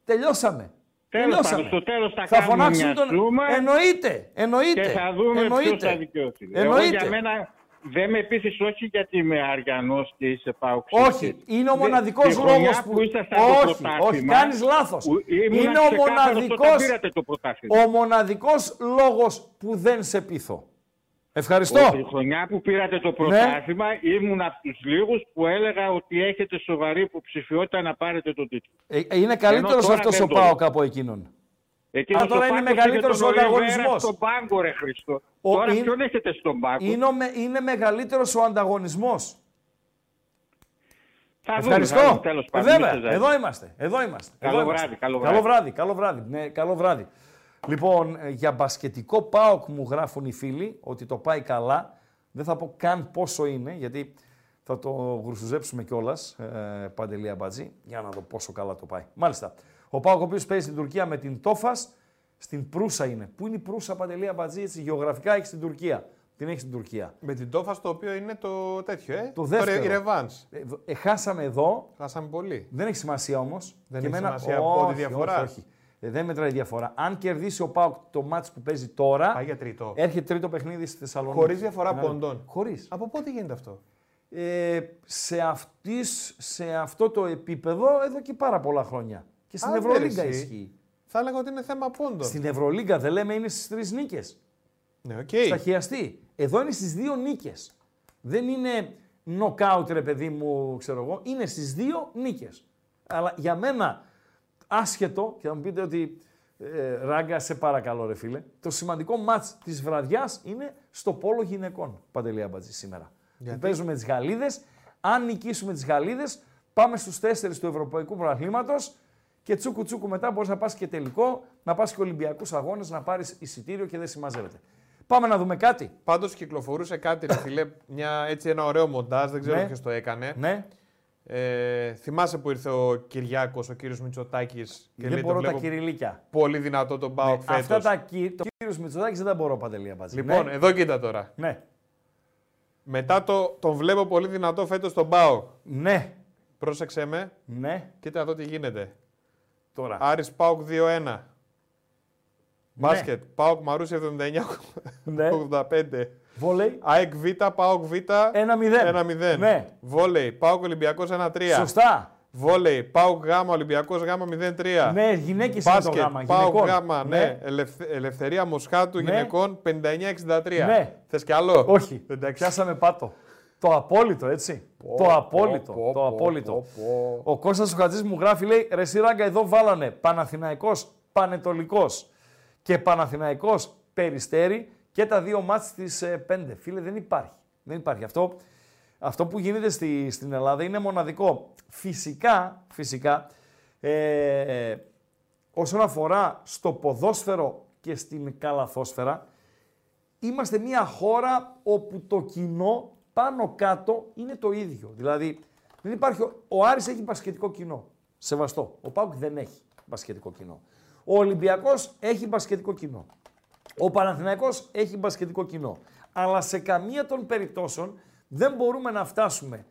τελειώσαμε. Τέλος τελειώσαμε. πάντων, στο τέλος θα θα κάνουμε φωνάξουν μια τον... σούμα Εννοείται, εννοείται. Και θα δούμε ποιος εννοείται. θα δικαιωθεί. Εγώ Εννοείται. για μένα δεν με πείθεις όχι γιατί είμαι Αριανός και είσαι Πάουξ. Όχι, είναι ο μοναδικός λόγος που... που ήσασταν όχι, το όχι, πρωτάθλημα, κάνεις λάθος. που ήμουν Είναι ο ξεκάθαρος όταν μοναδικός, πήρατε το πρωτάθλημα. ο μοναδικός λόγος που δεν σε πείθω. Ευχαριστώ. Όχι, η χρονιά που πήρατε το πρωτάθλημα ήμουν από τους λίγους που έλεγα ότι έχετε σοβαρή υποψηφιότητα να πάρετε τον τίτλο. Ε, ε, είναι καλύτερος τώρα αυτός δεν ο το Πάοκ λέω. από εκείνον. Εκείνος Α, τώρα ο είναι πάγκος μεγαλύτερος είχε τον ο Ολιβέρα ανταγωνισμός. Στον πάγκο ρε Χριστό. Ο- Τώρα είναι- ποιον έχετε στον πάγκο; Είναι, ο με- είναι μεγαλύτερος ο ανταγωνισμός. Θα δούμε, θα Ευχαριστώ. δούμε, τέλος Ε, πάντων. Βέβαια, Μην σε εδώ είμαστε. Εδώ είμαστε. Καλό εδώ είμαστε. βράδυ, καλό Καλό βράδυ. βράδυ, καλό βράδυ. Ναι, καλό βράδυ. Λοιπόν, ε, για μπασκετικό ΠΑΟΚ μου γράφουν οι φίλοι ότι το πάει καλά. Δεν θα πω καν πόσο είναι, γιατί θα το γρουσουζέψουμε κιόλας, ε, Παντελία Μπατζή, για να δω πόσο καλά το πάει. Μάλιστα. Ο ΠΑΟΚ, ο οποίος παίζει στην Τουρκία με την Τόφας, στην Προύσα είναι. Πού είναι η Προύσα, Παντελία Μπατζή, έτσι γεωγραφικά έχει στην Τουρκία. Την έχει στην Τουρκία. Με την Τόφας το οποίο είναι το τέτοιο, ε. Το δεύτερο. η Ρεβάνς. Ε, δο- ε, χάσαμε εδώ, Χάσαμε πολύ. δεν έχει σημασία όμως. Δεν έχει σημασία από όχι, τη διαφορά. Όχι, όχι. Ε, δεν μετράει η διαφορά. Αν κερδίσει ο Πάοκ το μάτς που παίζει τώρα, Πάει για τρίτο. έρχεται τρίτο παιχνίδι στη Θεσσαλονίκη. Χωρίς διαφορά Ναι, πόντων. Χωρίς. Από πότε γίνεται αυτό; Ε, σε, αυτής, σε αυτό το επίπεδο εδώ και πάρα πολλά χρόνια. Και στην Άντε, Ευρωλίγκα ρε, εσύ. ισχύει. Θα έλεγα ότι είναι θέμα πόντων. Στην Ευρωλίγκα δεν λέμε είναι στις τρεις νίκες. Ναι, οκ. Στα χιαστί. Εδώ είναι στις δύο νίκες. Δεν είναι νοκάουτ ρε παιδί μου, ξέρω εγώ. Είναι στις δύο νίκες. Αλλά για μένα, άσχετο, και θα μου πείτε ότι ε, ράγκα, σε παρακαλώ ρε φίλε, το σημαντικό μάτς της βραδιάς είναι στο πόλο γυναικών, Παντελή Αμπατζή, σήμερα. Που παίζουμε τις Γαλλίδες. Αν νικήσουμε τις Γαλλίδες, πάμε στους τέσσερις του Ευρωπαϊκού Πρωταθλήματος και τσούκου τσούκου μετά μπορείς να πας και τελικό, να πας και Ολυμπιακούς Αγώνες, να πάρεις εισιτήριο και δεν συμμαζεύεται. Πάμε να δούμε κάτι. Πάντως κυκλοφορούσε κάτι, ρε φίλε, μια, έτσι ένα ωραίο μοντάζ, δεν ξέρω Ναι. ποιος το έκανε. Ναι. Ε, θυμάσαι που ήρθε ο Κυριάκος, ο κύριος Μητσοτάκης. Και δεν λέει, μπορώ το τα βλέπω κυριλίκια. πολύ δυνατό τον Πάοκ Ναι, φέτος. αυτά τα κι... Το κύριος Μητσοτάκης δεν τα μπορώ παντελή Αμπατζή. Λοιπόν, ναι. εδώ κοίτα τώρα. ναι. Μετά το, τον βλέπω πολύ δυνατό φέτος τον Πάοκ. Ναι. Πρόσεξε με, Ναι. κοίτα εδώ τι γίνεται. Τώρα. Άρης Πάοκ 2-1. Μπάσκετ. Πάοκ Μαρούσι 79-85. Ναι. Βόλεϊ. ΑΕΚ Β, Πάοκ Β. 1-0. 1-0. Ναι. Βόλεϊ. Πάοκ Ολυμπιακός 1-3. Σωστά. Βόλεϊ. Πάοκ Γ, Ολυμπιακός Γ 0-3. Ναι, γυναίκες είναι το Μπάσκετ. γάμα. Πάοκ γυναικών. Γ, ναι. Ελευθε- Ελευθερία Μοσχάτου Ναι. γυναικών 59-63. Ναι. Θες κι άλλο; Όχι. Εντάξει. Πιάσαμε πάτο. Το απόλυτο, έτσι. το απόλυτο. πω, το πω, απόλυτο. πω, πω. Ο Κώστας ο Χατζής μου γράφει, λέει, ρε Σιράγκα, εδώ βάλανε Παναθηναϊκός, Πανετολικός και Παναθηναϊκός Περιστέρι και τα δύο μάτς της ε, 5. Φίλε, δεν υπάρχει. Δεν υπάρχει. Αυτό, αυτό που γίνεται στη, στην Ελλάδα είναι μοναδικό. Φυσικά, φυσικά, ε, όσον αφορά στο ποδόσφαιρο και στην καλαθόσφαιρα, είμαστε μια χώρα όπου το κοινό πάνω κάτω είναι το ίδιο. Δηλαδή, δεν υπάρχει, ο- ο Άρης έχει μπασκετικό κοινό. Σεβαστό. Ο Πάουκ δεν έχει μπασκετικό κοινό. Ο Ολυμπιακός έχει μπασκετικό κοινό. Ο Παναθηναϊκός έχει μπασκετικό κοινό. Αλλά σε καμία των περιπτώσεων δεν μπορούμε να φτάσουμε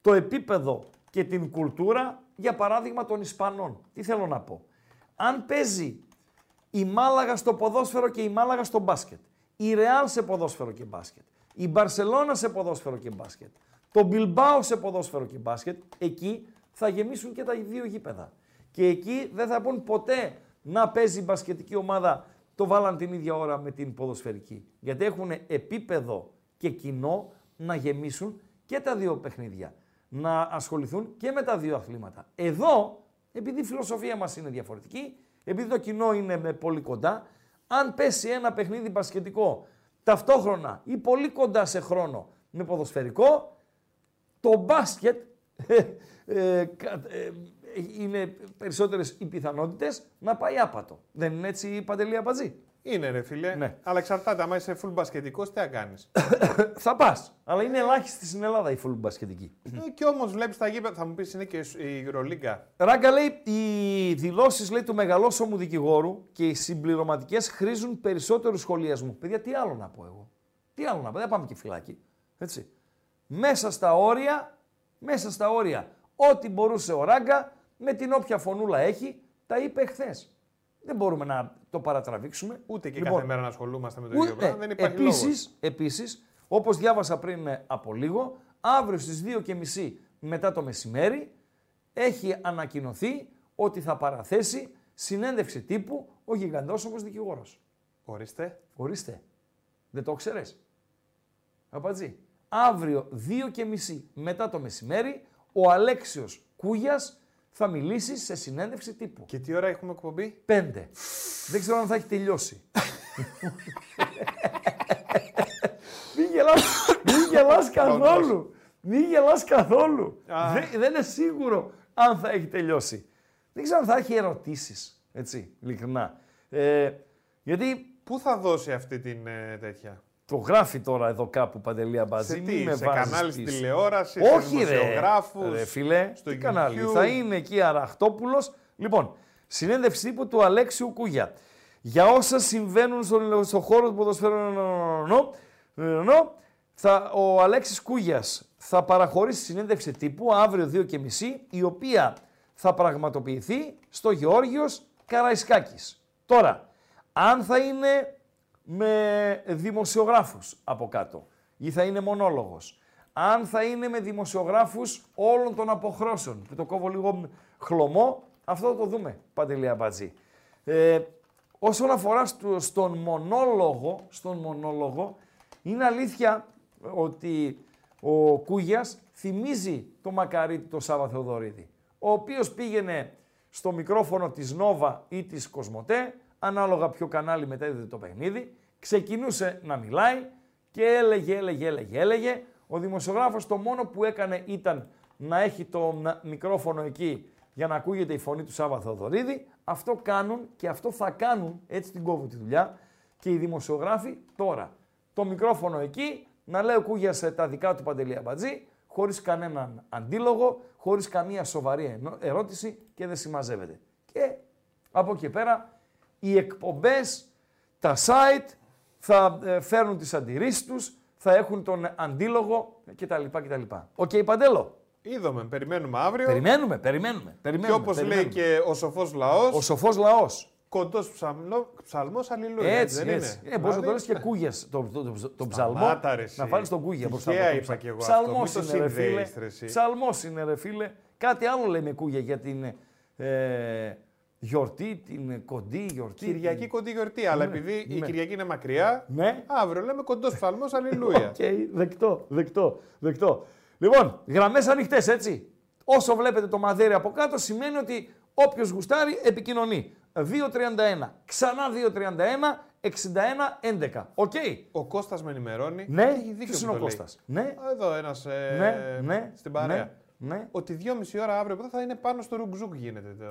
το επίπεδο και την κουλτούρα, για παράδειγμα, των Ισπανών. Τι θέλω να πω. Αν παίζει η Μάλαγα στο ποδόσφαιρο και η Μάλαγα στο μπάσκετ, η Ρεάλ σε ποδόσφαιρο και μπάσκετ, η Μπαρσελώνα σε ποδόσφαιρο και μπάσκετ, το Μπιλμπάο σε ποδόσφαιρο και μπάσκετ, εκεί θα γεμίσουν και τα δύο γήπεδα. Και εκεί δεν θα πούν ποτέ να παίζει η μπασκετική ομάδα, το βάλαν την ίδια ώρα με την ποδοσφαιρική. Γιατί έχουν επίπεδο και κοινό να γεμίσουν και τα δύο παιχνίδια. Να ασχοληθούν και με τα δύο αθλήματα. Εδώ, επειδή η φιλοσοφία μας είναι διαφορετική, επειδή το κοινό είναι με πολύ κοντά, αν πέσει ένα παιχνίδι μπασκετικό ταυτόχρονα ή πολύ κοντά σε χρόνο με ποδοσφαιρικό, το μπάσκετ ε, ε, κα- ε, είναι περισσότερες οι πιθανότητες να πάει άπατο. Δεν είναι έτσι η Παντελή Αμπατζή. Είναι ρε φίλε. Ναι. Αλλά εξαρτάται. Αν είσαι full μπασκετικός, τι θα κάνεις; Θα πας. Αλλά είναι ελάχιστη στην Ελλάδα η full μπασκετική. ε, και όμως βλέπεις τα γήπεδα. Θα μου πεις είναι και η Euroliga. Ράγκα λέει, οι δηλώσεις λέει, του μεγαλόσωμου δικηγόρου και οι συμπληρωματικές χρήζουν περισσότερου σχολιασμού. Παιδιά, τι άλλο να πω εγώ; Τι άλλο να πω, δεν πάμε και φυλάκι. Έτσι. Μέσα στα όρια, μέσα στα όρια, ό,τι μπορούσε ο Ράγκα, με την όποια φωνούλα έχει, τα είπε εχθέ. Δεν μπορούμε να το παρατραβήξουμε. Ούτε και Λοιπόν, κάθε μέρα να ασχολούμαστε με το Ου- ίδιο πράγμα. ε, Δεν υπάρχει επίσης, επίσης, όπως διάβασα πριν ε, από λίγο, αύριο στις 2.30 μετά το μεσημέρι έχει ανακοινωθεί ότι θα παραθέσει συνέντευξη τύπου ο γιγαντόσωμος δικηγόρος. Ορίστε. Ορίστε. Δεν το ξέρεις. Απατζή. Αύριο 2.30 μετά το μεσημέρι ο Αλέξιος Κούγιας θα μιλήσεις σε συνέντευξη τύπου. Και τι ώρα έχουμε εκπομπή; Πέντε. Δεν ξέρω αν θα έχει τελειώσει. Μην γελάς, μην γελάς καθόλου. Μην γελάς καθόλου. Α. Δεν, δεν είναι σίγουρο αν θα έχει τελειώσει. Δεν ξέρω αν θα έχει ερωτήσεις. Έτσι, ειλικρινά. Ε, γιατί Πού θα δώσει αυτή την ε, τέτοια; Το γράφει τώρα εδώ κάπου Παντελή Αμπατζή. Σε μη τι, με σε βάζεις κανάλι στην πίσω. τηλεόραση, Όχι σε ρε, δημοσιογράφους, ρε φίλε, στο τι κανάλι. YouTube. Θα είναι εκεί Αραχτόπουλος; Λοιπόν, συνέντευξη τύπου του Αλέξιου Κούγια. Για όσα συμβαίνουν στον, στο χώρο του ποδοσφαίρου, θα, ο Αλέξης Κούγιας θα παραχωρήσει συνέντευξη τύπου αύριο 2.30 η οποία θα πραγματοποιηθεί στο Γεώργιος Καραϊσκάκης. Τώρα, αν θα είναι με δημοσιογράφους από κάτω ή θα είναι μονόλογος, αν θα είναι με δημοσιογράφους όλων των αποχρώσεων, που το κόβω λίγο χλωμό, αυτό θα το δούμε, Παντελή Αμπατζή. Ε, όσον αφορά στο- στον μονόλογο, στον μονόλογο, είναι αλήθεια ότι ο Κούγιας θυμίζει το Μακαρίτη το Σάβα Θεοδωρίδη, ο οποίος πήγαινε στο μικρόφωνο της Νόβα ή της Κοσμοτέ, ανάλογα ποιο κανάλι μετέδιδε το παιχνίδι, ξεκινούσε να μιλάει και έλεγε, έλεγε, έλεγε, έλεγε. Ο δημοσιογράφος το μόνο που έκανε ήταν να έχει το να- μικρόφωνο εκεί για να ακούγεται η φωνή του Σάβα Θεοδωρίδη. Αυτό κάνουν και αυτό θα κάνουν, έτσι την κόβουν τη δουλειά, και οι δημοσιογράφοι τώρα. Το μικρόφωνο εκεί, να λέει ο Κούγιας ε, τα δικά του Παντελή Αμπατζή, χωρίς κανέναν αντίλογο, χωρίς καμία σοβαρή ενο- ερώτηση και δεν συμμαζεύεται. Και από εκεί πέρα οι εκπομπές, τα site θα ε, φέρνουν τις αντιρρήσεις τους, θα έχουν τον αντίλογο κτλ. κτλ. Οκ, Παντέλο. Είδαμε, περιμένουμε αύριο. Περιμένουμε, περιμένουμε. Και περιμένουμε όπως λέει περιμένουμε. και ο σοφός λαός, Ο σοφός λαός. κοντός ψαλμός, αλληλούια. Έτσι, δεν έτσι. είναι. Ε, μπορείς να το λες Δηλαδή, και κούγιας τον το, το, το ψαλμό. Σταμάτα, ρε, εσύ. Να βάλει τον κούγια μπροστά Τυχαία από το είπα κι εγώ Ψαλμός αυτό, μην το είναι, ρε φίλε. συνδέεις, ρε, εσύ. Ψαλμός είναι, ρε φίλε. Κάτι άλλο λέει με κούγια για την ε, γιορτή, την κοντή γιορτή. Κυριακή την- κοντή γιορτή. Αλλά Ναι, επειδή η ναι. Κυριακή είναι μακριά, Ναι. αύριο λέμε κοντός ψαλμός, αλληλούια. Οκ, δεκτό, δεκτό, δεκτό. Λοιπόν, γραμμές ανοιχτές, έτσι. Όσο βλέπετε το μαδέρι από κάτω, σημαίνει ότι όποιος γουστάρει επικοινωνεί. 2.31, ξανά 2.31, 61-11. Οκ. Ο Κώστας με ενημερώνει. Ναι, έχει δίκιο ποιος που είναι ο το λέει. Κώστας; Ναι, Α, Εδώ ένας ε, ναι, ναι. στην παρέα. Ναι, ναι, Ότι δυόμιση ώρα αύριο που θα είναι πάνω στο Ρουκ Ζουκ γίνεται το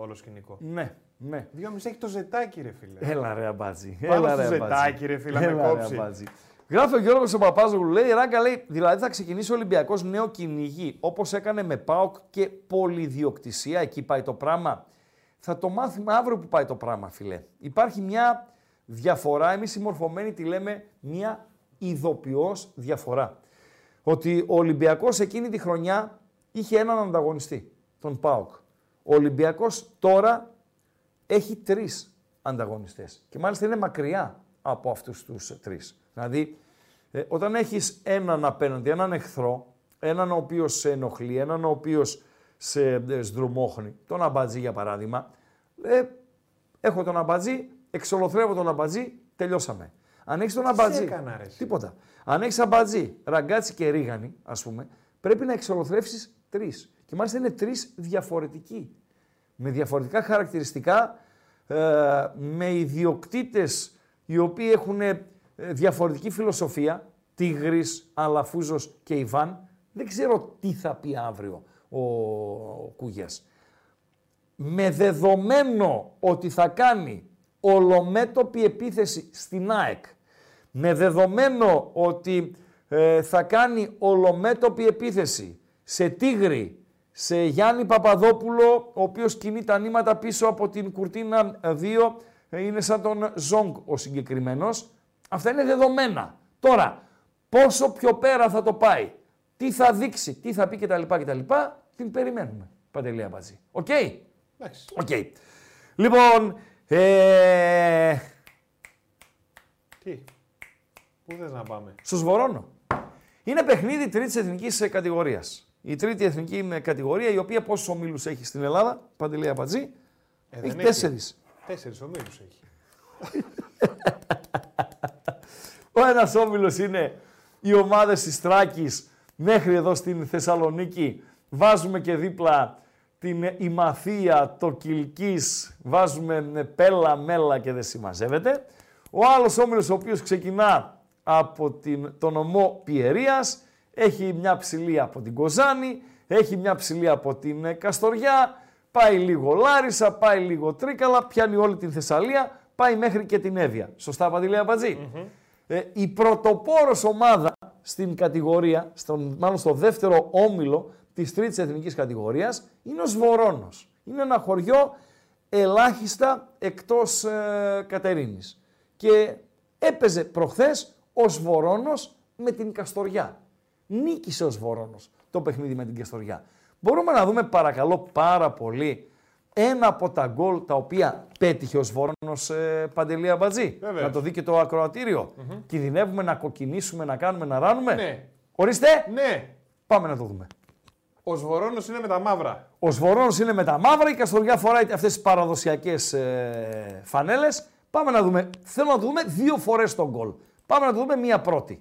όλο σκηνικό. ναι, ναι. Δυόμιση έχει το ζετάκι, ρε φίλε. Έλα ρε Αμπατζή. Πάνω Έλα στο ρε ζετάκι, αμπάτζι. ρε φίλε, να με Έλα, ρε, κόψει. αμπάτζι. Γράφει ο Γιώργος ο Παπάζογλου, λέει Ράγκα λέει, δηλαδή θα ξεκινήσει ο Ολυμπιακός νέο κυνηγή, όπως έκανε με ΠΑΟΚ και πολυδιοκτησία, εκεί πάει το πράγμα. Θα το μάθουμε αύριο που πάει το πράγμα, φίλε. Υπάρχει μια διαφορά, εμείς οι μορφωμένοι τη λέμε μια ειδοποιώς διαφορά. Ότι ο Ολυμπιακός εκείνη τη χρονιά είχε έναν ανταγωνιστή, τον ΠΑΟΚ. Ο Ολυμπιακός τώρα έχει τρεις ανταγωνιστές και μάλιστα είναι μακριά από αυτούς τους τρεις. Δηλαδή, ε, όταν έχεις έναν απέναντι, έναν εχθρό, έναν ο οποίος σε ενοχλεί, έναν ο οποίος σε ε, σδρουμώχνει, τον αμπατζή για παράδειγμα, ε, έχω τον αμπατζή, εξολοθρεύω τον αμπατζή, τελειώσαμε. Αν έχεις τον αμπατζή, έκανα, ρε, εσύ. τίποτα. Αν έχεις αμπατζή, ραγκάτσι και ρίγανη, ας πούμε, πρέπει να εξολοθρεύσεις τρεις. Και μάλιστα είναι τρεις διαφορετικοί με διαφορετικά χαρακτηριστικά, ε, με ιδιοκτήτες οι οποίοι έχουν ε, διαφορετική φιλοσοφία, Τίγρης, Αλαφούζος και Ιβάν. Δεν ξέρω τι θα πει αύριο ο, ο Κούγιας. Με δεδομένο ότι θα κάνει ολομέτωπη επίθεση στην ΑΕΚ, με δεδομένο ότι ε, θα κάνει ολομέτωπη επίθεση σε Τίγρη, σε Γιάννη Παπαδόπουλο, ο οποίος κινεί τα νήματα πίσω από την κουρτίνα 2, ε, είναι σαν τον Ζόγκ ο συγκεκριμένος. Αυτά είναι δεδομένα. Τώρα, πόσο πιο πέρα θα το πάει, τι θα δείξει, τι θα πει κτλ. κτλ την περιμένουμε. Παντελή Αμπατζή. Οκ; Εντάξει. Οκ. Λοιπόν, ε, Τι; Πού θες να πάμε; στο Σβορώνο. Είναι παιχνίδι τρίτης εθνικής κατηγορίας. Η τρίτη εθνική με κατηγορία, η οποία πόσους ομίλους έχει στην Ελλάδα, Παντελή Αμπατζή, Ε, έχει δεν τέσσερις. Τέσσερις ομίλους έχει. Ο ένας όμιλος είναι οι ομάδες της Τράκης μέχρι εδώ στην Θεσσαλονίκη. Βάζουμε και δίπλα την Ημαθία, το Κιλκής, βάζουμε με πέλα, μέλα και δεν συμμαζεύεται. Ο άλλος όμιλος ο οποίος ξεκινά από την, τον νομό Πιερίας, έχει μια ψηλή από την Κοζάνη, έχει μια ψηλή από την ε, Καστοριά, πάει λίγο Λάρισα, πάει λίγο Τρίκαλα, πιάνει όλη την Θεσσαλία, πάει μέχρι και την Εύβοια. Σωστά, Παντελία Μπατζή. Ε, η πρωτοπόρος ομάδα στην κατηγορία, στον, μάλλον στο δεύτερο όμιλο της τρίτης εθνικής κατηγορίας, είναι ο Σβορώνος. Είναι ένα χωριό ελάχιστα εκτός ε, Κατερίνης. Και έπαιζε προχθές ο Σβορώνος με την Καστοριά. Νίκησε ο Σβορώνος το παιχνίδι με την Καστοριά. Μπορούμε να δούμε παρακαλώ πάρα πολύ ένα από τα γκολ τα οποία πέτυχε ο Σβόρωνος ε, Παντελή Αμπατζή. Βεβαίως. Να το δει και το ακροατηριο Κινδυνεύουμε να κοκκινήσουμε, να κάνουμε, να ράνουμε. Ναι. Ορίστε, Ναι. πάμε να το δούμε. Ο Σβορώνος είναι με τα μαύρα. Ο Σβορώνος είναι με τα μαύρα, η Καστοριά φοράει αυτές τις παραδοσιακές ε, φανέλες. Πάμε να δούμε, θέλω να το δούμε δύο φορές τον γκολ. Πάμε να το δούμε μία πρώτη.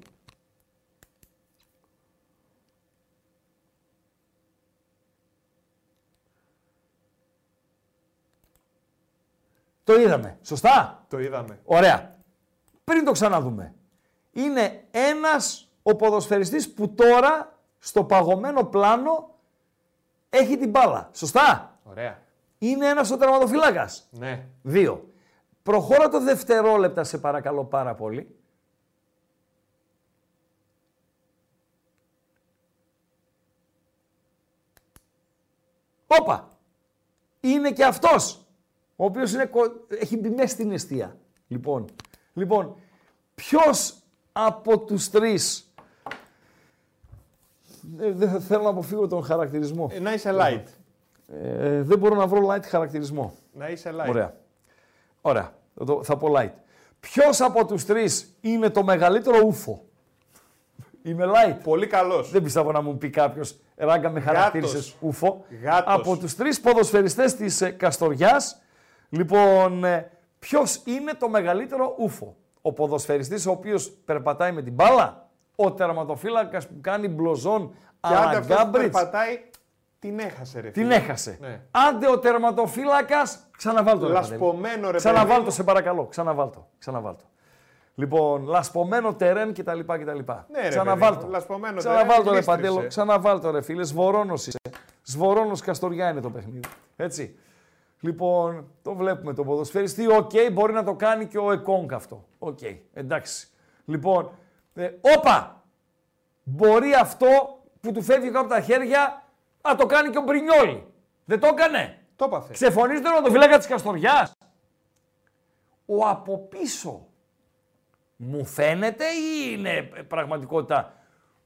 Το είδαμε. Σωστά; Το είδαμε. Ωραία. Πριν το ξαναδούμε. Είναι ένας ο ποδοσφαιριστής που τώρα στο παγωμένο πλάνο έχει την μπάλα. Σωστά; Ωραία. Είναι ένας ο τερματοφυλάκας. Ναι. Δύο. Προχώρα το δευτερόλεπτα σε παρακαλώ πάρα πολύ. Όπα! Είναι και αυτός ο οποίος είναι, κο- έχει μπει μέσα στην αιστεία. Λοιπόν, λοιπόν ποιος από τους τρεις δεν δεν θέλω να αποφύγω τον χαρακτηρισμό. Ε, Να είσαι light. Ε, δεν μπορώ να βρω light χαρακτηρισμό. Να είσαι light. Ωραία. Ωραία. Θα, το- θα πω light. Ποιος από τους τρεις είναι το μεγαλύτερο ούφο; Είμαι light. Πολύ καλός. Δεν πιστεύω να μου πει κάποιος ράγκα με χαρακτήρισες ούφο. Γάτος. Από τους τρεις ποδοσφαιριστές της ε, Καστοριάς, λοιπόν, ποιος είναι το μεγαλύτερο ούφο; Ο ποδοσφαιριστής ο οποίος περπατάει με την μπάλα, ο τερματοφύλακας που κάνει μπλοζόν Και άντε αλλά αυτός που γκάμπριτς, περπατάει, την έχασε ρε την φίλε. έχασε. Ναι. Άντε ο τερματοφύλακας, ξαναβάλτο. ρε Λασπωμένο, Παντελή. ρε παιδί Ξαναβάλτο μου. σε παρακαλώ. Ξαναβάλτο. Ξαναβάλτο. Λοιπόν, λασπωμένο τερέν κτλ. κτλ. Ναι, ρε Ξαναβάλτο. παιδί μου, λασπωμένο Ξαναβάλτο τερέν, ρε γλίστρισε. Παντέλο. Ξαναβάλτο ρε φίλε. Σβορώνος είσαι. Σβορώνος Καστοριά είναι το παιχνίδι. Έτσι. Λοιπόν, το βλέπουμε το ποδοσφαιριστή. Οκ, μπορεί να το κάνει και ο Εκόνγκ αυτό. Οκ, εντάξει. Λοιπόν, ε, όπα! Μπορεί αυτό που του φεύγει κάτω από τα χέρια να το κάνει και ο Μπρινιόλι. Δεν το έκανε. Το έπαθε. Ξεφωνείς τον οδοφύλακα της Καστοριάς. Ο από πίσω. Μου φαίνεται ή είναι πραγματικότητα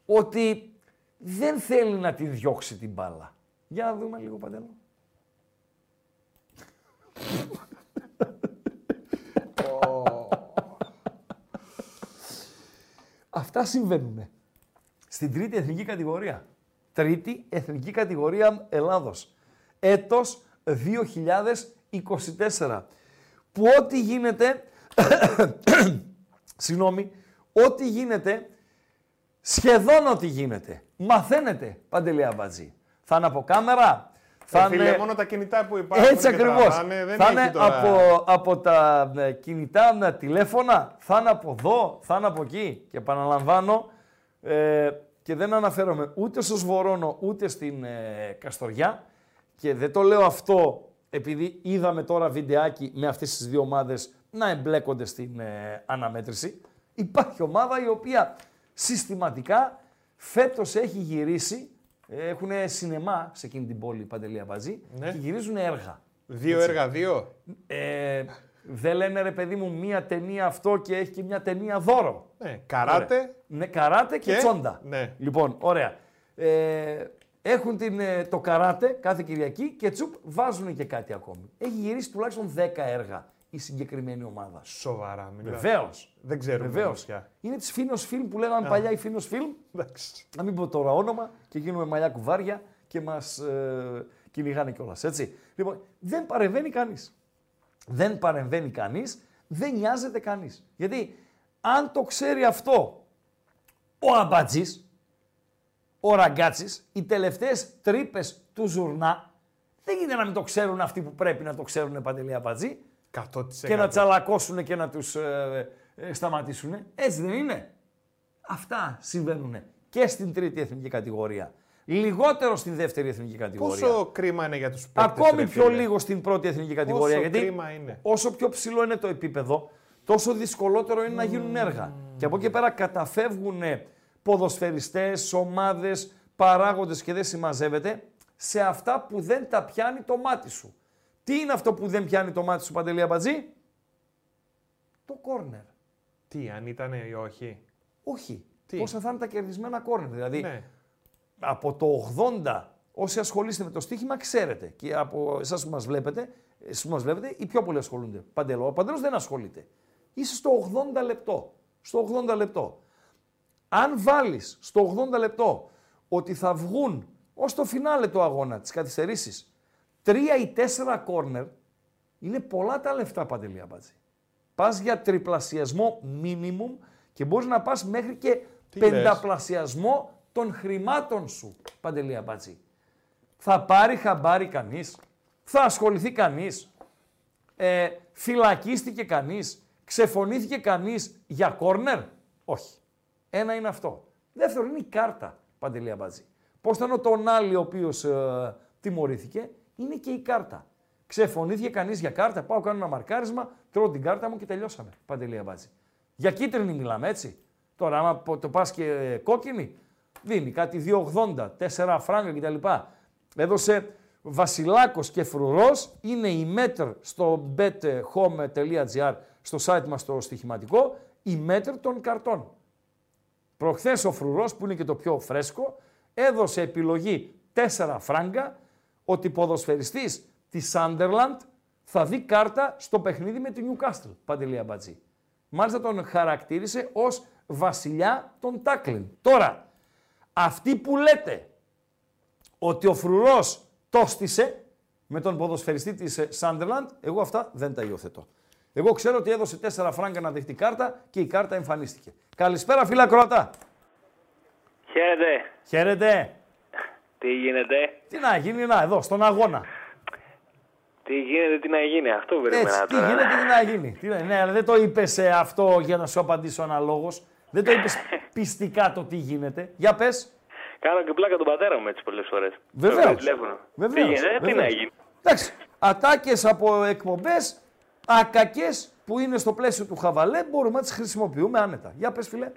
ότι δεν θέλει να τη διώξει την μπάλα; Για να δούμε λίγο παντέλο. Αυτά συμβαίνουν στην τρίτη εθνική κατηγορία. Τρίτη εθνική κατηγορία Ελλάδος. Έτος 2024. Που ό,τι γίνεται, συγγνώμη, ό,τι γίνεται, σχεδόν ό,τι γίνεται, μαθαίνετε, Παντελή Αμπατζή. Θα είναι από κάμερα, θα Ε, φίλε, είναι... μόνο τα κινητά που υπάρχουν Έτσι και ακριβώς. τραβάνε, δεν Θα έχει είναι τώρα... από, από τα ε, κινητά ε, τηλέφωνα, θα είναι από εδώ, θα είναι από εκεί. Και επαναλαμβάνω, ε, και δεν αναφέρομαι ούτε στο Σβορώνο ούτε στην ε, Καστοριά. Και δεν το λέω αυτό επειδή είδαμε τώρα βιντεάκι με αυτές τις δύο ομάδες να εμπλέκονται στην ε, αναμέτρηση. Υπάρχει ομάδα η οποία συστηματικά φέτος έχει γυρίσει, έχουν σινεμά σε εκείνη την πόλη Παντελία Μπατζή Ναι. και γυρίζουν έργα. Δύο έργα, δύο. Ε, δεν λένε ρε παιδί μου μία ταινία αυτό και έχει και μια ταινία δώρο. Ναι, καράτε. Ωραία. Ναι, καράτε και, Και- τσόντα. ναι. Λοιπόν, ωραία. Ε, έχουν την, ε, το καράτε κάθε Κυριακή και τσουπ βάζουν και κάτι ακόμη. Έχει γυρίσει τουλάχιστον 10 έργα η συγκεκριμένη ομάδα. Σοβαρά, μιλάς. Βεβαίως. Δεν ξέρουμε Βεβαίως. όμως πια. Είναι της Φίνο Φιλμ που λέγανε παλιά η Φίνο Φιλμ. Εντάξει. Να μην πω τώρα όνομα και γίνουμε μαλλιά κουβάρια και μας ε, κυνηγάνε κιόλας. Έτσι. Λοιπόν, δεν παρεμβαίνει κανείς. Δεν παρεμβαίνει κανείς, δεν νοιάζεται κανείς. Γιατί αν το ξέρει αυτό ο αμπατζής, ο ραγκάτσι, οι τελευταίες τρύπες του ζουρνά, δεν γίνεται να μην το ξέρουν αυτοί που πρέπει να το ξέρουν παντελή αμπατζή 100%. και να τσαλακώσουν και να τους ε, ε, σταματήσουν. Έτσι δεν είναι. Αυτά συμβαίνουν και στην τρίτη εθνική κατηγορία. Λιγότερο στην δεύτερη εθνική κατηγορία. Πόσο κρίμα είναι για τους παίκτες, Ακόμη ρε πιο φίλε. λίγο στην πρώτη εθνική κατηγορία. Πόσο γιατί κρίμα είναι. όσο πιο ψηλό είναι το επίπεδο, τόσο δυσκολότερο είναι να γίνουν έργα. Και από εκεί και πέρα καταφεύγουν ποδοσφαιριστές, ομάδες, παράγοντες και δεν συμμαζεύεται σε αυτά που δεν τα πιάνει το μάτι σου. Τι είναι αυτό που δεν πιάνει το μάτι σου, Παντελή Αμπατζή; Το κόρνερ. Τι, αν ήταν ή όχι; Όχι. Τι; Πόσα θα είναι τα κερδισμένα κόρνερ. Δηλαδή, Ναι. από το 80, όσοι ασχολείστε με το στοίχημα, ξέρετε. Και από εσάς που μας βλέπετε, εσείς που μας βλέπετε, οι πιο πολλοί ασχολούνται. Παντελό. Ο Παντελός δεν ασχολείται. Είσαι στο 80 λεπτό. Στο 80 λεπτό. Αν βάλεις στο 80 λεπτό ότι θα βγουν ως το φινάλε του αγώνα, τι καθυστερήσει, τρία ή τέσσερα κόρνερ, είναι πολλά τα λεφτά, Παντελή Αμπάτζη. Πας για τριπλασιασμό minimum και μπορείς να πας μέχρι και Τι λες; πενταπλασιασμό των χρημάτων σου, Παντελή Αμπάτζη. Θα πάρει χαμπάρι κανείς, θα ασχοληθεί κανείς, ε, φυλακίστηκε κανείς, ξεφωνήθηκε κανείς για κόρνερ. Όχι. Ένα είναι αυτό. Δεύτερο είναι η κάρτα, Παντελή Αμπάτζη. Πώς ήταν ο Τονάλι ο οποίος ε, τιμωρήθηκε, είναι και η κάρτα. Ξεφωνήθηκε κανείς για κάρτα, πάω κάνω ένα μαρκάρισμα, τρώω την κάρτα μου και τελειώσαμε. Παντελή Αμπάτζη. Για κίτρινη μιλάμε έτσι. Τώρα, άμα πο- το πας και ε, κόκκινη, δίνει κάτι 2,80, 4 φράγκα κτλ. Έδωσε Βασιλάκος και Φρουρός είναι η μέτρ στο bethome.gr στο site μας το στοιχηματικό, η μέτρ των καρτών. Προχθές ο Φρουρός που είναι και το πιο φρέσκο έδωσε επιλογή 4 φράγκα ότι ποδοσφαιριστής της Sunderland θα δει κάρτα στο παιχνίδι με τη Newcastle, Παντελία Μπατζή. Μάλιστα τον χαρακτήρισε ως βασιλιά των τάκλιν. Τώρα, αυτοί που λέτε ότι ο Φρουρός το στήσε με τον ποδοσφαιριστή της Sunderland, εγώ αυτά δεν τα υιοθετώ. Εγώ ξέρω ότι έδωσε 4 φράγκα να δεχτεί κάρτα και η κάρτα εμφανίστηκε. Καλησπέρα φίλα Κροατά. Χαίρετε. Χαίρετε. Τι γίνεται; Τι να γίνει, να εδώ, στον αγώνα. Τι γίνεται, τι να γίνει. Αυτό περίμενα Έτσι, τι τώρα. γίνεται, τι να γίνει. Τι να- ναι, αλλά δεν το είπες αυτό για να σου απαντήσω αναλόγως. Δεν το είπες πιστικά το τι γίνεται. Για πες. Κάνω και πλάκα τον πατέρα μου έτσι πολλές φορές. Βεβαίως. Τι γίνεται, τι να γίνει. Εντάξει. Ατάκες από εκπομπές, ακακές που είναι στο πλαίσιο του χαβαλέ, μπορούμε να τις χρησιμοποιούμε άνετα. Για πες, φιλέ.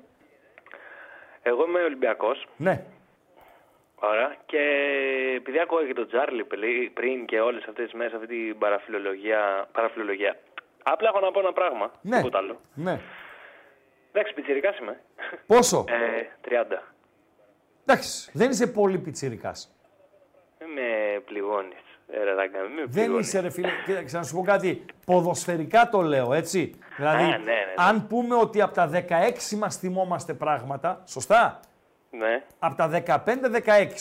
Εγώ είμαι Ολυμπιακός. Ναι. Ωραία. Και επειδή ακούγα και τον Τζάρλι πρι- πριν και όλες αυτές τις μέρες αυτή την παραφιλολογία, παραφιλολογία. Απλά έχω να πω ένα πράγμα. Ναι. Τίποτα άλλο. Ναι. Εντάξει, πιτσιρικάς είμαι. Πόσο; Ε, 30. Εντάξει. Δεν είσαι πολύ πιτσιρικάς. Δεν με πληγώνεις. Ε, ρε, ράγκα, μην με Δεν πληγώνεις. είσαι ρε φίλε, κοίταξε να σου πω κάτι, ποδοσφαιρικά το λέω έτσι. Δηλαδή, Α, ναι, ναι, ναι. αν πούμε ότι από τα 16 μας θυμόμαστε πράγματα, σωστά, Ναι. από τα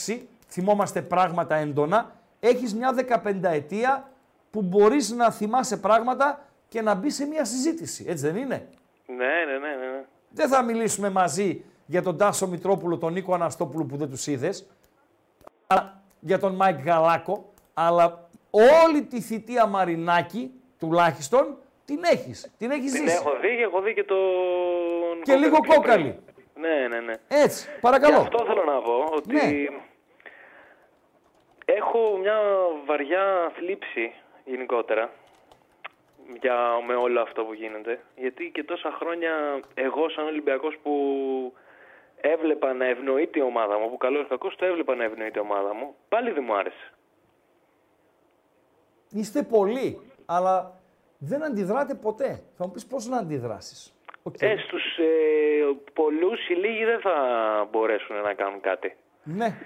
15-16 θυμόμαστε πράγματα έντονα, έχεις μια 15 ετία που μπορείς να θυμάσαι πράγματα και να μπει σε μια συζήτηση, έτσι δεν είναι; Ναι, ναι, ναι, ναι. ναι. Δεν θα μιλήσουμε μαζί για τον Τάσο Μητρόπουλο, τον Νίκο Αναστόπουλο που δεν τους είδες, αλλά για τον Μάικ Γαλάκο, αλλά όλη τη θητεία Μαρινάκη, τουλάχιστον, την έχεις. Την έχεις Την ζήσει. έχω δει και έχω δει και τον. Και λίγο πιο πριν. κόκαλη. Ναι, ναι, ναι. Έτσι, Και παρακαλώ. αυτό θέλω να πω, ότι Ναι. έχω μια βαριά θλίψη γενικότερα για, με όλο αυτό που γίνεται. Γιατί και τόσα χρόνια εγώ σαν Ολυμπιακός που έβλεπα να ευνοείται η ομάδα μου, που καλώς κακώς το έβλεπα να ευνοείται η ομάδα μου, πάλι δεν μου άρεσε. Είστε πολλοί, αλλά δεν αντιδράτε ποτέ. Θα μου πεις πώς να αντιδράσεις. Οκ. Ε, στους ε, πολλούς οι λίγοι δεν θα μπορέσουν να κάνουν κάτι. Ναι.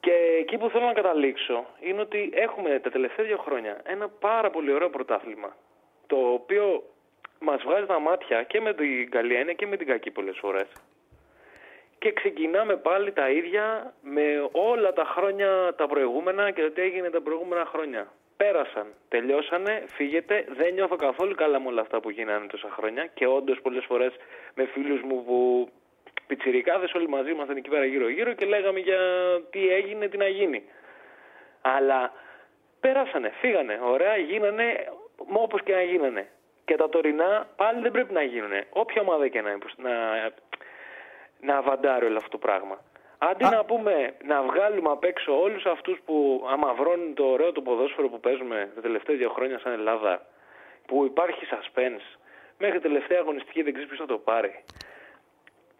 Και εκεί που θέλω να καταλήξω είναι ότι έχουμε τα τελευταία δύο χρόνια ένα πάρα πολύ ωραίο πρωτάθλημα. Το οποίο μας βγάζει τα μάτια και με την καλή έννοια και με την κακή πολλές φορές. Και ξεκινάμε πάλι τα ίδια με όλα τα χρόνια τα προηγούμενα και το τι έγινε τα προηγούμενα χρόνια. Πέρασαν, τελειώσανε, φύγετε. Δεν νιώθω καθόλου καλά με όλα αυτά που γίνανε τόσα χρόνια και όντως πολλές φορές με φίλους μου που πιτσιρικάδες όλοι μαζί ήμασταν εκεί πέρα γύρω-γύρω και λέγαμε για τι έγινε, τι να γίνει. Αλλά πέρασανε, φύγανε, ωραία, γίνανε όπως και να γίνανε. Και τα τωρινά πάλι δεν πρέπει να γίνουν. Όποια ομάδα και να, είναι, να, να βαντάρει όλο αυτό το πράγμα. Αντί να πούμε να βγάλουμε απ' έξω όλους αυτούς που αμαυρώνουν το ωραίο το ποδόσφαιρο που παίζουμε τα τελευταία δύο χρόνια σαν Ελλάδα, που υπάρχει suspense, μέχρι τελευταία αγωνιστική δεν ξέρεις ποιος θα το πάρει.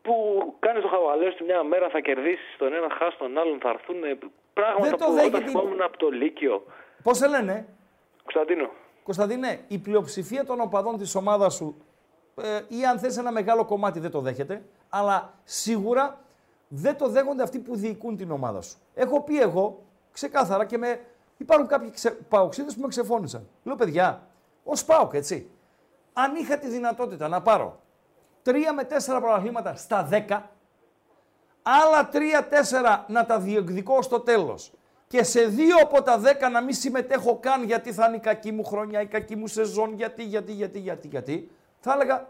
Που κάνεις το χαβαλέ στη μια μέρα θα κερδίσεις τον ένα, χάσει τον άλλον, θα έρθουν πράγματα Δεν το που δέχεται όταν η- θυμόμουν από το Λύκειο. Πώς σε λένε, Κωνσταντίνο. Κωνσταντίνε, η πλειοψηφία των οπαδών της ομάδας σου ε, ή αν θες ένα μεγάλο κομμάτι δεν το δέχεται, αλλά σίγουρα δεν το δέχονται αυτοί που διοικούν την ομάδα σου. Έχω πει εγώ, ξεκάθαρα και με... υπάρχουν κάποιοι ξε... παοξίδες που με ξεφώνησαν. Λέω, παιδιά, ως πάοκ, έτσι. Αν είχα τη δυνατότητα να πάρω τρία με τέσσερα πρωταθλήματα στα δέκα, άλλα τρία-τέσσερα να τα διεκδικώ στο τέλος και σε δύο από τα δέκα να μην συμμετέχω καν γιατί θα είναι η κακή μου χρονιά, η κακή μου σεζόν, γιατί, γιατί, γιατί, γιατί, γιατί, θα έλεγα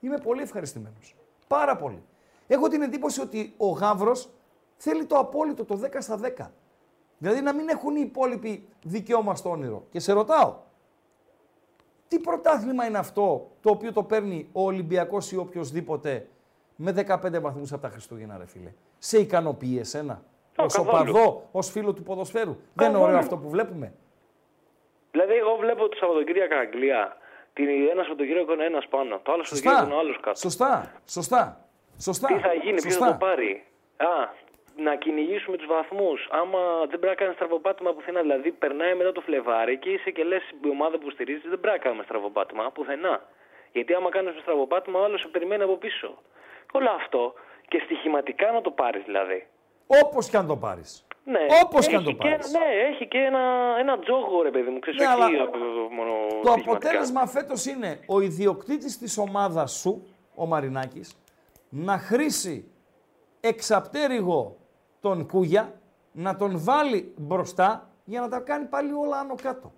είμαι πολύ ευχαριστημένος. Πάρα πολύ. Έχω την εντύπωση ότι ο Γαύρος θέλει το απόλυτο, το 10 στα 10. Δηλαδή να μην έχουν οι υπόλοιποι δικαίωμα στο όνειρο. Και σε ρωτάω, τι πρωτάθλημα είναι αυτό το οποίο το παίρνει ο Ολυμπιακός ή οποιοδήποτε με 15 βαθμούς από τα Χριστούγεννα, ρε φίλε; Σε ικανοποιεί εσένα; Ω, Ως καθόλου. οπαδό, ως φίλο του ποδοσφαίρου. Δεν είναι ωραίο Καθόλου. αυτό που βλέπουμε. Δηλαδή, εγώ βλέπω το Σαββατοκύριακο Αγγλία. Την ένας Σαββατοκύριακο είναι ένας πάνω. Το άλλο Σαββατοκύριακο είναι ο άλλος κάτω. Σωστά. Σωστά. Σωστά. Τι θα γίνει, ποιος Σωστά. θα το πάρει; Α, να κυνηγήσουμε τους βαθμούς. Άμα δεν πρέπει να κάνεις στραβοπάτημα πουθενά, δηλαδή περνάει μετά το Φλεβάρι και είσαι και λες η ομάδα που στηρίζεις δεν πρέπει να κάνουμε στραβοπάτημα πουθενά. Γιατί άμα κάνεις στραβοπάτημα, ο άλλος σε περιμένει από πίσω. Όλο αυτό και στοιχηματικά να το πάρεις δηλαδή. Όπως και αν το πάρεις. Ναι, Όπως και αν έχει το πάρεις. Ναι, έχει και ένα, ένα τζόγο, ρε παιδί μου. Ξέρεις, Ναι, εκεί αλλά από το μόνο Το στοιχηματικά. αποτέλεσμα φέτος είναι ο ιδιοκτήτης της ομάδας σου, ο Μαρινάκης, να χρήσει εξαπτέρυγο τον Κούγια, να τον βάλει μπροστά για να τα κάνει πάλι όλα άνω κάτω.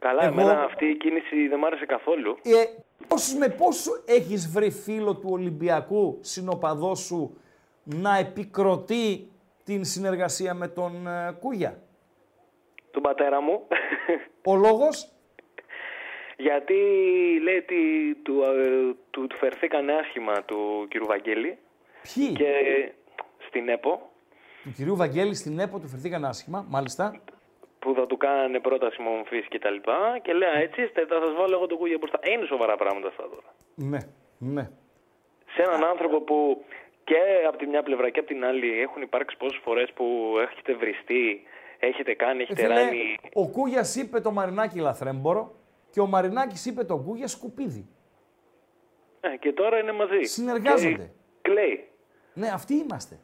Καλά, Εγώ- εμένα αυτή η κίνηση δεν μ' άρεσε καθόλου. Ε, πόσους με πόσο έχεις βρει φίλο του Ολυμπιακού συνοπαδός σου να επικροτεί την συνεργασία με τον ε, Κούγια; Τον πατέρα μου. Ο λόγος, Γιατί λέει ότι του, ε, του, του φερθήκανε άσχημα του κ. Βαγγέλη ποιοι, και στην ΕΠΟ του κυρίου Βαγγέλη στην ΕΠΟ του φερθήκαν άσχημα, μάλιστα. που θα του κάνανε πρόταση μομφής και τα λοιπά και λέει «Α, έτσι είστε, θα σας βάλω εγώ το κούγια μπροστά. Είναι σοβαρά πράγματα αυτά τώρα. Ναι, ναι. Σε έναν άνθρωπο που και από τη μια πλευρά και από την άλλη έχουν υπάρξει πόσες φορές που έχετε βριστεί, έχετε κάνει, Ε, έχετε φίλε, ράνει. ο Κούγιας είπε το Μαρινάκι λαθρέμπορο και ο Μαρινάκης είπε το Κούγια σκουπίδι. Ε, και τώρα είναι μαζί. Συνεργάζονται. Και κλαίει. Ναι, αυτοί είμαστε.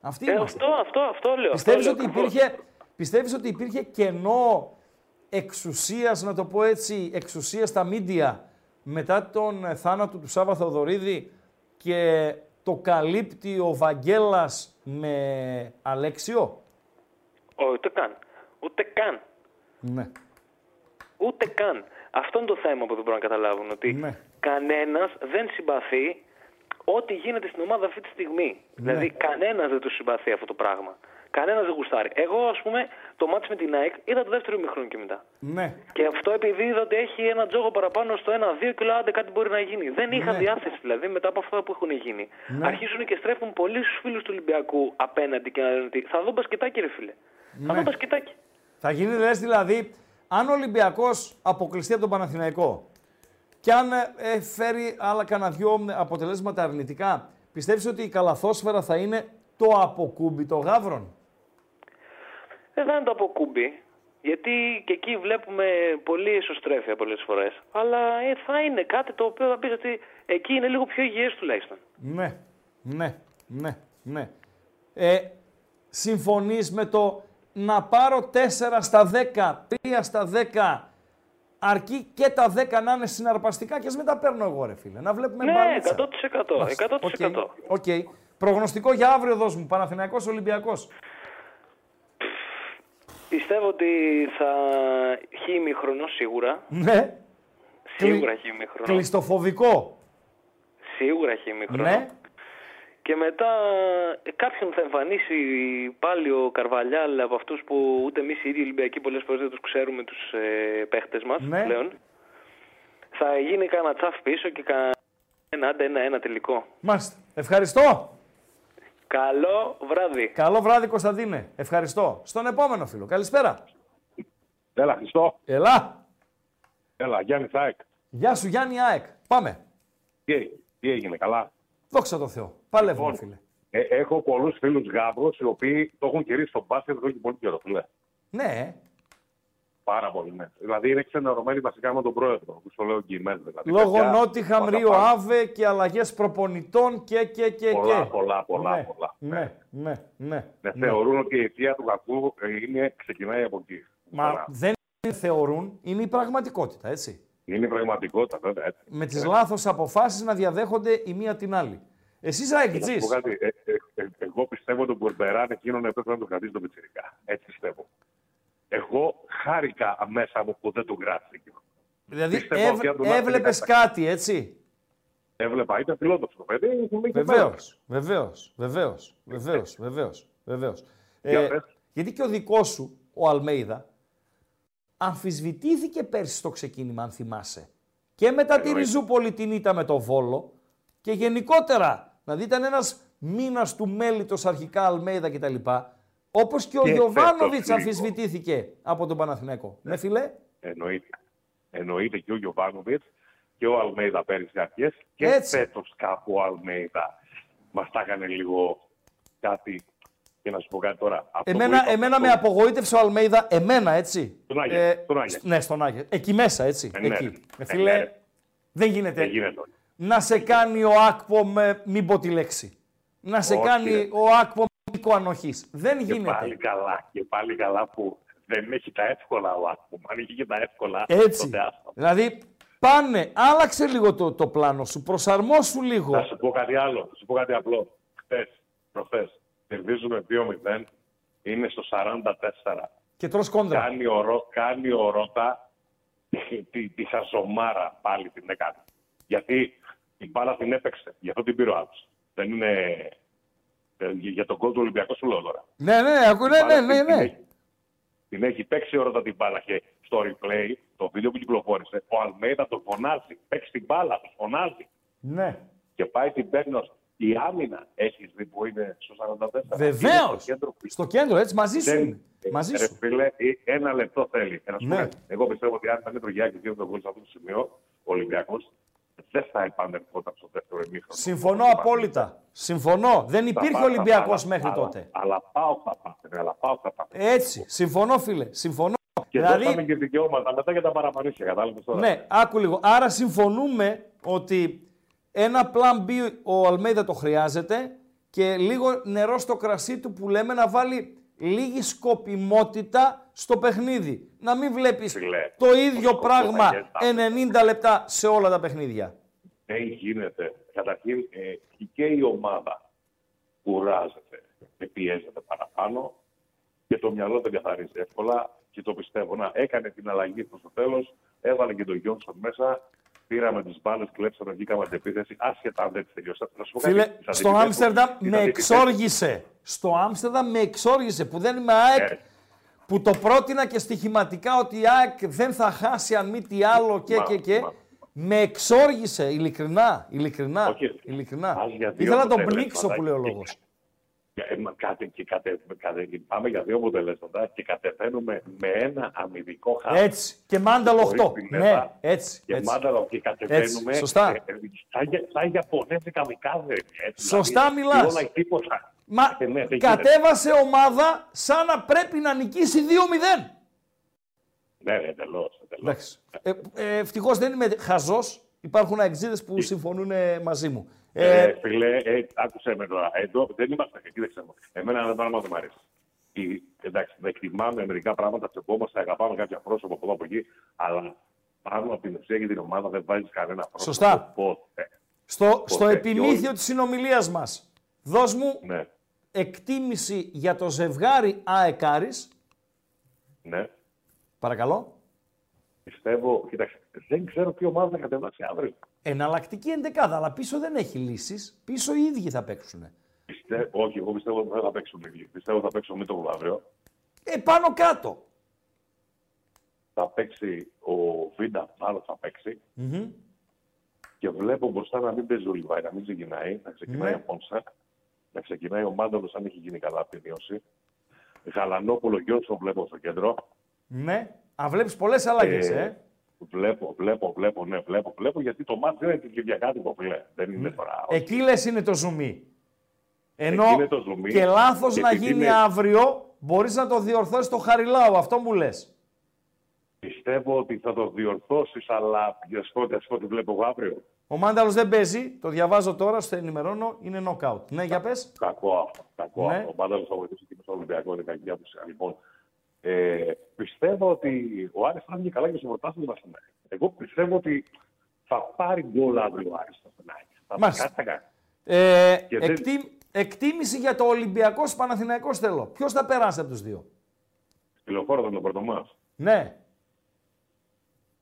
Αυτοί Ε, είμαστε. αυτό, αυτό, αυτό λέω. Πιστεύεις αυτό ότι, λέω ακριβώς. υπήρχε, πιστεύεις ότι υπήρχε κενό εξουσίας, να το πω έτσι, εξουσίας στα μίντια μετά τον ε, θάνατο του Σάβα Θεοδωρίδη και το καλύπτει ο Βαγγέλας με Αλέξιο; Όχι, ούτε καν. Ούτε καν. Ναι. Ούτε καν. Αυτό είναι το θέμα που δεν μπορούν να καταλάβουν. Ότι Ναι. κανένας δεν συμπαθεί ό,τι γίνεται στην ομάδα αυτή τη στιγμή. Ναι. Δηλαδή, κανένας δεν τους συμπαθεί αυτό το πράγμα. Κανένας δεν γουστάρει. Εγώ, ας πούμε, το μάτι με την ΑΕΚ είδα το δεύτερο ημιχρόνο και μετά. Ναι. Και αυτό επειδή είδα ότι έχει ένα τζόγο παραπάνω στο 1-2 και λέω άντε κάτι μπορεί να γίνει. Δεν είχα Ναι. διάθεση δηλαδή μετά από αυτά που έχουν γίνει. Ναι. Αρχίζουν και στρέφουν πολλοί στους φίλους του Ολυμπιακού απέναντι και να λένε ότι θα δω μπασκετάκι, ρε φίλε. Θα Ναι. δω μπασκετάκι. Θα γίνει λες δηλαδή, αν ο Ολυμπιακός αποκλειστεί από τον Παναθηναϊκό και αν ε, φέρει άλλα κανένα δυο αποτελέσματα αρνητικά, πιστεύεις ότι η καλαθόσφαιρα θα είναι το αποκούμπι των γάβρων. Δεν θα είναι το αποκούμπι. Γιατί και εκεί βλέπουμε πολύ εσωστρέφεια πολλές φορές. Αλλά ε, θα είναι κάτι το οποίο θα πεις ότι εκεί είναι λίγο πιο υγιές τουλάχιστον. Ναι, ναι, ναι, ναι. Ε, συμφωνείς με το να πάρω 4 στα 10, 3 στα 10, αρκεί και τα 10 να είναι συναρπαστικά και ας μην τα παίρνω εγώ ρε φίλε. Να βλέπουμε Ναι, μπαλίτσα. 100%. 100%. Οκ. Προγνωστικό για αύριο δώσ' μου. Παναθηναϊκός Ολυμπιακός. Πιστεύω ότι θα έχει ημίχρονο σίγουρα. Ναι. Σίγουρα έχει ημιχρονό. Κλειστοφοβικό. Σίγουρα έχει ημιχρονό. Ναι. Και μετά ε, κάποιον θα εμφανίσει πάλι ο Καρβαλιάλ από αυτούς που ούτε εμείς οι ίδιοι Ολυμπιακοί πολλές φορές δεν τους ξέρουμε τους ε, παίχτες μας Ναι. πλέον. Θα γίνει κανένα τσαφ πίσω και κανένα ένα, άντε, ένα, ένα τελικό. Μάλιστα. Ευχαριστώ. Καλό βράδυ. Καλό βράδυ Κωνσταντίνε. Ευχαριστώ. Στον επόμενο φίλο. Καλησπέρα. Έλα, Χριστό. Ελά. Έλα, Γιάννη Σάικ. Γεια σου Γιάννη ΑΕΚ. Πάμε. Τι, τι έγινε, καλά; Δόξα τω Θεώ. Παλεύουμε Λοιπόν, φίλε. Ε, έχω πολλούς φίλους γάβρου οι οποίοι το έχουν κηρύξει στο μπάσκετ εδώ και πολύ καιρό. Ναι. Ναι. Πάρα πολύ, ναι. Δηλαδή είναι ξενερωμένοι βασικά με τον πρόεδρο, που το λέω εγγυημένο. Δηλαδή, Λόγω Παιδιά, Νότιχαμ, πάντα Ρίο πάνω. Άβε και αλλαγές προπονητών και και και Πολλά, και. πολλά, πολλά, ναι, πολλά. Ναι, ναι, ναι. Ναι, ναι. Θεωρούν ότι η αιτία του κακού ε, είναι, ξεκινάει από εκεί. Μα Τώρα, δεν θεωρούν, είναι η πραγματικότητα, έτσι. Είναι η πραγματικότητα, βέβαια. Έτσι. Με τις λάθος αποφάσεις να διαδέχονται η μία την άλλη. Εσείς Να σου αεκτζής. πω κάτι, ε, ε, ε, εγώ πιστεύω ότι ο Μπορμπεράν εκείνον έπρεπε να το κρατήσει το πιτσιρικά. Έτσι πιστεύω. Εγώ χάρηκα μέσα μου που δεν τον κράτησε εκείνο. Δηλαδή Πίστευα έβ, ότι αν τον άφηνε έβλεπες κατά- κάτι, έτσι; Έβλεπα, ήταν φιλόδοξο το παιδί. είχε μείνει και Βεβαίως, βεβαίως, βεβαίως, βεβαίως, βεβαίως, βεβαίως. Για Ε, πες. γιατί και ο δικός σου, ο Αλμέιδα, αμφισβητήθηκε πέρσι στο ξεκίνημα, αν θυμάσαι. Και μετά τη Εννοείται. Ριζούπολη την ήττα με το Βόλο και γενικότερα. Δηλαδή ήταν ένας μήνας του μέλητος αρχικά Αλμέιδα κτλ. Όπως και ο Και Γιωβάνοβιτς φέτος λίγο. αμφισβητήθηκε από τον Παναθηναϊκό. Ναι, φιλέ. Εννοείται. Εννοείται και ο Γιωβάνοβιτς και ο Αλμέιδα πέρυσι αρχές. Και Έτσι. φέτος κάπου ο Αλμέιδα μας τα έκανε λίγο κάτι Και να σου πω κάτι τώρα. Αυτό που Εμένα, είπα, εμένα αυτό- με απογοήτευσε ο Αλμέιδα, εμένα έτσι. Στον Άγιο, στον Άγιο. Ναι, στον Άγιο. Εκεί μέσα, έτσι. Ε, ναι, Εκεί. ρε. Ε, Ε, φίλε, ναι, ρε. δεν γίνεται. Δεν γίνεται. να σε κάνει ο Άκπο με, μην πω τη λέξη. Να σε Όχι, κάνει ρε. ο Άκπο μήκο ανοχής. Δεν Και γίνεται. πάλι καλά, και πάλι καλά που δεν έχει τα εύκολα ο Άκπομ. Αν είχε και τα εύκολα, Έτσι. τότε άστα. Δηλαδή, πάνε, άλλαξε λίγο το, το πλάνο σου, προσαρμόσου λίγο. Θα σου πω κάτι άλλο, θα σου πω κάτι απλό. Χθες, προχθές, κερδίζουμε 2-0, είναι στο 44. Και τρως κόντρα. Κάνει ο, Ρο- κάνει ο Ρώτα τη, τη, τη χαζομάρα πάλι την έκανε. Γιατί η μπάλα την έπαιξε, γι' αυτό την πήρε ο άλλος. Δεν είναι ε, για τον κόλ του Ολυμπιακού σου λέω τώρα. Ναι, ναι, ακού, ναι, Την ναι, μπάλα ναι, την- την ναι. έχει- Την έχει παίξει ο Ρώτα την μπάλα και στο replay, το βίντεο που κυκλοφόρησε, ο Αλμέιδα τον φωνάζει. Παίξει την μπάλα, τον φωνάζει. ναι. Και πάει την παίρνει ως- Η άμυνα έχει δει που είναι στο 44. Βεβαίως. Είναι στο κέντρο που Στο κέντρο, έτσι, μαζί σου. δεν- είναι. Μαζί Ρε σου. φίλε, ε, ένα λεπτό θέλει. Ε, να σου πω Ναι. κάτι. Εγώ πιστεύω ότι αν ήταν το Γιάννη και τον γκολ σε αυτό το σημείο, ο Ολυμπιακός δεν θα επανερχόταν στο δεύτερο ημίχρονο. Συμφωνώ απόλυτα. Συμφωνώ. Δεν υπήρχε Θα πά- Ολυμπιακός θα- μέχρι αλλά- τότε. Αλλά πάω θα πάτε, αλλά πάω θα πάτε. Έτσι. Συμφωνώ, φίλε. Συμφωνώ. Και δηλαδή, δώσαμε και δικαιώματα μετά για τα παραπανίσια, κατάλαβες τώρα. ναι, άκου λίγο. Άρα συμφωνούμε ότι ένα plan B ο Αλμέιδα το χρειάζεται και λίγο νερό στο κρασί του που λέμε να βάλει λίγη σκοπιμότητα στο παιχνίδι. Να μην βλέπεις Φίλε, το ίδιο ο πράγμα Σκοπιμότητα. 90 λεπτά σε όλα τα παιχνίδια. Δεν γίνεται. Καταρχήν ε, και η ομάδα κουράζεται και πιέζεται παραπάνω και το μυαλό δεν καθαρίζει εύκολα και το πιστεύω. Να, έκανε την αλλαγή προς το τέλος, έβαλε και τον Γιόνσον μέσα, πήραμε τις μπάλες, κλέψαμε, βγήκαμε αντεπίθεση, άσχετα αν δεν τις τελειώσα. Θα σου πω κάτι, Φίλε, τις στο αντιπιθέσεις- Άμστερνταμ τις με αντιπιθέσεις- εξόργησε. Στο Άμστερνταμ με εξόργησε που δεν είμαι ΑΕΚ. Ε. Που το πρότεινα και στοιχηματικά ότι η ΑΕΚ δεν θα χάσει αν μη τι άλλο και Μα- και και. μα- Με εξόργησε, ειλικρινά, ειλικρινά, Όχι, ειλικρινά. ας για δύο Ήθελα να τον αποτελέσματα πνίξω που λέει ο και- λόγος. Ε, μα κάτι, και κατε, κατε, πάμε για δύο αποτελέσματα και κατεβαίνουμε με ένα αμυντικό χάο. Έτσι. Και μάνταλο Χωρίς 8. πινέτα Ναι, έτσι. Και έτσι. μάνταλο και κατεβαίνουμε. σωστά. ε, ε, σαν, για- σαν Ιαπωνέζοι καμικάδε. έτσι, Σωστά δηλαδή, μιλάς. Όλα ή τίποτα. Μα Ε, ναι, δεν γίνεται. κατέβασε ομάδα σαν να πρέπει να νικήσει 2-0. Ναι, ρε, εντελώς, εντελώς. Εντάξει. Ε, ε, Ευτυχώς δεν είμαι χαζός. Υπάρχουν αεξίδες που συμφωνούν ε, μαζί μου. Ε, Ε, φίλε, ε, άκουσε με τώρα. Εδώ δεν είμαστε. Κοίταξε μου. Εμένα ένα πράγμα δεν μου αρέσει. Η, εντάξει, δεν εκτιμάμε μερικά πράγματα, τσεπόμαστε, αγαπάμε κάποια πρόσωπα από εδώ από εκεί, αλλά πάνω από την ουσία και την ομάδα δεν βάζεις κανένα πρόσωπο. Σωστά. Ποτέ. στο, στο ποτέ. επιμήθειο Και της συνομιλίας μας, δώσ' μου Ναι, εκτίμηση για το ζευγάρι ΑΕΚΑΡΙς. ναι. Παρακαλώ. Πιστεύω, κοίταξε, δεν ξέρω ποιο ομάδα θα κατεβάσει αύριο. Εναλλακτική εντεκάδα, αλλά πίσω δεν έχει λύσεις. Πίσω οι ίδιοι θα παίξουν. Πιστε... Όχι, εγώ πιστεύω ότι δεν θα παίξουν ίδιοι. Πιστεύω ότι θα παίξουν με το αύριο. Ε, πάνω κάτω. Θα παίξει ο Βίντα, μάλλον θα παίξει. Μμμ. Και βλέπω μπροστά να μην παίζει ο Λιβάη, να μην ξεκινάει, να ξεκινάει Ναι. ο Πόνσα, να ξεκινάει ο Μάνταλος αν έχει γίνει καλά από τη μείωση. Γαλανόπουλο Γιώργο βλέπω στο κέντρο. Ναι. Α, βλέπεις πολλές αλλαγές, Ε, ε. Βλέπω, βλέπω, βλέπω, ναι, βλέπω, βλέπω, γιατί το μάτι δεν είναι την Κυριακάτικο, φίλε. Δεν είναι τώρα. Εκεί λες είναι το ζουμί. Ενώ Εκεί είναι το ζουμί. και λάθος Και να επειδή γίνει είναι- αύριο, μπορείς να το διορθώσεις το Χαριλάου. Αυτό μου λες. Πιστεύω ότι θα το διορθώσει, αλλά για σκότη, ας πω τι βλέπω εγώ αύριο. Ο Μάνταλος δεν παίζει, το διαβάζω τώρα, στο ενημερώνω, είναι knockout. Ναι, για πες. Κακό αυτό. Κακό Ναι. αυτό. Ο Μάνταλο θα βοηθήσει και στο Ολυμπιακό, είναι κακή απουσία. Λοιπόν, ε, πιστεύω ότι ο Άρης θα βγει καλά και στο πρωτάθλημα στην ΑΕΚ. Εγώ πιστεύω ότι θα πάρει γκολ αύριο ο Άρης στην ΑΕΚ. Θα Μάλιστα. κάτι θα κάνει. Ε, Και δεν- εκτί- Εκτίμηση για το Ολυμπιακός Παναθηναϊκός θέλω. Ποιος θα περάσει από τους δύο; Στη λεωφόρο ήταν το πρώτο μας. Ναι.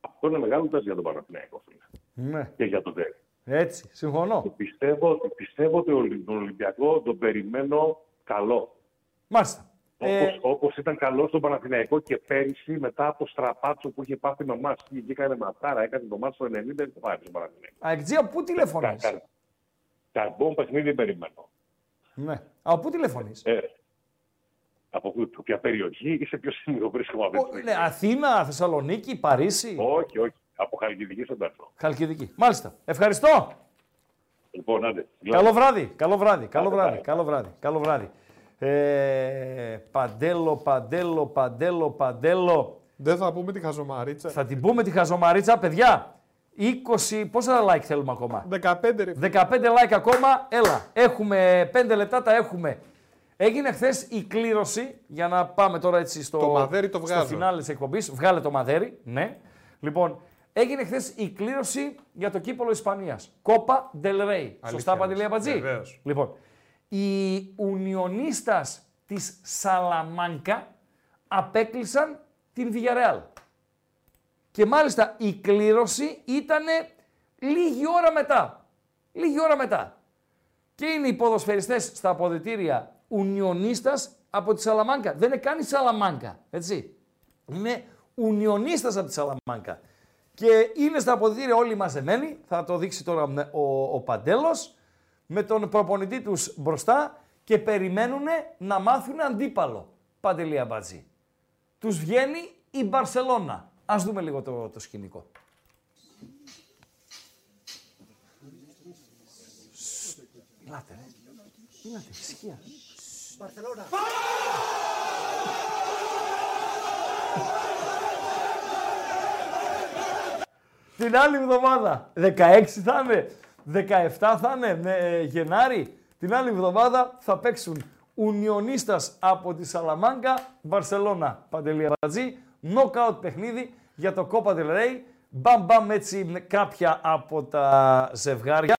Αυτό είναι μεγάλο τεστ για τον Παναθηναϊκό, φίλε. ναι. Και για τον Τέρι. Έτσι, συμφωνώ. Πιστεύω, ότι- πιστεύω ότι ο Ολυ- τον Ολυμπιακό τον περιμένω καλό. Μάλιστα. Ε, Όπως, όπως ήταν καλός στον Παναθηναϊκό και πέρυσι μετά από στραπάτσο που είχε πάθει με εμάς. Και έκανε ματάρα, έκανε το μάτσο 90 και το πάρει στον Παναθηναϊκό. Αεκτζία, πού τηλεφωνείς; Κα- κα- Καρμπόν παιχνίδι περιμένω. Ναι. Από πού τηλεφωνείς; Ε, από πού- από ποια περιοχή ή σε ποιο σημείο βρίσκομαι αυτή τη Ο- στιγμή. ναι, Αθήνα, Θεσσαλονίκη, Παρίσι, Όχι, όχι. Από Χαλκιδική στον Τάρτο. Χαλκιδική. Μάλιστα. Ευχαριστώ. Λοιπόν, άντε. Καλό βράδυ. Καλό βράδυ. Καλό Άντε, βράδυ. πάει. Καλό βράδυ. Καλό βράδυ. Ε, παντέλο, παντέλο, παντέλο, παντέλο. Δεν θα πούμε τη χαζομαρίτσα. Θα την πούμε τη χαζομαρίτσα, παιδιά. 20, πόσα like θέλουμε ακόμα; 15 ρε. 15 like ακόμα, έλα. Έχουμε 5 λεπτά, τα έχουμε. Έγινε χθες η κλήρωση, για να πάμε τώρα έτσι στο, Το μαδέρι το στο βγάζω. φινάλε της εκπομπής. Βγάλε το μαδέρι, ναι. Λοιπόν, έγινε χθες η κλήρωση για το κύπολο Ισπανίας. Κόπα Del Rey. Σωστά, λες. Παντελή Αμπατζή. Βεβαίως. Λοιπόν, οι Ουνιονίστας της Σαλαμάνκα απέκλεισαν την Villarreal. Και μάλιστα η κλήρωση ήταν λίγη ώρα μετά. Λίγη ώρα μετά. Και είναι οι ποδοσφαιριστές στα αποδητήρια Ουνιονίστας από τη Σαλαμάνκα. Δεν είναι καν η Σαλαμάνκα, έτσι. Είναι Ουνιονίστας από τη Σαλαμάνκα. Και είναι στα αποδητήρια όλοι μαζεμένοι, θα το δείξει τώρα ο, ο Παντέλος, με τον προπονητή τους μπροστά και περιμένουν να μάθουν αντίπαλο. Παντελία Μπατζή. Τους βγαίνει η Μπαρσελώνα. Ας δούμε λίγο το, το σκηνικό. Μιλάτε, ρε. Μιλάτε, ησυχία. Την άλλη εβδομάδα, 16 θα είναι, 17 θα είναι, ε, Γενάρη. Την άλλη εβδομάδα θα παίξουν Ουνιονίστας από τη Σαλαμάγκα, Βαρσελώνα, Παντελή Αμπατζή, νοκάουτ παιχνίδι για το Copa del Rey. Μπαμ μπαμ έτσι με κάποια από τα ζευγάρια.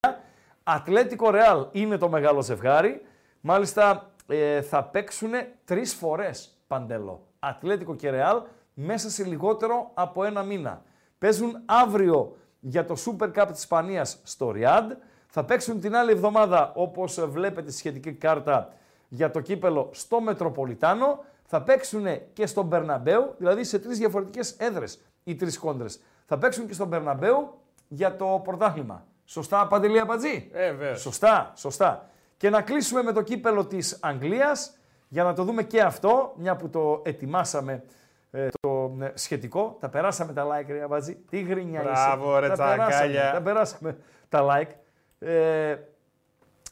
Ατλέτικο Ρεάλ είναι το μεγάλο ζευγάρι. Μάλιστα ε, θα παίξουν τρεις φορές Παντέλο. Ατλέτικο και Ρεάλ μέσα σε λιγότερο από ένα μήνα. Παίζουν αύριο για το Super Cup της Ισπανίας στο Ριάντ. Θα παίξουν την άλλη εβδομάδα, όπως βλέπετε στη σχετική κάρτα, για το κύπελο στο Μετροπολιτάνο. Θα παίξουν και στον Μπερναμπέου, δηλαδή σε τρεις διαφορετικές έδρες οι τρεις κόντρες. Θα παίξουν και στον Μπερναμπέου για το πρωτάθλημα. Σωστά, Παντελή Αμπατζή. Ε, βέβαια. Σωστά, σωστά. Και να κλείσουμε με το κύπελο της Αγγλίας για να το δούμε και αυτό, μια που το ετοιμάσαμε ε, το ε, σχετικό. Τα περάσαμε τα like, ρε Αμπατζή. Τι γρίνια Μπράβο, είσαι. ρε, τα περάσαμε, τσακάλια. τα περάσαμε τα like. Ε,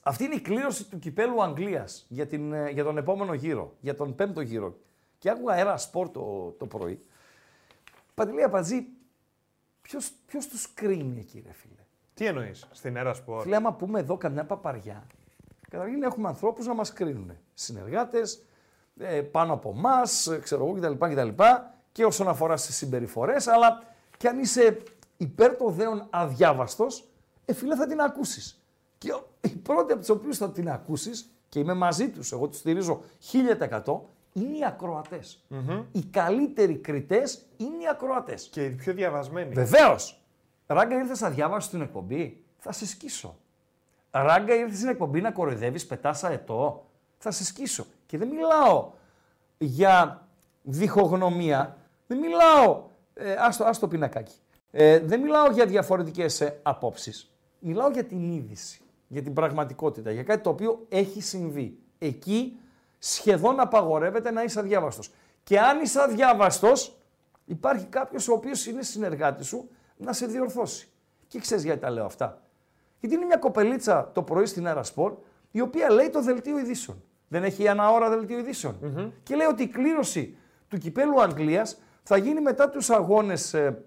αυτή είναι η κλήρωση του κυπέλου Αγγλίας για, την, ε, για τον επόμενο γύρο, για τον πέμπτο γύρο. Και άκουγα ένα σπορ το, το πρωί. Παντελή Αμπατζή, ποιος, ποιος τους κρίνει εκεί ρε φίλε; Τι εννοείς στην Έρα Σπορ; Φίλε, άμα πούμε εδώ καμιά παπαριά, καταρχήν έχουμε ανθρώπους να μας κρίνουν. Συνεργάτες, ε, πάνω από εμάς, ξέρω εγώ κτλ, κτλ. Και όσον αφορά στις συμπεριφορές, αλλά και αν είσαι υπέρ των δέων αδιάβαστος, ε, φίλε, θα την ακούσεις. Και ο- οι πρώτοι από τους οποίους θα την ακούσεις, και είμαι μαζί τους, εγώ τους στηρίζω 1000%, είναι οι ακροατε Οι καλύτεροι κριτές είναι οι ακροατές. Και οι πιο διαβασμένοι. Βεβαίως. Ράγκα ήρθες αδιάβαστος στην εκπομπή; Θα σε σκίσω. Ράγκα ήρθες στην εκπομπή να κοροϊδεύεις, πετάς αετό; Θα σε σκίσω. Και δεν μιλάω για διχογνωμία. Δεν μιλάω. Ε, άστο, άστο πινακάκι. Ε, δεν μιλάω για διαφορετικές ε, απόψεις. Μιλάω για την είδηση. Για την πραγματικότητα. Για κάτι το οποίο έχει συμβεί. Εκεί σχεδόν απαγορεύεται να είσαι αδιάβαστος. Και αν είσαι αδιάβαστος, υπάρχει κάποιος ο οποίος είναι συνεργάτη σου να σε διορθώσει. Και ξέρεις γιατί τα λέω αυτά. Γιατί είναι μια κοπελίτσα το πρωί στην Αέρα Σπορ, η οποία λέει το δελτίο ειδήσεων. Δεν έχει ένα ώρα δελτίο ειδήσεων. Και λέει ότι η κλήρωση του κυπέλου Αγγλίας θα γίνει μετά τους αγώνες ε,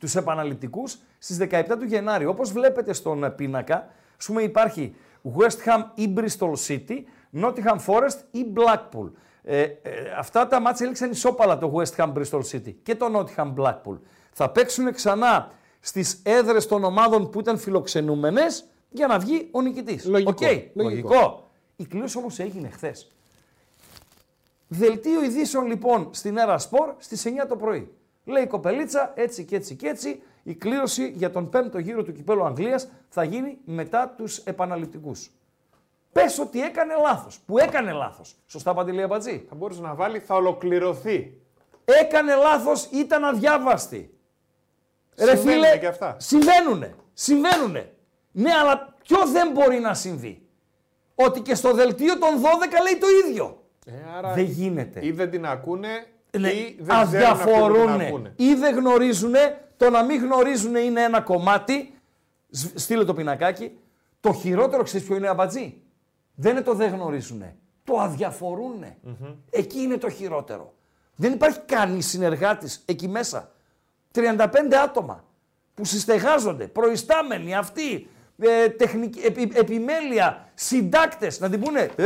τους επαναληπτικούς στις 17 του Γενάρη. Όπως βλέπετε στον ε, πίνακα, ας πούμε υπάρχει West Ham ή Bristol City, Nottingham Forest ή Blackpool. Ε, ε, αυτά τα μάτια έληξαν ισόπαλα το West Ham Bristol City και το Nottingham Blackpool. Θα παίξουν ξανά στις έδρες των ομάδων που ήταν φιλοξενούμενες για να βγει ο νικητής. Λογικό, Οκ, λογικό. λογικό. Η κλήρωση όμως έγινε χθες. Δελτίο ειδήσεων λοιπόν στην Έρα Σπορ στις 9 το πρωί. Λέει η κοπελίτσα έτσι και έτσι και έτσι η κλήρωση για τον πέμπτο γύρο του κυπέλλου Αγγλίας θα γίνει μετά τους επαναληπτικούς. Πες ότι έκανε λάθος, που έκανε λάθος. Σωστά Παντελή Αμπατζή; Θα μπορούσε να βάλει θα ολοκληρωθεί. Έκανε λάθος, ήταν αδιάβαστη. Ρε Συμβαίνουνε φίλε, και αυτά. συμβαίνουνε, συμβαίνουνε. Ναι, αλλά ποιο δεν μπορεί να συμβεί; Ότι και στο δελτίο των 12 λέει το ίδιο. Ε, άρα Δεν γίνεται. Ή δεν την ακούνε Ναι, ή δεν ξέρουν αυτοί που την αδιαφορούν ακούνε. ή δεν γνωρίζουν. Το να μην γνωρίζουν είναι ένα κομμάτι. Σ- Στείλε το πινακάκι. Το χειρότερο ξέρεις ποιο είναι αμπατζή; Δεν είναι το δεν γνωρίζουν. το αδιαφορουν Εκεί είναι το χειρότερο. Δεν υπάρχει κανείς συνεργάτης εκεί μέσα. 35 άτομα που συστεγάζονται, προϊστάμενοι αυτοί, ε, τεχνική, επι- επιμέλεια, συντάκτες, να την πούνε «Ε,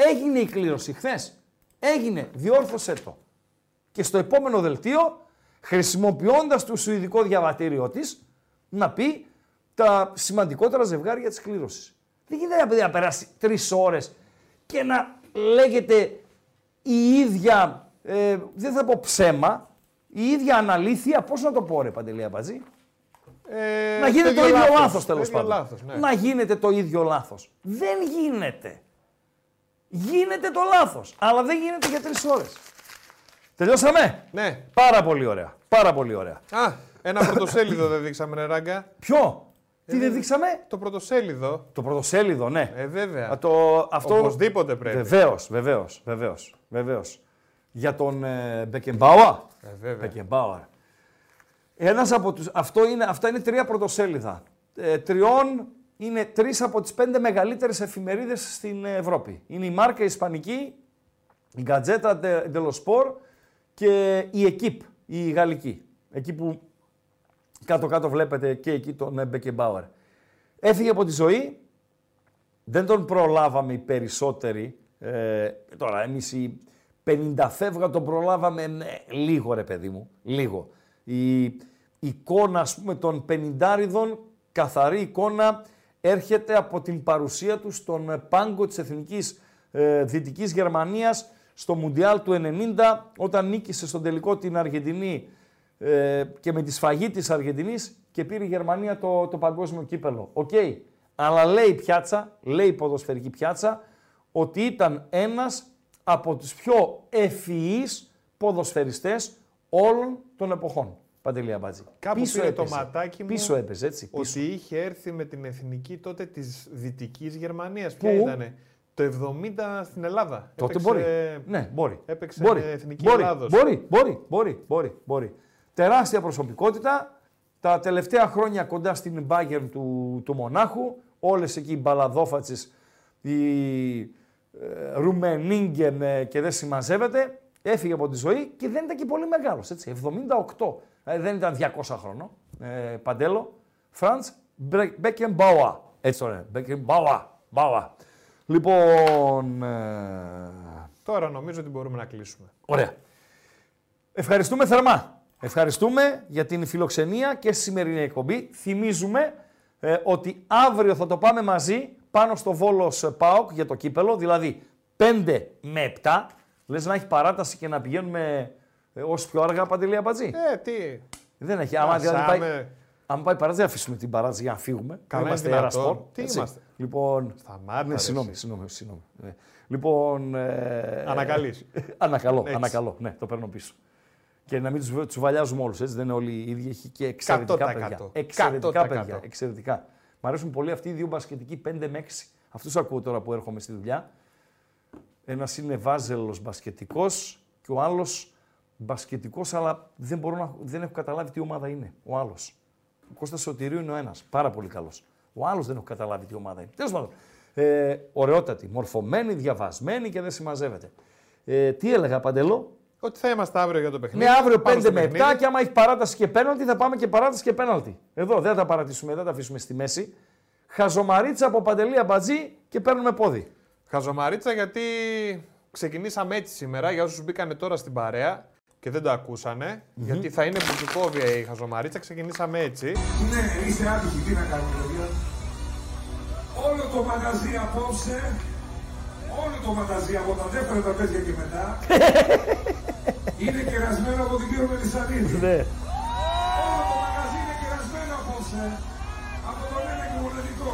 έγινε η κλήρωση χθες. Έγινε, διόρθωσε το. Και στο επόμενο δελτίο, χρησιμοποιώντας το σουηδικό διαβατήριό της, να πει τα σημαντικότερα ζευγάρια της κλήρωσης. Δεν γίνεται παιδί, να περάσει τρεις ώρες και να λέγεται η ίδια, ε, δεν θα πω ψέμα, η ίδια αναλήθεια, πώς να το πω ρε Παντελή Αμπατζή, Ε, να γίνεται το, ίδιο λάθος, το τέλος ίδιο πάντων. λάθος, ναι. Να γίνεται το ίδιο λάθος. Δεν γίνεται. Γίνεται το λάθος, αλλά δεν γίνεται για τρεις ώρες. Τελειώσαμε; Ναι. Πάρα πολύ ωραία. Πάρα πολύ ωραία. Α, ένα πρωτοσέλιδο δεν δείξαμε, ρε Ράγκα. Ποιο; Τι Ε, δεν δείξαμε; Το πρωτοσέλιδο. Το πρωτοσέλιδο, ναι. Ε, βέβαια. Α, το, αυτό... Οπωσδήποτε πρέπει. Βεβαίως, βεβαίως, βεβαίως. Βεβαίως. Για τον ε, Μπεκεμπάουα. Ε, βέβαια. Μπεκεμπάουα. Ένας από τους, αυτό είναι, αυτά είναι τρία πρωτοσέλιδα. Ε, τριών είναι τρεις από τις πέντε μεγαλύτερες εφημερίδες στην Ευρώπη. Είναι η Μάρκα Ισπανική, η Γκατζέτα Dello Sport και η Εκίπ, η Γαλλική. Εκεί που κάτω-κάτω βλέπετε και εκεί τον Μπεκεμπάουερ. Έφυγε από τη ζωή, δεν τον προλάβαμε οι περισσότεροι. Ε, τώρα, εμείς οι 50 φεύγα τον προλάβαμε ναι, λίγο ρε παιδί μου, λίγο. Η εικόνα ας πούμε των 50 καθαρή εικόνα, έρχεται από την παρουσία του στον πάγκο της Εθνικής ε, Δυτικής Γερμανίας στο Μουντιάλ του 90, όταν νίκησε στον τελικό την Αργεντινή ε, και με τη σφαγή της Αργεντινής και πήρε η Γερμανία το, το παγκόσμιο κύπελο. Οκ. Αλλά λέει η πιάτσα, λέει η ποδοσφαιρική πιάτσα, ότι ήταν ένας από τους πιο ευφυείς ποδοσφαιριστές όλων των εποχών. Παντελή Αμπάτζη. Κάπου Πίσω πήρε το έπαιζε. ματάκι μου Πίσω έπαιζε, έτσι. Ότι Πίσω. είχε έρθει με την εθνική τότε της Δυτικής Γερμανίας. Ποια Πού; ήτανε; Το 70 στην Ελλάδα. Τότε Έπαιξε- μπορεί. Ναι, μπορεί. Έπαιξε μπορεί. με εθνική μπορεί. Ελλάδος. Μπορεί, μπορεί, μπορεί, μπορεί, μπορεί. Τεράστια προσωπικότητα. Τα τελευταία χρόνια κοντά στην Bayern του, του Μονάχου. Όλες εκεί οι μπαλαδόφατσες, οι ε, Ρουμενίγκεν ε, και δεν συμμαζεύεται. Έφυγε από τη ζωή και δεν ήταν και πολύ μεγάλος, έτσι. 78. Ε, δεν ήταν 200 χρονών. Ε, Παντέλο. Φραντς Μπέκεμπάουα. Έτσι το λένε. Μπέκεμπάουα. Μπάουα. Λοιπόν, ε, Τώρα νομίζω ότι μπορούμε να κλείσουμε. Ωραία. Ευχαριστούμε θερμά. Ευχαριστούμε για την φιλοξενία και στη σημερινή εκπομπή. Θυμίζουμε ε, ότι αύριο θα το πάμε μαζί πάνω στο Βόλος ΠΑΟΚ για το κύπελο, δηλαδή 5 με 7. Λες να έχει παράταση και να πηγαίνουμε ε, όσο πιο αργά, Παντελή Αμπατζή. Ε, τι. Δεν έχει. Άμα δηλαδή Χάσαμε. πάει, άμα πάει παράταση, δεν αφήσουμε την παράταση για να φύγουμε. Καλά, είμαστε είναι Air δυνατόν. Sport, Τι έτσι. είμαστε. Λοιπόν, Σταμάτα, ναι, ρε, συγγνώμη, εσύ. συγγνώμη, συγγνώμη. ναι. Λοιπόν, ε, Ανακαλείς. ανακαλώ, Έτσι. ανακαλώ. Ναι, το παίρνω πίσω. Και να μην τους, τους βαλιάζουμε όλους, έτσι. Δεν είναι όλοι οι ίδιοι. Έχει και εξαιρετικά 100%. παιδιά. Εξαιρετικά 100%. παιδιά. Εξαιρετικά. Μ' αρέσουν πολύ αυτοί οι δύο μπασκετικοί 5 με 6. Αυτούς ακούω τώρα που έρχομαι στη δουλειά. Ένας είναι βάζελος μπασκετικός και ο άλλος μπασκετικός, αλλά δεν, μπορώ να, δεν έχω καταλάβει τι ομάδα είναι. Ο άλλος. Ο Κώστας Σωτηρίου είναι ο ένας. Πάρα πολύ καλός. Ο άλλος δεν έχω καταλάβει τι ομάδα είναι. Τέλος πάντων. Ε, ωραιότατη, μορφωμένη, διαβασμένη και δεν συμμαζεύεται. Ε, τι έλεγα, Παντελό. Ότι θα είμαστε αύριο για το παιχνίδι. Ναι, αύριο Πάμε 5 στο με 7 παιχνίδι. και άμα έχει παράταση και πέναλτι θα πάμε και παράταση και πέναλτι. Εδώ δεν θα τα παρατήσουμε, δεν θα τα αφήσουμε στη μέση. Χαζομαρίτσα από Παντελή Αμπατζή και παίρνουμε πόδι. Χαζομαρίτσα γιατί ξεκινήσαμε έτσι σήμερα για όσους μπήκανε τώρα στην παρέα και δεν το ακουσανε γιατί θα είναι μπουζουκόβια η χαζομαρίτσα, ξεκινήσαμε έτσι. Ναι, είστε άτυχοι, τι να κάνουμε, παιδιά. Όλο το μαγαζί απόψε, όλο το μαγαζί από τα δεύτερα τραπέζια και μετά, είναι κερασμένο από την κύριο Μελισσανίδη. Ναι. Όλο το μαγαζί είναι κερασμένο απόψε από τον ένα και μοναδικό.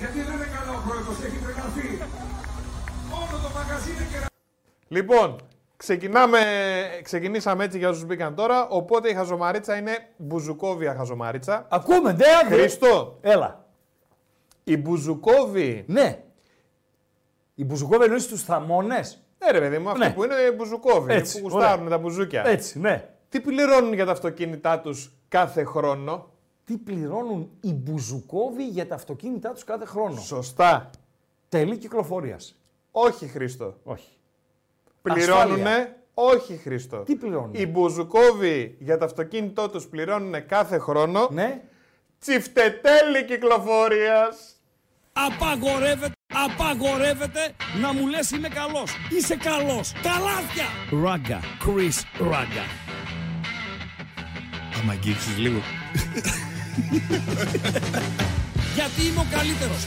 Γιατί δεν είναι καλά ο πρόεδρος, έχει τρεγαθεί. Όλο το μαγαζί είναι κερασμένο. Λοιπόν, ξεκινάμε, ξεκινήσαμε έτσι για όσους μπήκαν τώρα, οπότε η χαζομαρίτσα είναι μπουζουκόβια χαζομαρίτσα. Ακούμε, ντε, άντε. Χρήστο, Έλα. η μπουζουκόβη, Ναι. Η Μπουζουκόβα εννοείς τους θαμώνες; ναι ρε παιδί μου, αυτοί Ναι. που είναι μπουζουκόβοι, Έτσι, που γουστάρουν τα μπουζούκια. Έτσι, ναι. Τι πληρώνουν για τα αυτοκίνητά τους κάθε χρόνο; Τι πληρώνουν οι Μπουζουκόβοι για τα αυτοκίνητά τους κάθε χρόνο; Σωστά. Τέλη κυκλοφορίας. Όχι, Χρήστο. Όχι. Πληρώνουνε. Ασφάλεια. Όχι, Χρήστο. Τι πληρώνουνε; Οι Μπουζουκόβοι για το αυτοκίνητό τους πληρώνουν κάθε χρόνο Ναι. τσιφτετέλη κυκλοφορίας. Απαγορεύεται, απαγορεύεται να μου λες είμαι καλός. Είσαι καλός. Καλάθια. Ράγκα. Chris Ράγκα. Άμα αγγίξεις λίγο. Γιατί είμαι ο καλύτερος.